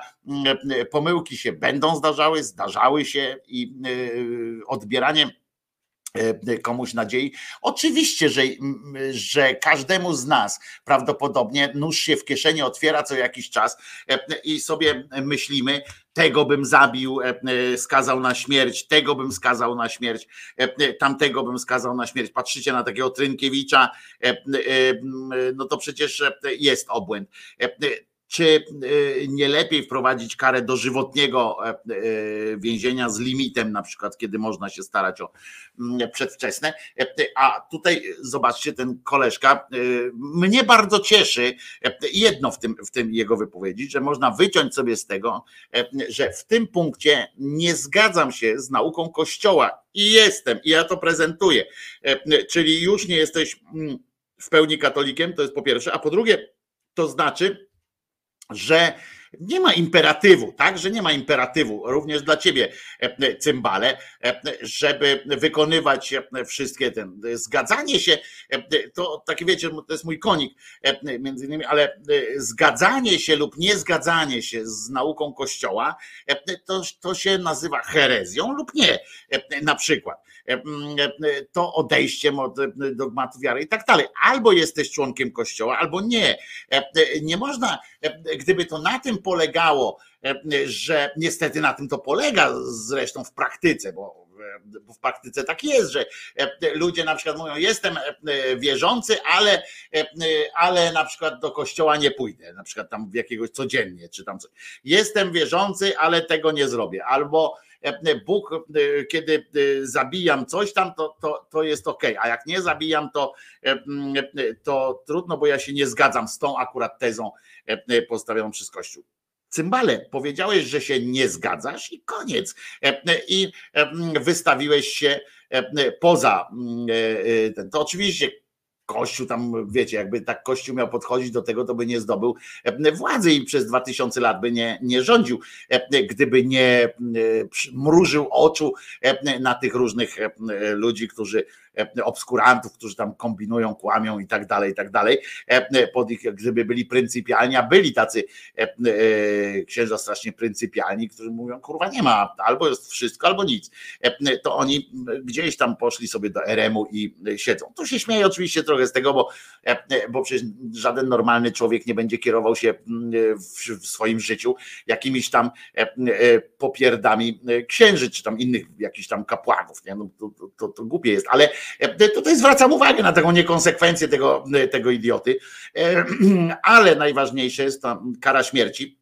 pomyłki się będą zdarzały, zdarzały się i odbieranie komuś nadziei. Oczywiście, że, że każdemu z nas prawdopodobnie nóż się w kieszeni otwiera co jakiś czas e, i sobie myślimy, tego bym zabił, e, e, skazał na śmierć, tego bym skazał na śmierć, e, e, tamtego bym skazał na śmierć. Patrzycie na takiego Trynkiewicza, e, e, no to przecież e, jest obłęd. Czy e, nie lepiej wprowadzić karę dożywotniego e, e, więzienia z limitem, na przykład, kiedy można się starać o mm, przedwczesne? E, A tutaj zobaczcie, ten koleżka e, mnie bardzo cieszy jedno w tym, w tym jego wypowiedzi, że można wyciąć sobie z tego, że w tym punkcie nie zgadzam się z nauką Kościoła i jestem, i ja to prezentuję. Czyli już nie jesteś mm, w pełni katolikiem, to jest po pierwsze, a po drugie, to znaczy, że nie ma imperatywu, tak? Że nie ma imperatywu również dla ciebie, e, cymbale, e, żeby wykonywać e, wszystkie ten zgadzanie się, e, to takie wiecie, to jest mój konik e, między innymi, ale e, zgadzanie się lub niezgadzanie się z nauką Kościoła, e, to, to się nazywa herezją lub nie, e, na przykład e, mm, e, to odejściem od e, dogmatu wiary i tak dalej. Albo jesteś członkiem Kościoła, albo nie. E, e, Nie można, e, gdyby to na tym polegało, e, że niestety na tym to polega zresztą w praktyce, bo bo w praktyce tak jest, że e, ludzie na przykład mówią, jestem e, wierzący, ale, e, ale na przykład do kościoła nie pójdę, na przykład tam w jakiegoś codziennie, czy tam coś. Jestem wierzący, ale tego nie zrobię. Albo e, Bóg, e, kiedy e, zabijam coś tam, to, to, to jest ok, a jak nie zabijam, to, e, e, to trudno, bo ja się nie zgadzam z tą akurat tezą e, e, postawioną przez Kościół. Cymbale, powiedziałeś, że się nie zgadzasz i koniec. E, e, I e, wystawiłeś się poza ten. To oczywiście Kościół tam, wiecie, jakby tak Kościół miał podchodzić do tego, to by nie zdobył władzy i przez dwa tysiące lat by nie, nie rządził, gdyby nie mrużył oczu na tych różnych ludzi, którzy obskurantów, którzy tam kombinują, kłamią i tak dalej, i tak dalej. E, Pod ich, gdyby byli pryncypialni, a byli tacy e, e, księża strasznie pryncypialni, którzy mówią, kurwa nie ma, albo jest wszystko, albo nic. E, To oni gdzieś tam poszli sobie do RM-u i siedzą. Tu się śmieję oczywiście trochę z tego, bo, e, bo przecież żaden normalny człowiek nie będzie kierował się w, w swoim życiu jakimiś tam e, e, popierdami e, księży, czy tam innych jakichś tam kapłanów. Nie? No, to, to, to, głupie jest, ale e, tutaj zwracam uwagę na taką niekonsekwencję tego, tego idioty. E, Ale najważniejsze jest ta kara śmierci.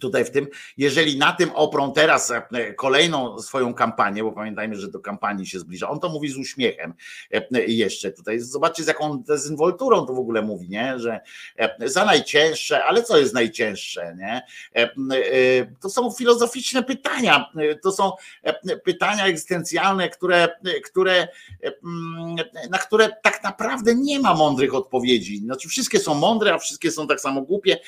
Tutaj w tym, jeżeli na tym oprą teraz e, kolejną swoją kampanię, bo pamiętajmy, że do kampanii się zbliża, on to mówi z uśmiechem e, jeszcze tutaj, zobaczcie z jaką dezynwolturą to w ogóle mówi, nie, że e, za najcięższe, ale co jest najcięższe, nie, to są filozoficzne pytania, to są pytania egzystencjalne, które, które, na które tak naprawdę nie ma mądrych odpowiedzi, znaczy wszystkie są mądre, a wszystkie są tak samo głupie,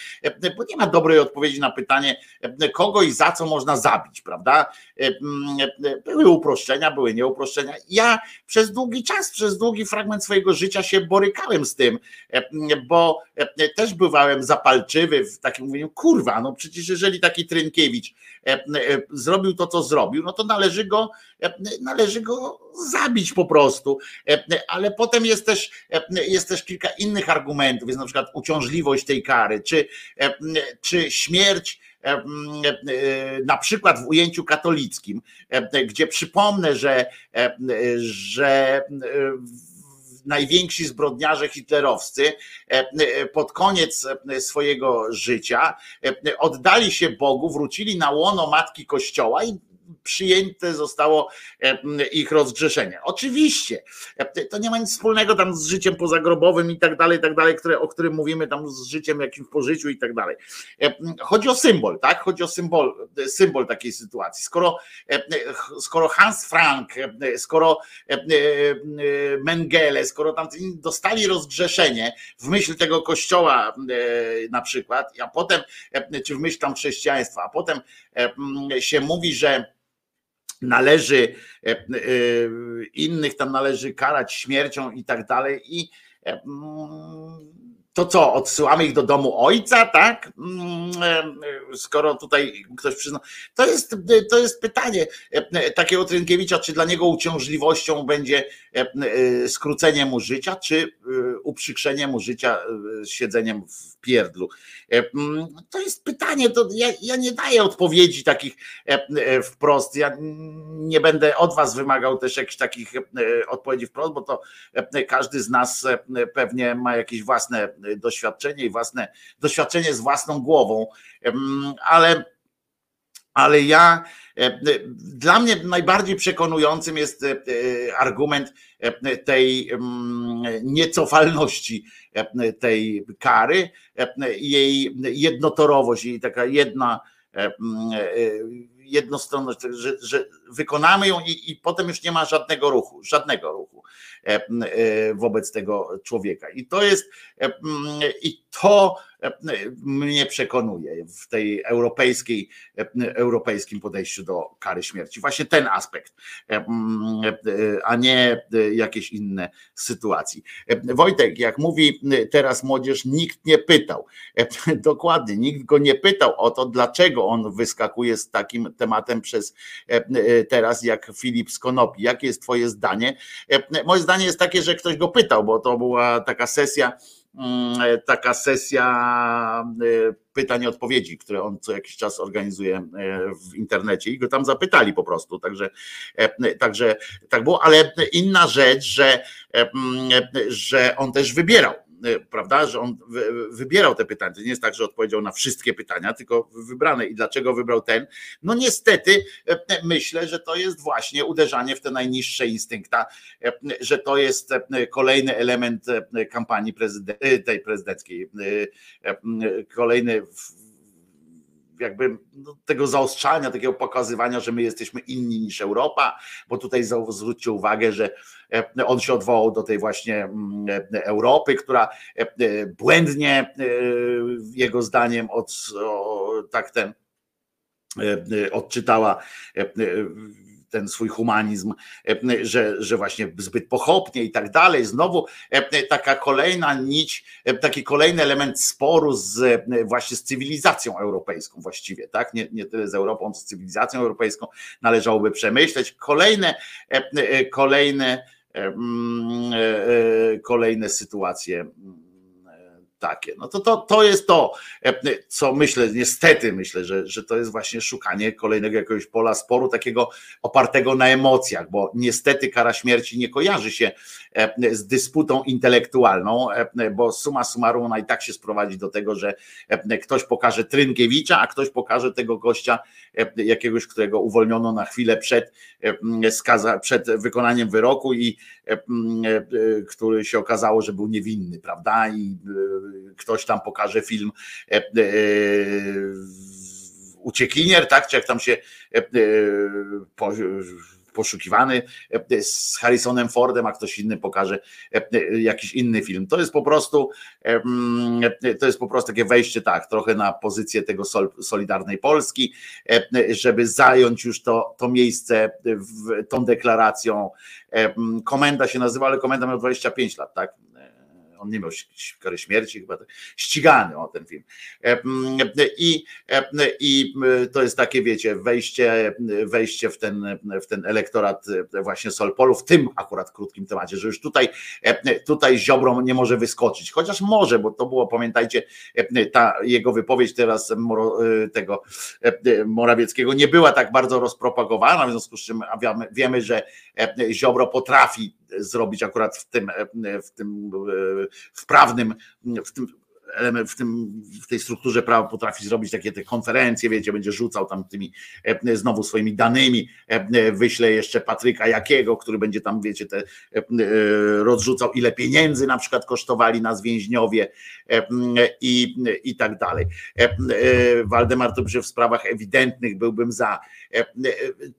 bo nie ma dobrej odpowiedzi na pytanie, pytanie, e, kogo i za co można zabić, prawda? E, e, były uproszczenia, były nieuproszczenia. Ja przez długi czas, przez długi fragment swojego życia się borykałem z tym, bo też bywałem zapalczywy w takim mówieniu, kurwa, no przecież jeżeli taki Trynkiewicz zrobił to, co zrobił, no to należy go, należy go zabić po prostu. Ale potem jest też, jest też kilka innych argumentów, jest na przykład uciążliwość tej kary, czy, czy śmierć na przykład w ujęciu katolickim, gdzie przypomnę, że, że najwięksi zbrodniarze hitlerowscy pod koniec swojego życia oddali się Bogu, wrócili na łono Matki Kościoła i przyjęte zostało e, ich rozgrzeszenie. Oczywiście, e, to nie ma nic wspólnego tam z życiem pozagrobowym i tak dalej, i tak dalej, które, o którym mówimy tam z życiem jakimś po życiu i tak dalej. E, chodzi o symbol, tak? Chodzi o symbol, symbol takiej sytuacji. Skoro, skoro Hans Frank, skoro Mengele, skoro tam dostali rozgrzeszenie w myśl tego kościoła na przykład, a potem, czy w myśl tam chrześcijaństwa, a potem się mówi, że należy e, e, innych tam należy karać śmiercią i tak dalej i e, mm, to co, odsyłamy ich do domu ojca, tak? Mm, skoro tutaj ktoś przyzna. To jest, to jest pytanie takiego Trynkiewicza, czy dla niego uciążliwością będzie skrócenie mu życia, czy uprzykrzenie mu życia siedzeniem w pierdlu. Mm, to jest pytanie, to ja, ja nie daję odpowiedzi takich wprost. Ja nie będę od was wymagał też jakichś takich odpowiedzi wprost, bo to każdy z nas pewnie ma jakieś własne doświadczenie i własne doświadczenie z własną głową, ale ale ja, dla mnie najbardziej przekonującym jest e, argument tej niecofalności tej kary, jej jednotorowość, jej taka jedna jednostronność, że, że wykonamy ją i, i potem już nie ma żadnego ruchu, żadnego ruchu. e, e, wobec tego człowieka. I to jest, e, i to mnie przekonuje w tej europejskiej, europejskim podejściu do kary śmierci. Właśnie ten aspekt, a nie jakieś inne sytuacje. Wojtek, jak mówi teraz młodzież, nikt nie pytał. Dokładnie, nikt go nie pytał o to, dlaczego on wyskakuje z takim tematem przez teraz jak Filip z Konopi. Jakie jest twoje zdanie? Moje zdanie jest takie, że ktoś go pytał, bo to była taka sesja taka sesja e, pytań i odpowiedzi, które on co jakiś czas organizuje e, w internecie i go tam zapytali po prostu. Także, e, także tak było, ale inna rzecz, że, że on też wybierał prawda, że on wybierał te pytania. To nie jest tak, że odpowiedział na wszystkie pytania, tylko wybrane. I dlaczego wybrał ten? No niestety e, myślę, że to jest właśnie uderzanie w te najniższe instynkta, e, że to jest kolejny element kampanii tej prezydenckiej, kolejny jakby no, tego zaostrzania, takiego pokazywania, że my jesteśmy inni niż Europa, bo tutaj zwróćcie uwagę, że e, on się odwołał do tej właśnie mm, e, Europy, która e, błędnie jego zdaniem od, tak ten odczytała ten swój humanizm, e, że, że właśnie zbyt pochopnie i tak dalej. Znowu e, taka kolejna nić, e, taki kolejny element sporu z właśnie z cywilizacją europejską właściwie, tak? Nie, nie tyle z Europą, z cywilizacją europejską należałoby przemyśleć. Kolejne, kolejne, kolejne sytuacje takie. No to, to, to jest to, e, co myślę, niestety myślę, że, że to jest właśnie szukanie kolejnego jakiegoś pola sporu, takiego opartego na emocjach, bo niestety kara śmierci nie kojarzy się e, z dysputą intelektualną, e, bo suma summarum ona i tak się sprowadzi do tego, że ktoś pokaże Trynkiewicza, a ktoś pokaże tego gościa jakiegoś, którego uwolniono na chwilę przed, przed wykonaniem wyroku i który się okazało, że był niewinny, prawda? I ktoś tam pokaże film e, e, uciekinier, tak? Czy jak tam się e, poszukiwany z Harrisonem Fordem, a ktoś inny pokaże jakiś inny film. To jest po prostu to jest po prostu takie wejście tak, trochę na pozycję tego Solidarnej Polski, żeby zająć już to, to miejsce w, tą deklaracją. Komenda się nazywa, ale komenda miał 25 lat, tak? On nie miał kary śmierci, chyba ścigany o ten film. E, I, e, I to jest takie, wiecie, wejście, wejście w, ten, w ten elektorat właśnie Solpolu, w tym akurat krótkim temacie, że już tutaj, e, tutaj Ziobro nie może wyskoczyć, chociaż może, bo to było, pamiętajcie, ta jego wypowiedź teraz tego Morawieckiego nie była tak bardzo rozpropagowana, w związku z czym wiemy, że Ziobro potrafi zrobić akurat w tym, w tym wprawnym, w tym w, tym, w tej strukturze prawa potrafi zrobić takie te konferencje, wiecie, będzie rzucał tam tymi znowu swoimi danymi, wyśle jeszcze Patryka Jakiego, który będzie tam, wiecie, te rozrzucał, ile pieniędzy na przykład kosztowali nas więźniowie i, i tak dalej. Waldemar to w sprawach ewidentnych byłbym za.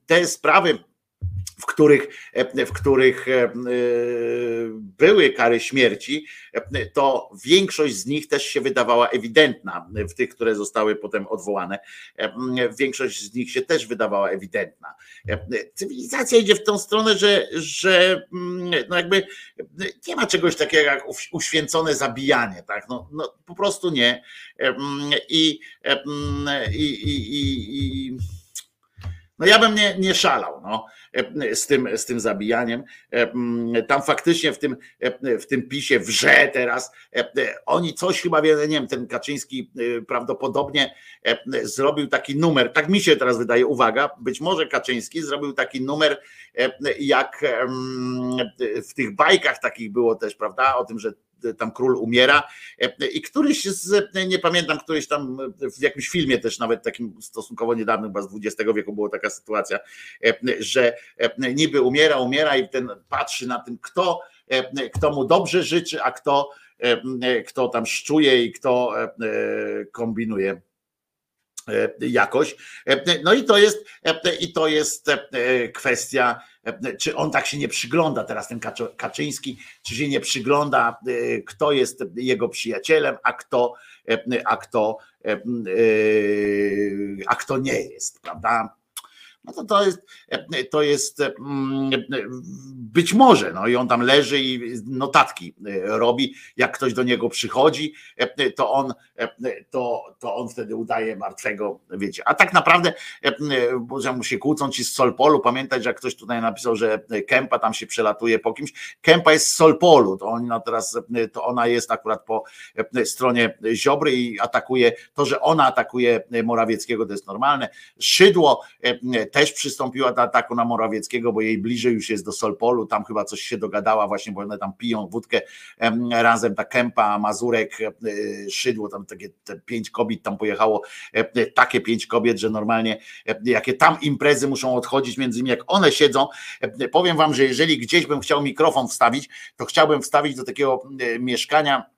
Te sprawy w których, w których e, były kary śmierci, to większość z nich też się wydawała ewidentna, w tych, które zostały potem odwołane. Większość z nich się też wydawała ewidentna. Cywilizacja idzie w tą stronę, że, że no jakby nie ma czegoś takiego jak uświęcone zabijanie, tak? No, no po prostu nie. I, i, i, i no ja bym nie, nie szalał no, z, tym, z tym zabijaniem. Tam faktycznie w tym, w tym pisie wrze teraz. Oni coś chyba, nie wiem, ten Kaczyński prawdopodobnie zrobił taki numer, tak mi się teraz wydaje, uwaga, być może Kaczyński zrobił taki numer, jak w tych bajkach takich było też, prawda, o tym, że tam król umiera i któryś z, nie pamiętam, któryś tam w jakimś filmie też nawet takim stosunkowo niedawnym, chyba z XX wieku była taka sytuacja, że niby umiera, umiera i ten patrzy na tym, kto, kto mu dobrze życzy, a kto, kto tam szczuje i kto kombinuje jakoś. No i to jest, i to jest kwestia czy on tak się nie przygląda teraz ten Kaczyński, czy się nie przygląda, e, kto jest jego przyjacielem, a kto, e, a kto, e, a kto nie jest, prawda? No to to jest, to jest mm, być może, no i on tam leży i notatki robi, jak ktoś do niego przychodzi, to on, to, to on wtedy udaje martwego, wiecie, a tak naprawdę, że mu się kłócą ci z Solpolu, pamiętać, że jak ktoś tutaj napisał, że Kępa tam się przelatuje po kimś, Kępa jest z Solpolu, to ona teraz, to ona jest akurat po stronie Ziobry i atakuje, to, że ona atakuje Morawieckiego, to jest normalne, Szydło też przystąpiła do ataku na Morawieckiego, bo jej bliżej już jest do Solpolu, tam chyba coś się dogadała właśnie, bo one tam piją wódkę razem, ta Kępa, Mazurek, e, Szydło, tam takie pięć kobiet tam pojechało, e, takie pięć kobiet, że normalnie e, jakie tam imprezy muszą odchodzić, między innymi jak one siedzą, powiem wam, że jeżeli gdzieś bym chciał mikrofon wstawić, to chciałbym wstawić do takiego mieszkania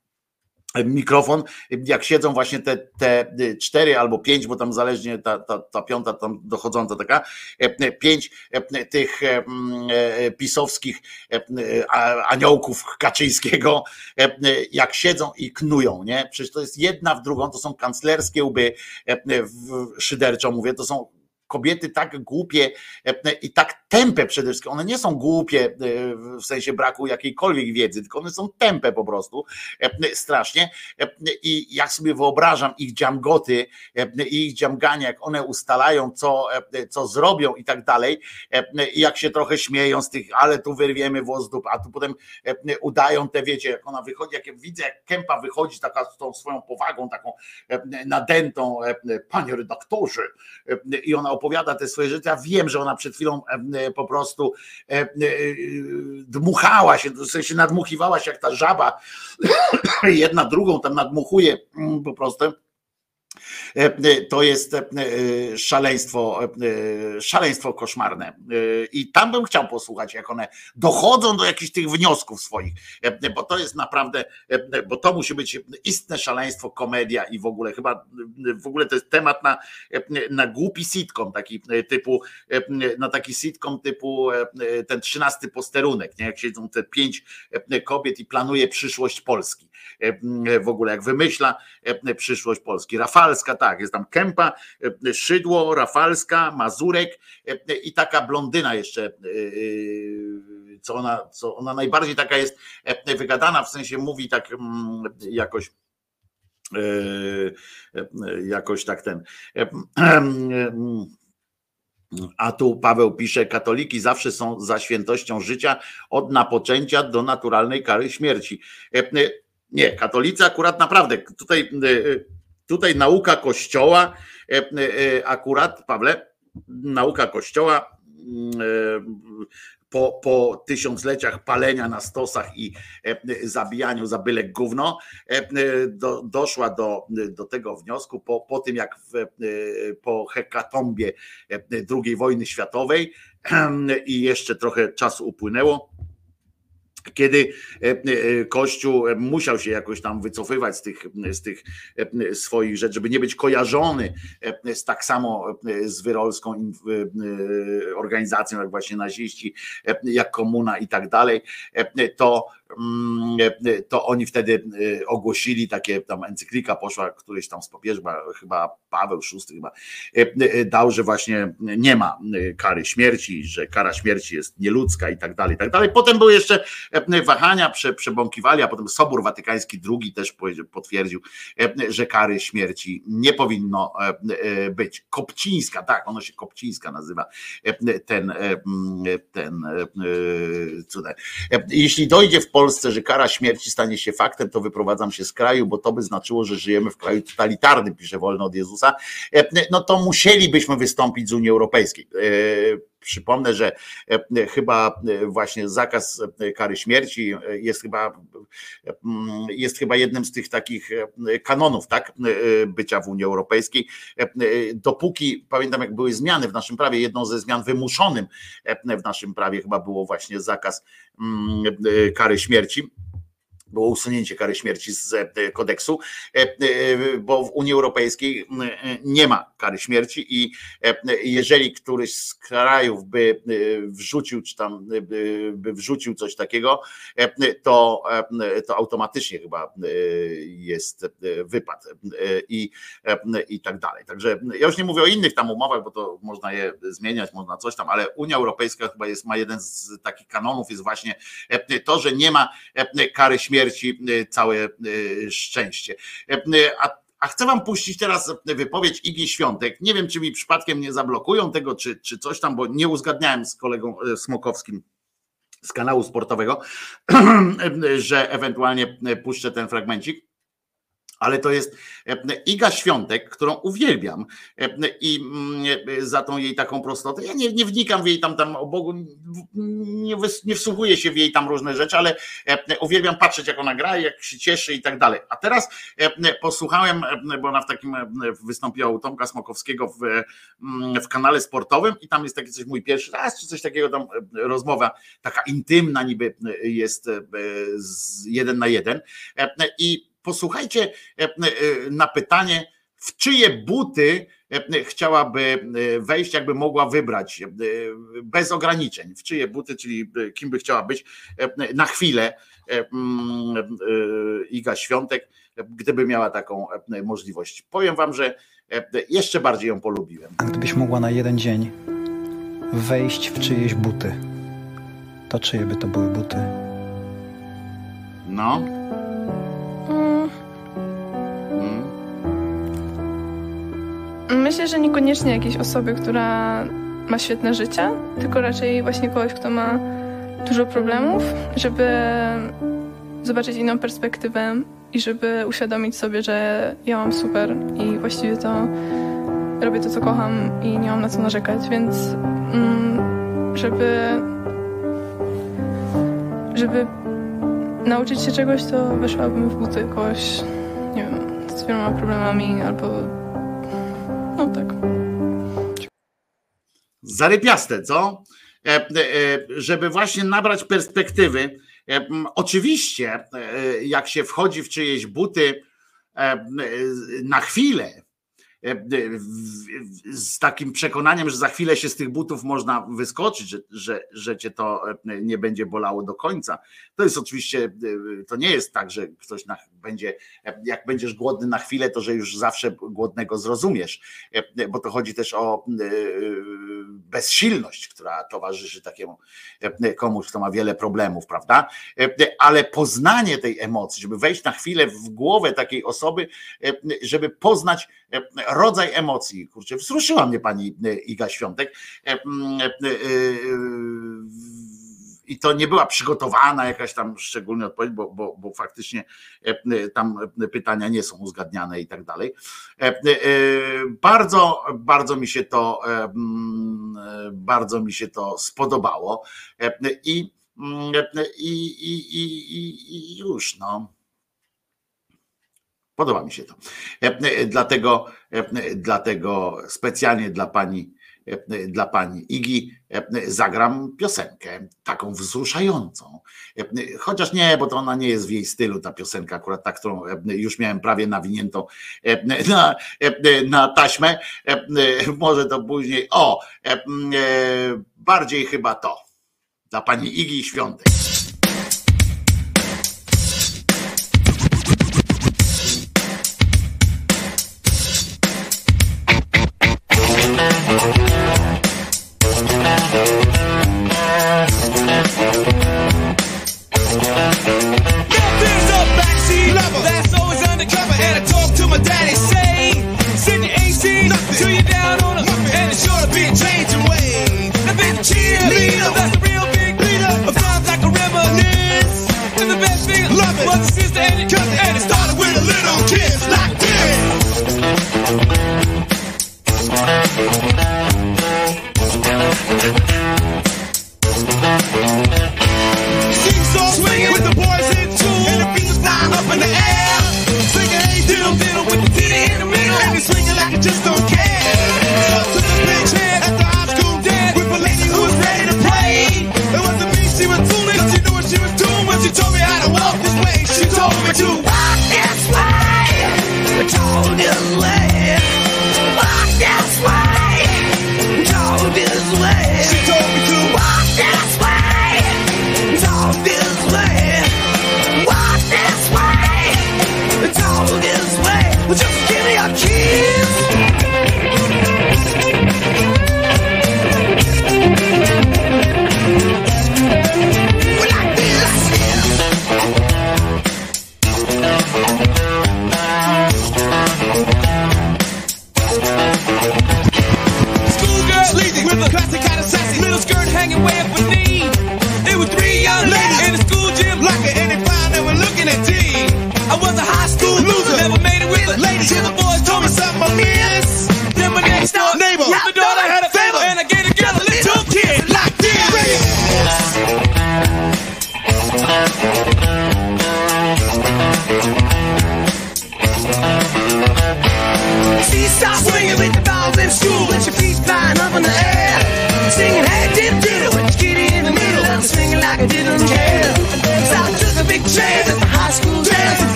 mikrofon, jak siedzą właśnie te, te cztery albo pięć, bo tam zależnie ta, ta, ta piąta tam dochodząca taka, e, pięć e, tych e, pisowskich aniołków Kaczyńskiego, jak siedzą i knują, nie? Przecież to jest jedna w drugą, to są kanclerskie łby, szyderczo mówię, to są kobiety tak głupie e, i tak tępe przede wszystkim. One nie są głupie e, w sensie braku jakiejkolwiek wiedzy, tylko one są tępe po prostu e, strasznie. I jak sobie wyobrażam ich dziamgoty i ich dziamgania, jak one ustalają, co, co zrobią i tak dalej, i jak się trochę śmieją z tych, ale tu wyrwiemy włos dup, a tu potem udają te, wiecie, jak ona wychodzi, jak widzę, jak Kępa wychodzi taka z tą swoją powagą, taką nadętą, panie redaktorze, i ona opowiada te swoje rzeczy, ja wiem, że ona przed chwilą po prostu dmuchała się, w sensie nadmuchiwała się jak ta żaba, jedna drugą tam nadmuchuje mm, po prostu to jest szaleństwo, szaleństwo koszmarne. I tam bym chciał posłuchać, jak one dochodzą do jakichś tych wniosków swoich, bo to jest naprawdę, bo to musi być istne szaleństwo, komedia i w ogóle chyba, w ogóle to jest temat na, na głupi sitcom, taki typu, na taki sitcom typu ten trzynasty posterunek, nie? jak siedzą te pięć kobiet i planuje przyszłość Polski. W ogóle jak wymyśla przyszłość Polski. Rafalska, tak, jest tam Kępa, e, Szydło, Rafalska, Mazurek e, i taka blondyna jeszcze, e, co ona, co ona najbardziej taka jest wygadana, w sensie mówi tak mm, jakoś jakoś tak ten. A tu Paweł pisze, katoliki zawsze są za świętością życia od napoczęcia do naturalnej kary śmierci. Nie, katolicy akurat naprawdę tutaj Tutaj nauka Kościoła, e, e, akurat, Pawle, nauka Kościoła mm, e, po, po tysiącleciach palenia na stosach i zabijaniu za byle gówno, do, doszła do, do tego wniosku po, po tym, jak w, po hekatombie II wojny światowej i jeszcze trochę czasu upłynęło, kiedy e, e, Kościół musiał się jakoś tam wycofywać z tych, z tych e, swoich rzeczy, żeby nie być kojarzony z tak samo z wyrolską organizacją, jak właśnie naziści, jak komuna i tak dalej, to to oni wtedy y, ogłosili takie, tam encyklika poszła, któryś tam z papieży, chyba Paweł VI chyba, y, y, dał, że właśnie nie ma kary śmierci, że kara śmierci jest nieludzka i tak dalej, i tak dalej. Potem były jeszcze wahania, prze, przebąkiwali, a potem Sobór Watykański II też potwierdził, że kary śmierci nie powinno być. Kopcińska, tak, ono się Kopcińska nazywa, ten, ten cudem. Jeśli dojdzie w Polsce, że kara śmierci stanie się faktem, to wyprowadzam się z kraju, bo to by znaczyło, że żyjemy w kraju totalitarnym, pisze wolno od Jezusa, e, no to musielibyśmy wystąpić z Unii Europejskiej. E, Przypomnę, że e, chyba e, właśnie zakaz e, kary śmierci jest chyba, mm, jest chyba jednym z tych takich kanonów tak, bycia w Unii Europejskiej. Dopóki pamiętam, jak były zmiany w naszym prawie, jedną ze zmian wymuszonym w naszym prawie chyba było właśnie zakaz mm, kary śmierci było usunięcie kary śmierci z e, kodeksu, e, e, bo w Unii Europejskiej nie ma kary śmierci i jeżeli któryś z krajów by wrzucił, czy tam by wrzucił coś takiego, to, to automatycznie chyba jest wypad i, i tak dalej. Także ja już nie mówię o innych tam umowach, bo to można je zmieniać, można coś tam, ale Unia Europejska chyba jest, ma jeden z takich kanonów, jest właśnie to, że nie ma kary śmierci śmierci y, całe y, szczęście. Y, a a chcę wam puścić teraz wypowiedź Igi Świątek. Nie wiem, czy mi przypadkiem nie zablokują tego, czy, czy coś tam, bo nie uzgadniałem z kolegą Smokowskim z kanału sportowego, że ewentualnie puszczę ten fragmencik ale to jest e, Iga Świątek, którą uwielbiam e, i mm, za tą jej taką prostotę. Ja nie, nie wnikam w jej tam, tam o Bogu, nie, nie wsłuchuję się w jej tam różne rzeczy, ale e, uwielbiam patrzeć, jak ona gra, jak się cieszy i tak dalej. A teraz posłuchałem, bo ona w takim wystąpiła u Tomka Smokowskiego w, mm, w kanale sportowym i tam jest taki coś mój pierwszy raz, czy coś takiego tam rozmowa taka intymna niby jest jeden na jeden i posłuchajcie e, e, na pytanie, w czyje buty e, chciałaby wejść, jakby mogła wybrać bez ograniczeń, w czyje buty, czyli kim by chciała być na chwilę mm, Iga Świątek, gdyby miała taką możliwość. Powiem wam, że jeszcze bardziej ją polubiłem. A gdybyś mogła na jeden dzień wejść w czyjeś buty, to czyje by to były buty? No. Myślę, że niekoniecznie jakiejś osoby, która ma świetne życie, tylko raczej właśnie kogoś, kto ma dużo problemów, żeby zobaczyć inną perspektywę i żeby uświadomić sobie, że ja mam super i właściwie to robię to, co kocham i nie mam na co narzekać, więc mm, żeby żeby nauczyć się czegoś, to weszłabym w buty kogoś, nie wiem, z wieloma problemami albo no tak. Zarypiaste, co? E, e, żeby właśnie nabrać perspektywy. E, Oczywiście, e, jak się wchodzi w czyjeś buty e, e, na chwilę, z takim przekonaniem, że za chwilę się z tych butów można wyskoczyć, że, że, że cię to nie będzie bolało do końca. To jest oczywiście, to nie jest tak, że ktoś na, będzie, jak będziesz głodny na chwilę, to że już zawsze głodnego zrozumiesz, bo to chodzi też o e, bezsilność, która towarzyszy takiemu e, komuś, kto ma wiele problemów, prawda? E, Ale poznanie tej emocji, żeby wejść na chwilę w głowę takiej osoby, żeby poznać rodzaj emocji. Kurczę, wzruszyła mnie pani Iga Świątek. I to nie była przygotowana jakaś tam szczególna odpowiedź, bo, bo, bo faktycznie e, e, tam pytania nie są uzgadniane i tak dalej. E, e, Bardzo, bardzo mi się to e, mm, e, bardzo mi się to spodobało. E, I, mm, e, i, i, i, i, już no. Podoba mi się to. E, e, Dlatego, e, dlatego specjalnie dla pani, e, dla pani Igi zagram piosenkę taką wzruszającą. Chociaż nie, bo to ona nie jest w jej stylu, ta piosenka, akurat ta, którą już miałem prawie nawiniętą na, na taśmę. Może to później. O, bardziej chyba to. Dla pani Igi Świątek.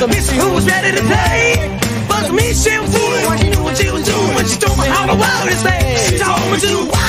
The missy who was ready to play. But me, she was fooling when she knew what she was doing when she told me how the world is made. She told me to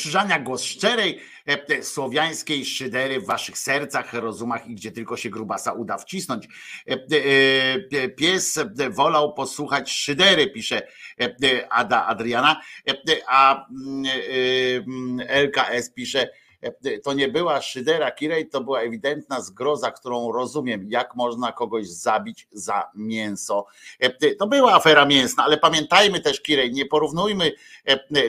Krzyżania, głos szczerej, e, słowiańskiej szydery w waszych sercach, rozumach i gdzie tylko się grubasa uda wcisnąć. E, e, Pies wolał posłuchać szydery, pisze Ada Adriana, a mm, mm, LKS pisze, to nie była szydera Kirej, to była ewidentna zgroza, którą rozumiem, jak można kogoś zabić za mięso. To była afera mięsna, ale pamiętajmy też, Kirej, nie porównujmy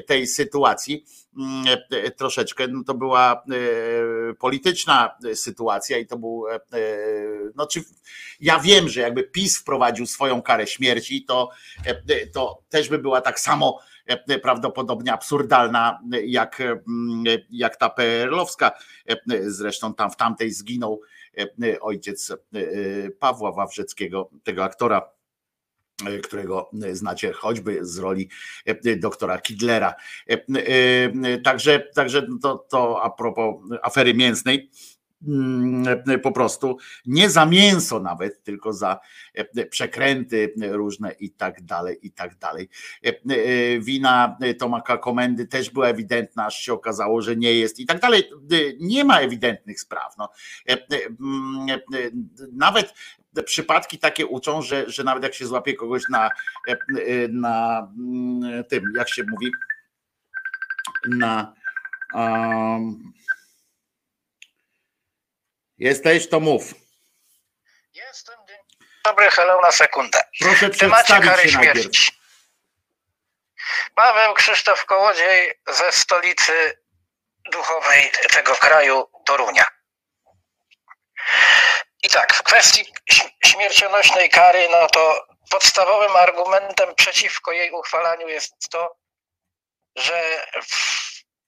tej sytuacji mm, e, troszeczkę, no to była e, polityczna sytuacja i to był, e, e, no czy ja wiem, że jakby PiS wprowadził swoją karę śmierci, to, e, to też by była tak samo e, prawdopodobnie absurdalna jak, mm, jak ta PRL-owska. E, Zresztą tam w tamtej zginął e, ojciec e, Pawła Wawrzeckiego, tego aktora e, którego znacie choćby z roli e, doktora Kidlera. E, e, Także, także to, to a propos afery mięsnej. mm, po prostu nie za mięso nawet, tylko za e, przekręty różne i tak dalej, i tak dalej. E, e, Wina Tomaka Komendy też była ewidentna, aż się okazało, że nie jest i tak dalej. Nie ma ewidentnych spraw. No. mm, Nawet przypadki takie uczą, że, że nawet jak się złapie kogoś na, na mm, tym, jak się mówi, na um, jesteś, to mów. Dobry, hello na sekundę. Proszę przedstawić kary się najpierw. śmierci. Paweł Krzysztof Kołodziej ze stolicy duchowej tego kraju, Torunia. I tak, w kwestii śmiercionośnej kary, no to podstawowym argumentem przeciwko jej uchwalaniu jest to, że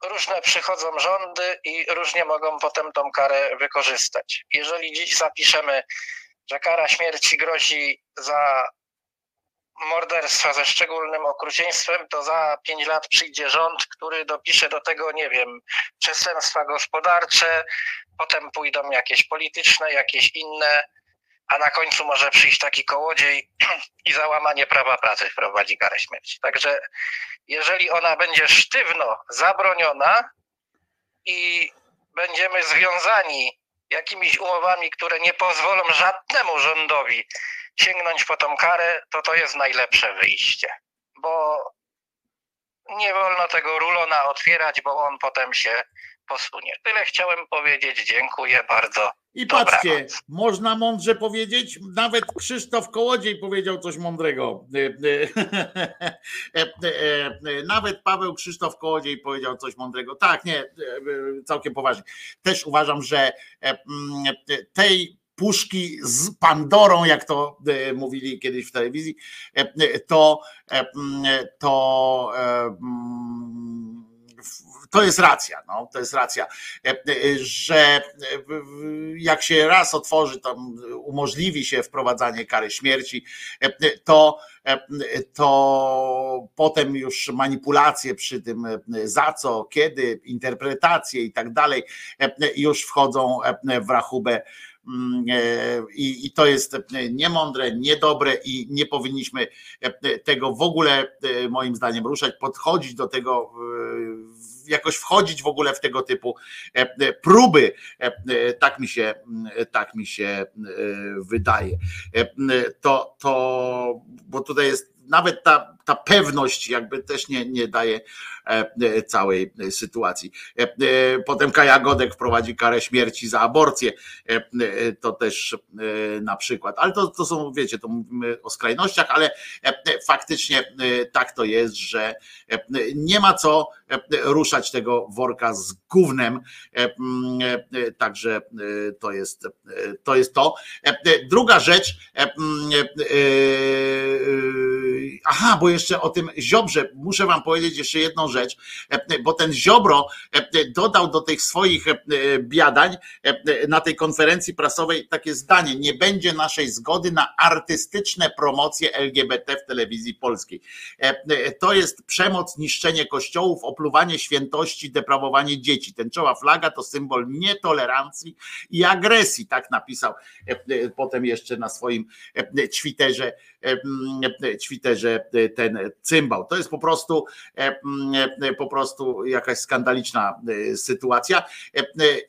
różne przychodzą rządy i różnie mogą potem tą karę wykorzystać. Jeżeli dziś zapiszemy, że kara śmierci grozi za morderstwa ze szczególnym okrucieństwem, to za pięć lat przyjdzie rząd, który dopisze do tego, nie wiem, przestępstwa gospodarcze, potem pójdą jakieś polityczne, jakieś inne, a na końcu może przyjść taki kołodziej i za łamanie prawa pracy wprowadzi karę śmierci. Także jeżeli ona będzie sztywno zabroniona i będziemy związani jakimiś umowami, które nie pozwolą żadnemu rządowi sięgnąć po tą karę, to to jest najlepsze wyjście. Bo nie wolno tego rulona otwierać, bo on potem się posunie. Tyle chciałem powiedzieć. Dziękuję bardzo. I Dobranoc. patrzcie, można mądrze powiedzieć, nawet Krzysztof Kołodziej powiedział coś mądrego. E, e, e, Nawet Paweł Krzysztof Kołodziej powiedział coś mądrego. Tak, nie, całkiem poważnie. Też uważam, że mm, tej puszki z Pandorą, jak to e, mówili kiedyś w telewizji, e, e, to mm, to mm, to jest racja, no, to jest racja, że jak się raz otworzy, tam umożliwi się wprowadzanie kary śmierci, to, to potem już manipulacje przy tym, za co, kiedy, interpretacje i tak dalej, już wchodzą w rachubę I, I to jest e, niemądre, niedobre i nie powinniśmy e, tego w ogóle, e, moim zdaniem, ruszać, podchodzić do tego, e, jakoś wchodzić w ogóle w tego typu e, e, próby. E, e, Tak mi się, mm, tak mi się e, wydaje. E, To, to bo tutaj jest nawet ta, ta pewność jakby też nie, nie daje e, e, całej sytuacji. E, e, Potem Kaja Godek wprowadzi karę śmierci za aborcję. To też na przykład. Ale to, to są, wiecie, to mówimy o skrajnościach, ale faktycznie tak to jest, że nie ma co ruszać tego worka z gównem. Mm, Także to jest to. Jest to. Druga rzecz, mm, aha, bo jeszcze o tym Ziobrze muszę wam powiedzieć jeszcze jedną rzecz, e, bo ten Ziobro e, dodał do tych swoich e, biadań e, na tej konferencji prasowej takie zdanie, nie będzie naszej zgody na artystyczne promocje LGBT w telewizji polskiej. E, e, To jest przemoc, niszczenie kościołów, opluwanie świętości, deprawowanie dzieci. Tęczowa flaga to symbol nietolerancji i agresji, tak napisał e, e, potem jeszcze na swoim e, Twitterze, e, e, Twitterze e, ten cymbał. To jest po prostu e, e, po prostu jakaś skandaliczna e, sytuacja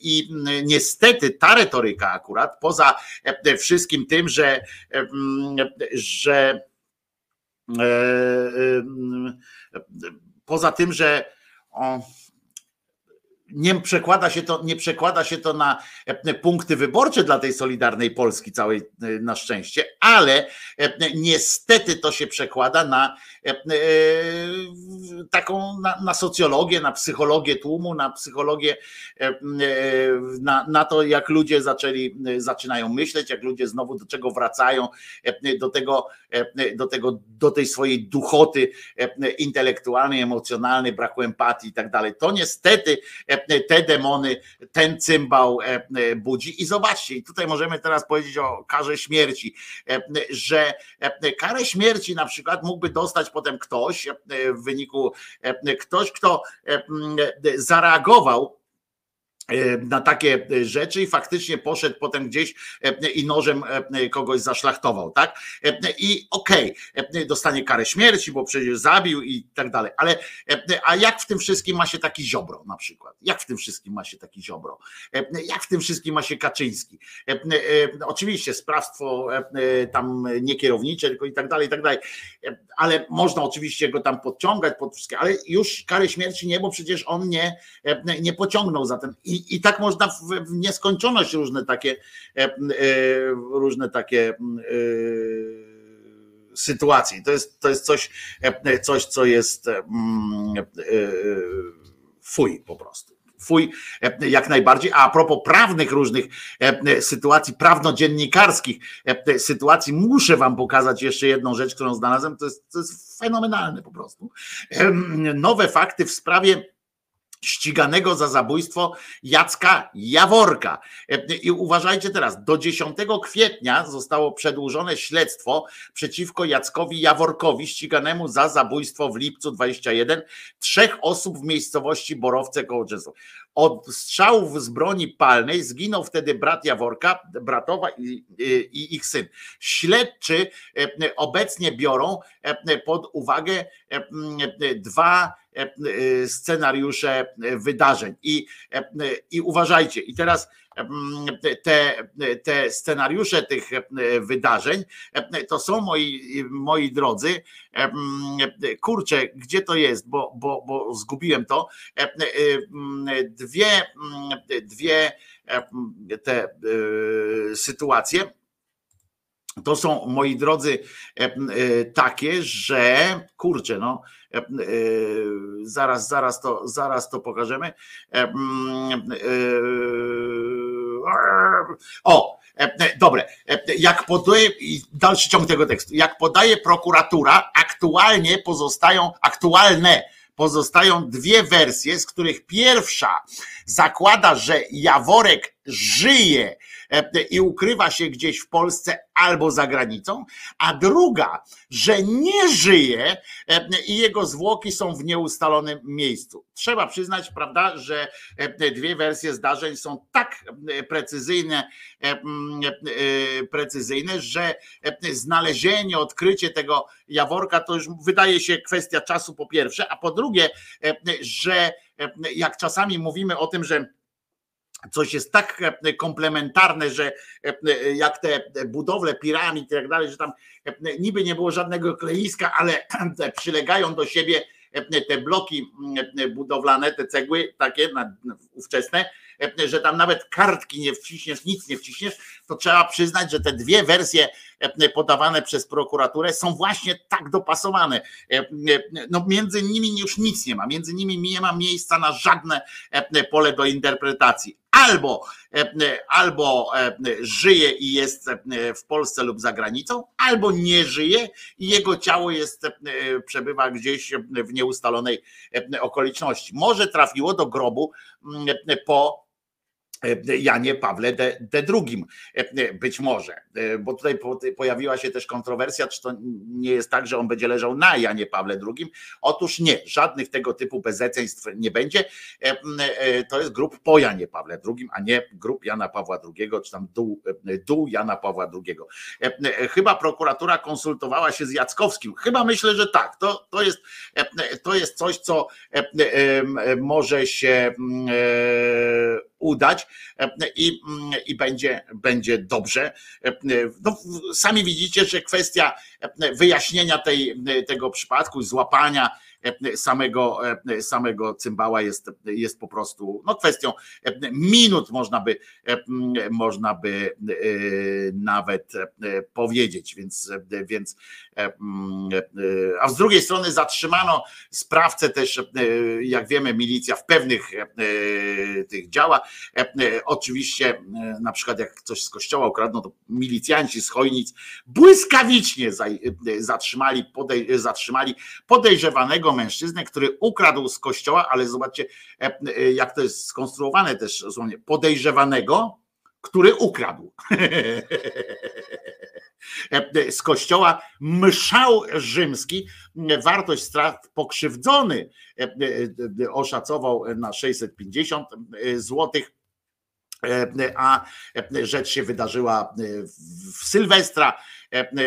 i niestety ta retoryka akurat poza wszystkim tym, że że poza tym, że nie przekłada się to, nie przekłada się to na e, punkty wyborcze dla tej Solidarnej Polski całej e, na szczęście, ale e, niestety to się przekłada na taką na, na socjologię, na psychologię tłumu, na psychologię na, na to, jak ludzie zaczęli, zaczynają myśleć, jak ludzie znowu do czego wracają, do tego, do tego, do tej swojej duchoty intelektualnej, emocjonalnej, braku empatii i tak dalej. To niestety te demony, ten cymbał e, e, budzi. I zobaczcie, tutaj możemy teraz powiedzieć o karze śmierci, e, że e, karę śmierci na przykład mógłby dostać potem ktoś e, w wyniku, e, ktoś, kto e, zareagował e, na takie e, rzeczy i faktycznie poszedł potem gdzieś e, i nożem e, kogoś zaszlachtował, tak? E, I okej, e, dostanie karę śmierci, bo przecież zabił i tak dalej, ale e, a jak w tym wszystkim ma się taki Ziobro na przykład? Jak w tym wszystkim ma się taki Ziobro? E, Jak w tym wszystkim ma się Kaczyński? E, e, Oczywiście sprawstwo e, e, tam nie kierownicze, tylko i tak dalej, i tak dalej, E, ale można oczywiście go tam podciągać pod wszystkie, ale już kary śmierci nie, bo przecież on nie, e, nie pociągnął za ten. I, i tak można w, w nieskończoność różne takie e, e, różne takie e, sytuacje. To jest, to jest coś, coś, co jest mm, fuj po prostu. Fuj, jak najbardziej. A propos prawnych różnych sytuacji, prawno-dziennikarskich sytuacji, muszę Wam pokazać jeszcze jedną rzecz, którą znalazłem. To jest, to jest fenomenalne po prostu. Nowe fakty w sprawie ściganego za zabójstwo Jacka Jaworka. E, I uważajcie teraz, do 10 kwietnia zostało przedłużone śledztwo przeciwko Jackowi Jaworkowi, ściganemu za zabójstwo w lipcu 21 trzech osób w miejscowości Borowce koło. Od strzałów z broni palnej zginął wtedy brat Jaworka, bratowa i, i, ich syn. Śledczy e, obecnie biorą e, pod uwagę dwa scenariusze wydarzeń. I, e, I uważajcie, i teraz te, te scenariusze tych e, wydarzeń e, to są moi, moi drodzy, e, kurczę, gdzie to jest, bo, bo, bo zgubiłem to. E, e, Dwie, dwie e, te e, sytuacje. To są, moi drodzy, e, e, takie, że kurczę, no e, e, zaraz, zaraz to, zaraz to pokażemy. E, mm, e, O, e, e, dobre. E, Jak podaje, dalszy ciąg tego tekstu, jak podaje prokuratura, aktualnie pozostają, aktualne pozostają dwie wersje, z których pierwsza zakłada, że Jaworek żyje e, i ukrywa się gdzieś w Polsce albo za granicą, a druga, że nie żyje e, i jego zwłoki są w nieustalonym miejscu. Trzeba przyznać, prawda, że e, dwie wersje zdarzeń są tak e, precyzyjne, e, e, precyzyjne, że e, znalezienie, odkrycie tego Jaworka to już wydaje się kwestia czasu po pierwsze, a po drugie, e, że e, jak czasami mówimy o tym, że coś jest tak e, komplementarne, że e, e, jak te budowle piramid i tak dalej, że tam niby nie było żadnego kleiska, ale przylegają do siebie te bloki mm, budowlane, te cegły takie ówczesne, że tam nawet kartki nie wciśniesz, nic nie wciśniesz, to trzeba przyznać, że te dwie wersje podawane przez prokuraturę są właśnie tak dopasowane. No między nimi już nic nie ma, między nimi nie ma miejsca na żadne pole do interpretacji. Albo, e, albo e, żyje i jest e, w Polsce lub za granicą, albo nie żyje i jego ciało jest, e, przebywa gdzieś w nieustalonej e, okoliczności. Może trafiło do grobu mm, po e, Janie Pawle de, de II. E, Być może, E, bo tutaj po- pojawiła się też kontrowersja, czy to nie jest tak, że on będzie leżał na Janie Pawle II. Otóż nie, żadnych tego typu bezeceństw nie będzie. E, e, To jest grób po Janie Pawle II, a nie grób Jana Pawła II, czy tam dół, e, dół Jana Pawła II. E, e, Chyba prokuratura konsultowała się z Jackowskim. Chyba myślę, że tak. To, to, jest, e, to jest coś, co e, e, e, może się e, udać e, i, i będzie, będzie dobrze. E, No, sami widzicie, że kwestia e, wyjaśnienia tej, tego przypadku, złapania samego, e, samego cymbała jest, jest po prostu no, kwestią e, minut, można by, e, można by e, nawet e, powiedzieć. Więc, e, więc e, e, a z drugiej strony zatrzymano sprawcę też, e, jak wiemy, milicja w pewnych e, tych działa. E, e, Oczywiście, e, na przykład jak coś z kościoła ukradną, to milicjanci z Chojnic błyskawicznie e, zatrzymali, podej- zatrzymali podejrzewanego mężczyznę, który ukradł z kościoła, ale zobaczcie, e, e, jak to jest skonstruowane też słownie, podejrzewanego, który ukradł. E, Z kościoła mszał rzymski, wartość strat pokrzywdzony oszacował na 650 złotych. A rzecz się wydarzyła w- Sylwestra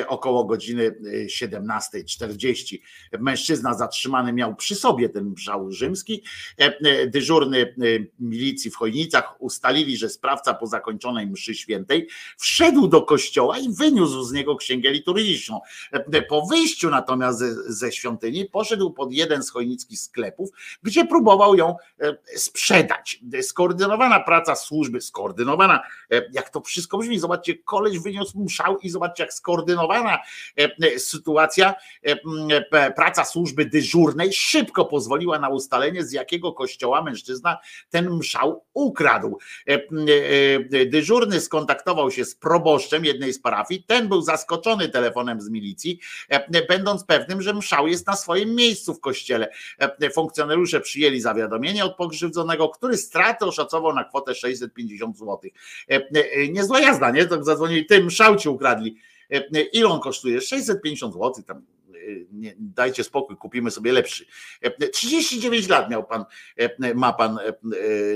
około godziny e, 17.40. Mężczyzna zatrzymany miał przy sobie ten mszał rzymski. E, e, Dyżurny e, milicji w Chojnicach ustalili, że sprawca po zakończonej mszy świętej wszedł do kościoła i wyniósł z niego księgę liturgiczną. E, Po wyjściu natomiast ze, świątyni poszedł pod jeden z chojnickich sklepów, gdzie próbował ją e, sprzedać. Skoordynowana praca służby, skoordynowana, e, jak to wszystko brzmi, zobaczcie, koleś wyniósł mszał i zobaczcie, jak skoordynowana e, e, sytuacja, e, e, praca służby dyżurnej szybko pozwoliła na ustalenie, z jakiego kościoła mężczyzna ten mszał ukradł. Dyżurny skontaktował się z proboszczem jednej z parafii, ten był zaskoczony telefonem z milicji, będąc pewnym, że mszał jest na swoim miejscu w kościele. Funkcjonariusze przyjęli zawiadomienie od pokrzywdzonego, który straty oszacował na kwotę 650 zł. Niezła jazda, nie? Tak zadzwonili, tym mszał ci ukradli. E, e, Ile on kosztuje? 650 zł. Tam nie, dajcie spokój, kupimy sobie lepszy. E, 39 lat miał pan, e, ma pan, e, e,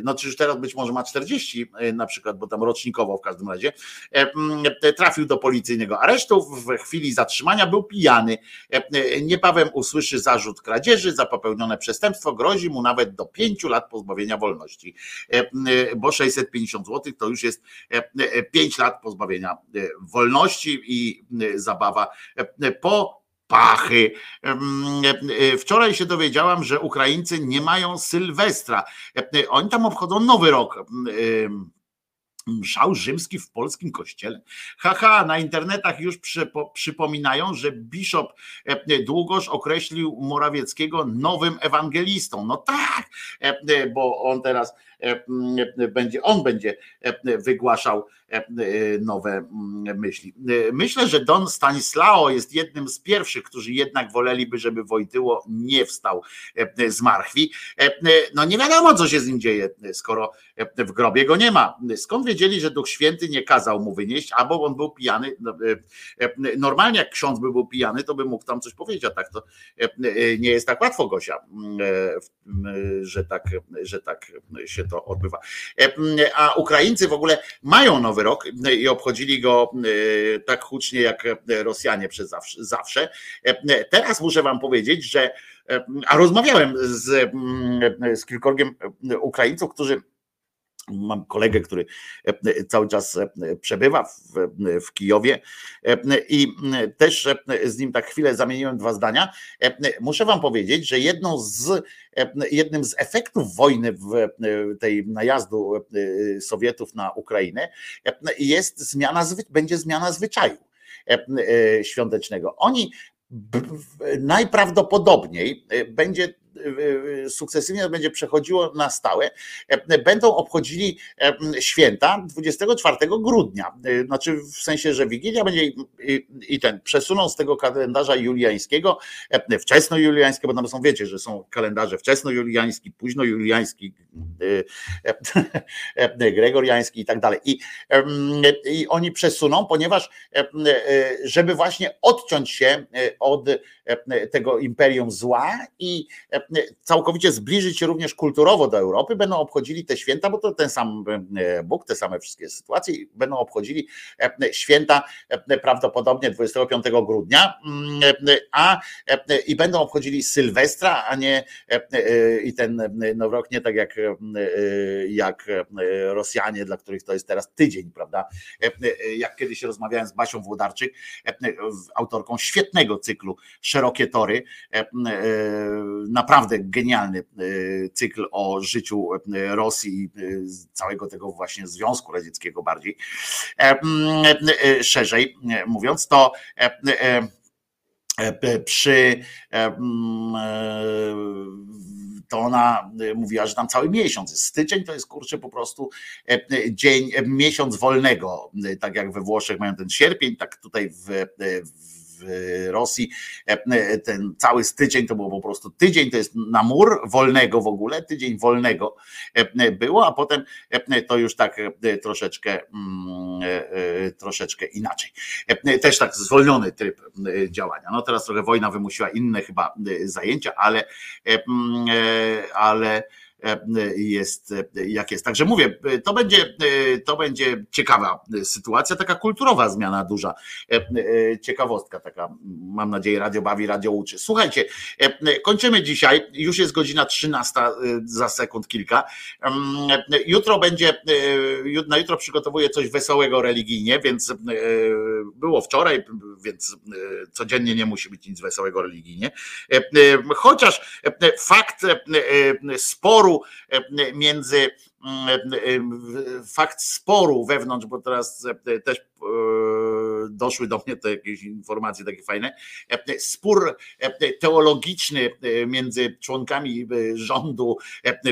no czy już teraz być może ma 40 e, na przykład, bo tam rocznikowo w każdym razie. E, m, e, Trafił do policyjnego aresztu. W chwili zatrzymania był pijany. E, e, Niebawem usłyszy zarzut kradzieży za popełnione przestępstwo. Grozi mu nawet do 5 lat pozbawienia wolności. E, e, Bo 650 zł to już jest e, e, 5 lat pozbawienia e, wolności i e, zabawa e, po pachy. E, Wczoraj się dowiedziałam, że Ukraińcy nie mają Sylwestra. E, Oni tam obchodzą nowy rok. Mszał rzymski w polskim kościele. Haha, na internetach już przypo, przypominają, że bishop e, Długosz określił Morawieckiego nowym ewangelistą. No tak, bo on teraz będzie, on będzie e, wygłaszał e, nowe myśli. E, Myślę, że Don Stanislao jest jednym z pierwszych, którzy jednak woleliby, żeby Wojtyło nie wstał e, z marchwi. E, No nie wiadomo, co się z nim dzieje, skoro e, w grobie go nie ma. Skąd wiedzieli, że Duch Święty nie kazał mu wynieść, albo on był pijany? No, e, e, Normalnie jak ksiądz by był pijany, to by mógł tam coś powiedzieć, a tak to e, e, nie jest tak łatwo, Gosia, e, że tak, że tak się to odbywa. E, A Ukraińcy w ogóle mają nowy rok i obchodzili go e, tak hucznie jak Rosjanie przez zawsze. E, Teraz muszę wam powiedzieć, że a rozmawiałem z, z kilkorgiem Ukraińców, którzy Mam kolegę, który e, cały czas e, przebywa w, w Kijowie e, i też z nim tak chwilę zamieniłem dwa zdania. Muszę wam powiedzieć, że jedną z, jednym z efektów wojny tej najazdu Sowietów na Ukrainę jest zmiana, będzie zmiana zwyczaju świątecznego. Oni najprawdopodobniej będzie sukcesywnie będzie przechodziło na stałe, e, będą obchodzili e, święta 24 grudnia. E, Znaczy w sensie, że Wigilia będzie i- ten przesuną z tego kalendarza juliańskiego, e, wczesnojuliańskiego, bo tam są, wiecie, że są kalendarze wczesnojuliański, późnojuliański, gregoriański i tak dalej. I, I oni przesuną, ponieważ żeby właśnie odciąć się od tego imperium zła i całkowicie zbliżyć się również kulturowo do Europy, będą obchodzili te święta, bo to ten sam e, Bóg, te same wszystkie sytuacje, będą obchodzili e, święta e, prawdopodobnie 25 grudnia, mm, a i będą obchodzili Sylwestra, a nie i ten nowy rok nie tak jak, jak Rosjanie, dla których to jest teraz tydzień, prawda? Jak kiedyś rozmawiałem z Basią Włodarczyk, autorką świetnego cyklu Szerokie Tory, e, naprawdę genialny e, cykl o życiu e, Rosji i e, całego tego właśnie Związku Radzieckiego bardziej. Szerzej mówiąc, to przy to ona mówiła, że tam cały miesiąc jest. Styczeń to jest kurczę po prostu dzień, miesiąc wolnego. Tak jak we Włoszech mają ten sierpień, tak tutaj w, w w Rosji ten cały styczeń to było po prostu tydzień, to jest na mur wolnego w ogóle, tydzień wolnego było, a potem to już tak troszeczkę troszeczkę inaczej. Też tak zwolniony tryb działania. No teraz trochę wojna wymusiła inne chyba zajęcia, ale ale jest jak jest. Także mówię, to będzie, to będzie ciekawa sytuacja, taka kulturowa zmiana duża, ciekawostka taka, mam nadzieję, radio bawi, radio uczy. Słuchajcie, kończymy dzisiaj, już jest godzina 13 za sekund kilka. Jutro będzie, na jutro przygotowuję coś wesołego religijnie, więc było wczoraj, więc codziennie nie musi być nic wesołego religijnie. Chociaż fakt sporu między fakt sporu wewnątrz, bo teraz też doszły do mnie te jakieś informacje takie fajne, spór teologiczny między członkami rządu,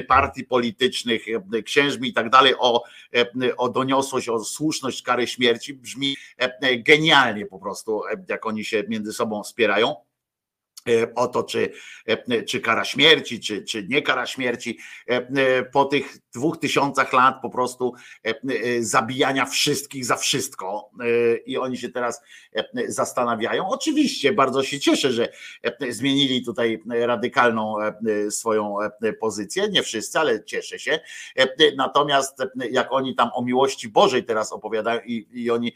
partii politycznych, księżmi i tak dalej o, o doniosłość, o słuszność kary śmierci brzmi genialnie po prostu, jak oni się między sobą wspierają o to, czy, czy kara śmierci, czy, czy nie kara śmierci. Po tych dwóch tysiącach lat po prostu zabijania wszystkich za wszystko i oni się teraz zastanawiają. Oczywiście bardzo się cieszę, że zmienili tutaj radykalną swoją pozycję. Nie wszyscy, ale cieszę się. Natomiast jak oni tam o miłości Bożej teraz opowiadają i, i oni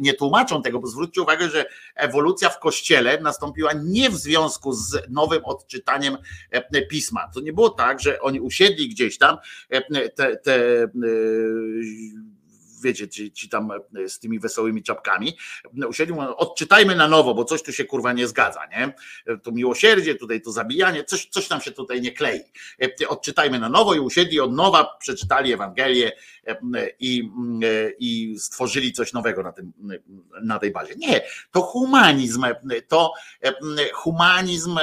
nie tłumaczą tego, bo zwróćcie uwagę, że ewolucja w kościele nastąpiła nie w związku związku z nowym odczytaniem pisma. To nie było tak, że oni usiedli gdzieś tam, te, te wiecie, ci, ci tam z tymi wesołymi czapkami, usiedli, odczytajmy na nowo, bo coś tu się kurwa nie zgadza, nie? To miłosierdzie, tutaj to zabijanie, coś, coś nam się tutaj nie klei. Odczytajmy na nowo i usiedli od nowa, przeczytali Ewangelię i, i stworzyli coś nowego na, tym, na tej bazie. Nie, to humanizm, to humanizm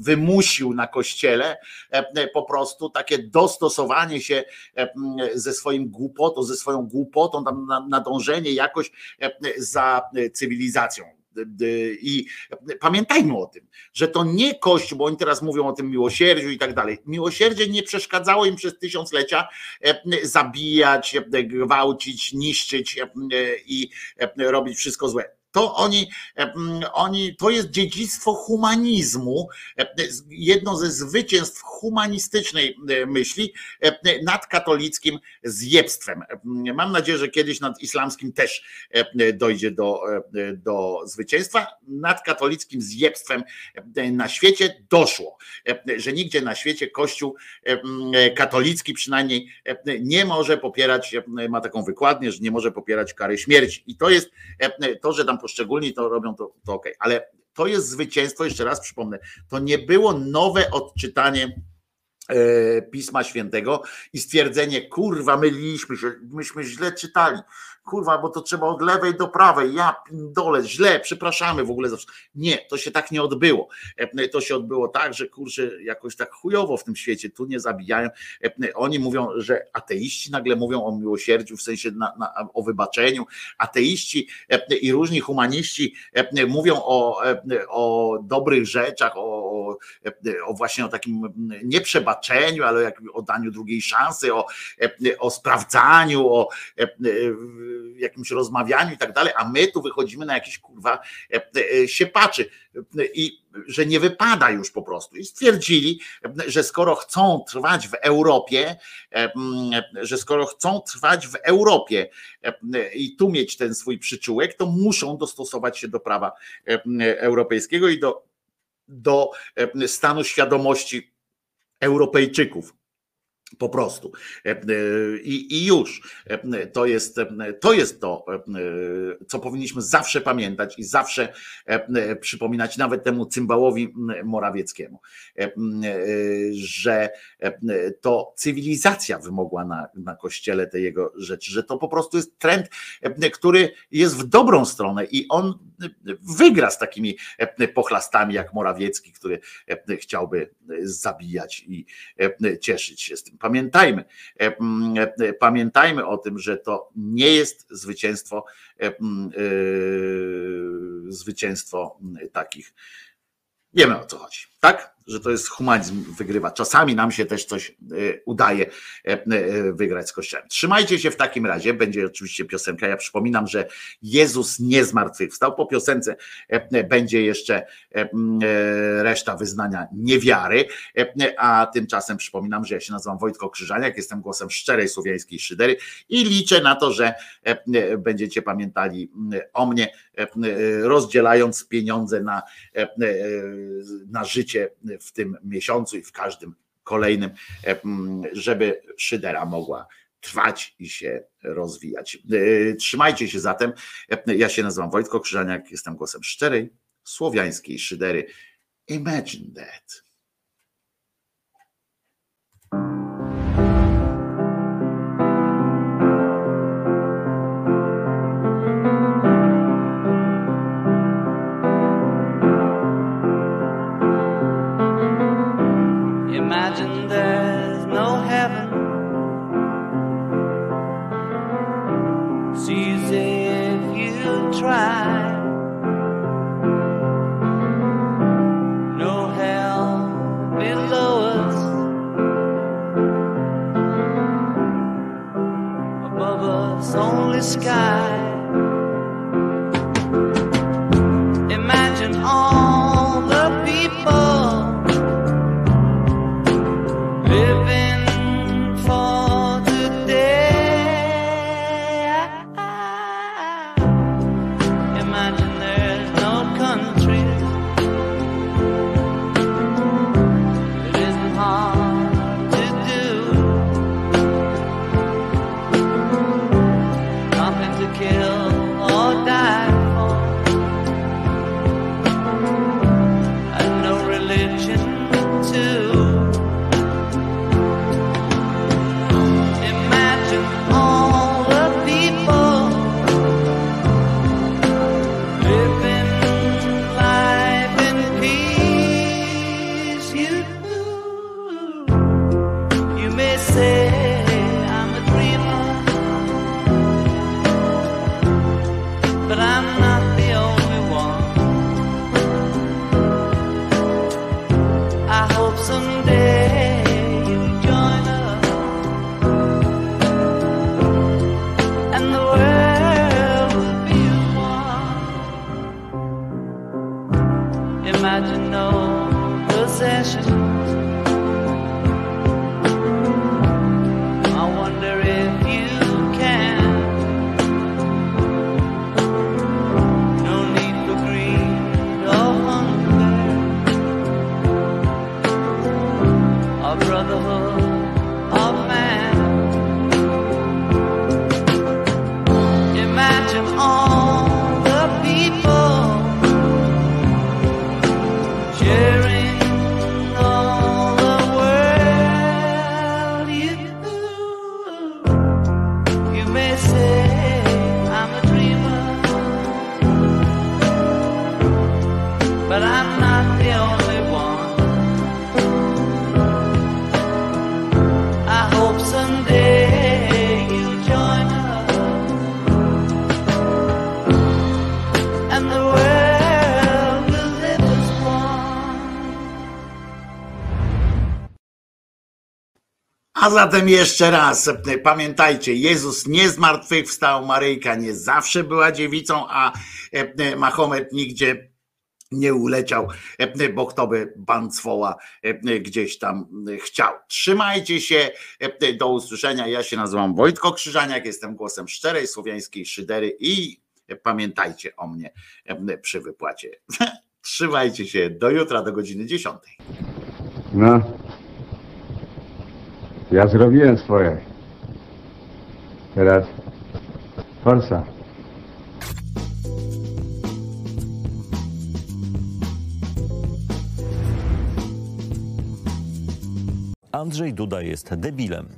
wymusił na kościele po prostu takie dostosowanie się ze swoim głupotą, ze swoją głupotą, tam nadążenie jakoś za cywilizacją. I pamiętajmy o tym, że to nie Kościół, bo oni teraz mówią o tym miłosierdziu i tak dalej. Miłosierdzie nie przeszkadzało im przez tysiąclecia zabijać, gwałcić, niszczyć i robić wszystko złe to oni, oni, to jest dziedzictwo humanizmu, jedno ze zwycięstw humanistycznej myśli nad katolickim zjebstwem. Mam nadzieję, że kiedyś nad islamskim też dojdzie do, do zwycięstwa. Nad katolickim zjebstwem na świecie doszło, że nigdzie na świecie Kościół katolicki przynajmniej nie może popierać, ma taką wykładnię, że nie może popierać kary śmierci. I to jest to, że tam poszczególni to robią, to, to ok. Ale to jest zwycięstwo, jeszcze raz przypomnę, to nie było nowe odczytanie Pisma Świętego i stwierdzenie, kurwa, myliliśmy się, myśmy źle czytali kurwa, bo to trzeba od lewej do prawej, ja dole, źle, przepraszamy w ogóle. Nie, to się tak nie odbyło. To się odbyło tak, że kurczę, jakoś tak chujowo w tym świecie, tu nie zabijają. Oni mówią, że ateiści nagle mówią o miłosierdziu, w sensie na, na, o wybaczeniu. Ateiści i różni humaniści mówią o, o dobrych rzeczach, o, o właśnie o takim nieprzebaczeniu, ale o daniu drugiej szansy, o, o sprawdzaniu, o jakimś rozmawianiu i tak dalej, a my tu wychodzimy na jakiś kurwa się patrzy i że nie wypada już po prostu. I stwierdzili, że skoro chcą trwać w Europie, że skoro chcą trwać w Europie i tu mieć ten swój przyczółek, to muszą dostosować się do prawa europejskiego i do, do stanu świadomości Europejczyków. Po prostu. I, I, już to jest, to jest to, co powinniśmy zawsze pamiętać i zawsze przypominać nawet temu cymbałowi Morawieckiemu, że to cywilizacja wymogła na, na kościele te jego rzeczy, że to po prostu jest trend, który jest w dobrą stronę i on wygra z takimi pochlastami jak Morawiecki, który chciałby zabijać i cieszyć się z tym. Pamiętajmy, e, e, pamiętajmy o tym, że to nie jest zwycięstwo, e, zwycięstwo takich. Wiemy o co chodzi, tak? Że to jest humanizm wygrywa. Czasami nam się też coś e, udaje e, e, wygrać z kościołem. Trzymajcie się w takim razie, będzie oczywiście piosenka. Ja przypominam, że Jezus nie zmartwychwstał. Po piosence będzie jeszcze reszta wyznania niewiary, a tymczasem przypominam, że ja się nazywam Wojtko Krzyżaniak, jestem głosem szczerej słowiańskiej szydery i liczę na to, że będziecie pamiętali o mnie, rozdzielając pieniądze na, na życie w tym miesiącu i w każdym kolejnym, e, żeby szydera mogła trwać i się rozwijać. E, Trzymajcie się zatem. E, Ja się nazywam Wojtko Krzyżaniak, jestem głosem szczerej, słowiańskiej szydery. Imagine that. A zatem jeszcze raz, pamiętajcie, Jezus nie zmartwychwstał, Maryjka nie zawsze była dziewicą, a e, Mahomet nigdzie nie uleciał, e, bo kto by Bancwoła e, gdzieś tam chciał. Trzymajcie się, e, do usłyszenia. Ja się nazywam Wojtko Krzyżaniak, jestem głosem szczerej słowiańskiej szydery i pamiętajcie o mnie e, przy wypłacie. Trzymajcie się, do jutra, do godziny 10. No. Ja zrobiłem swoje. Teraz forsa. Andrzej Duda jest debilem.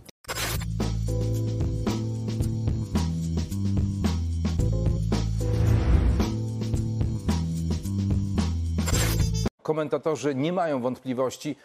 Komentatorzy nie mają wątpliwości,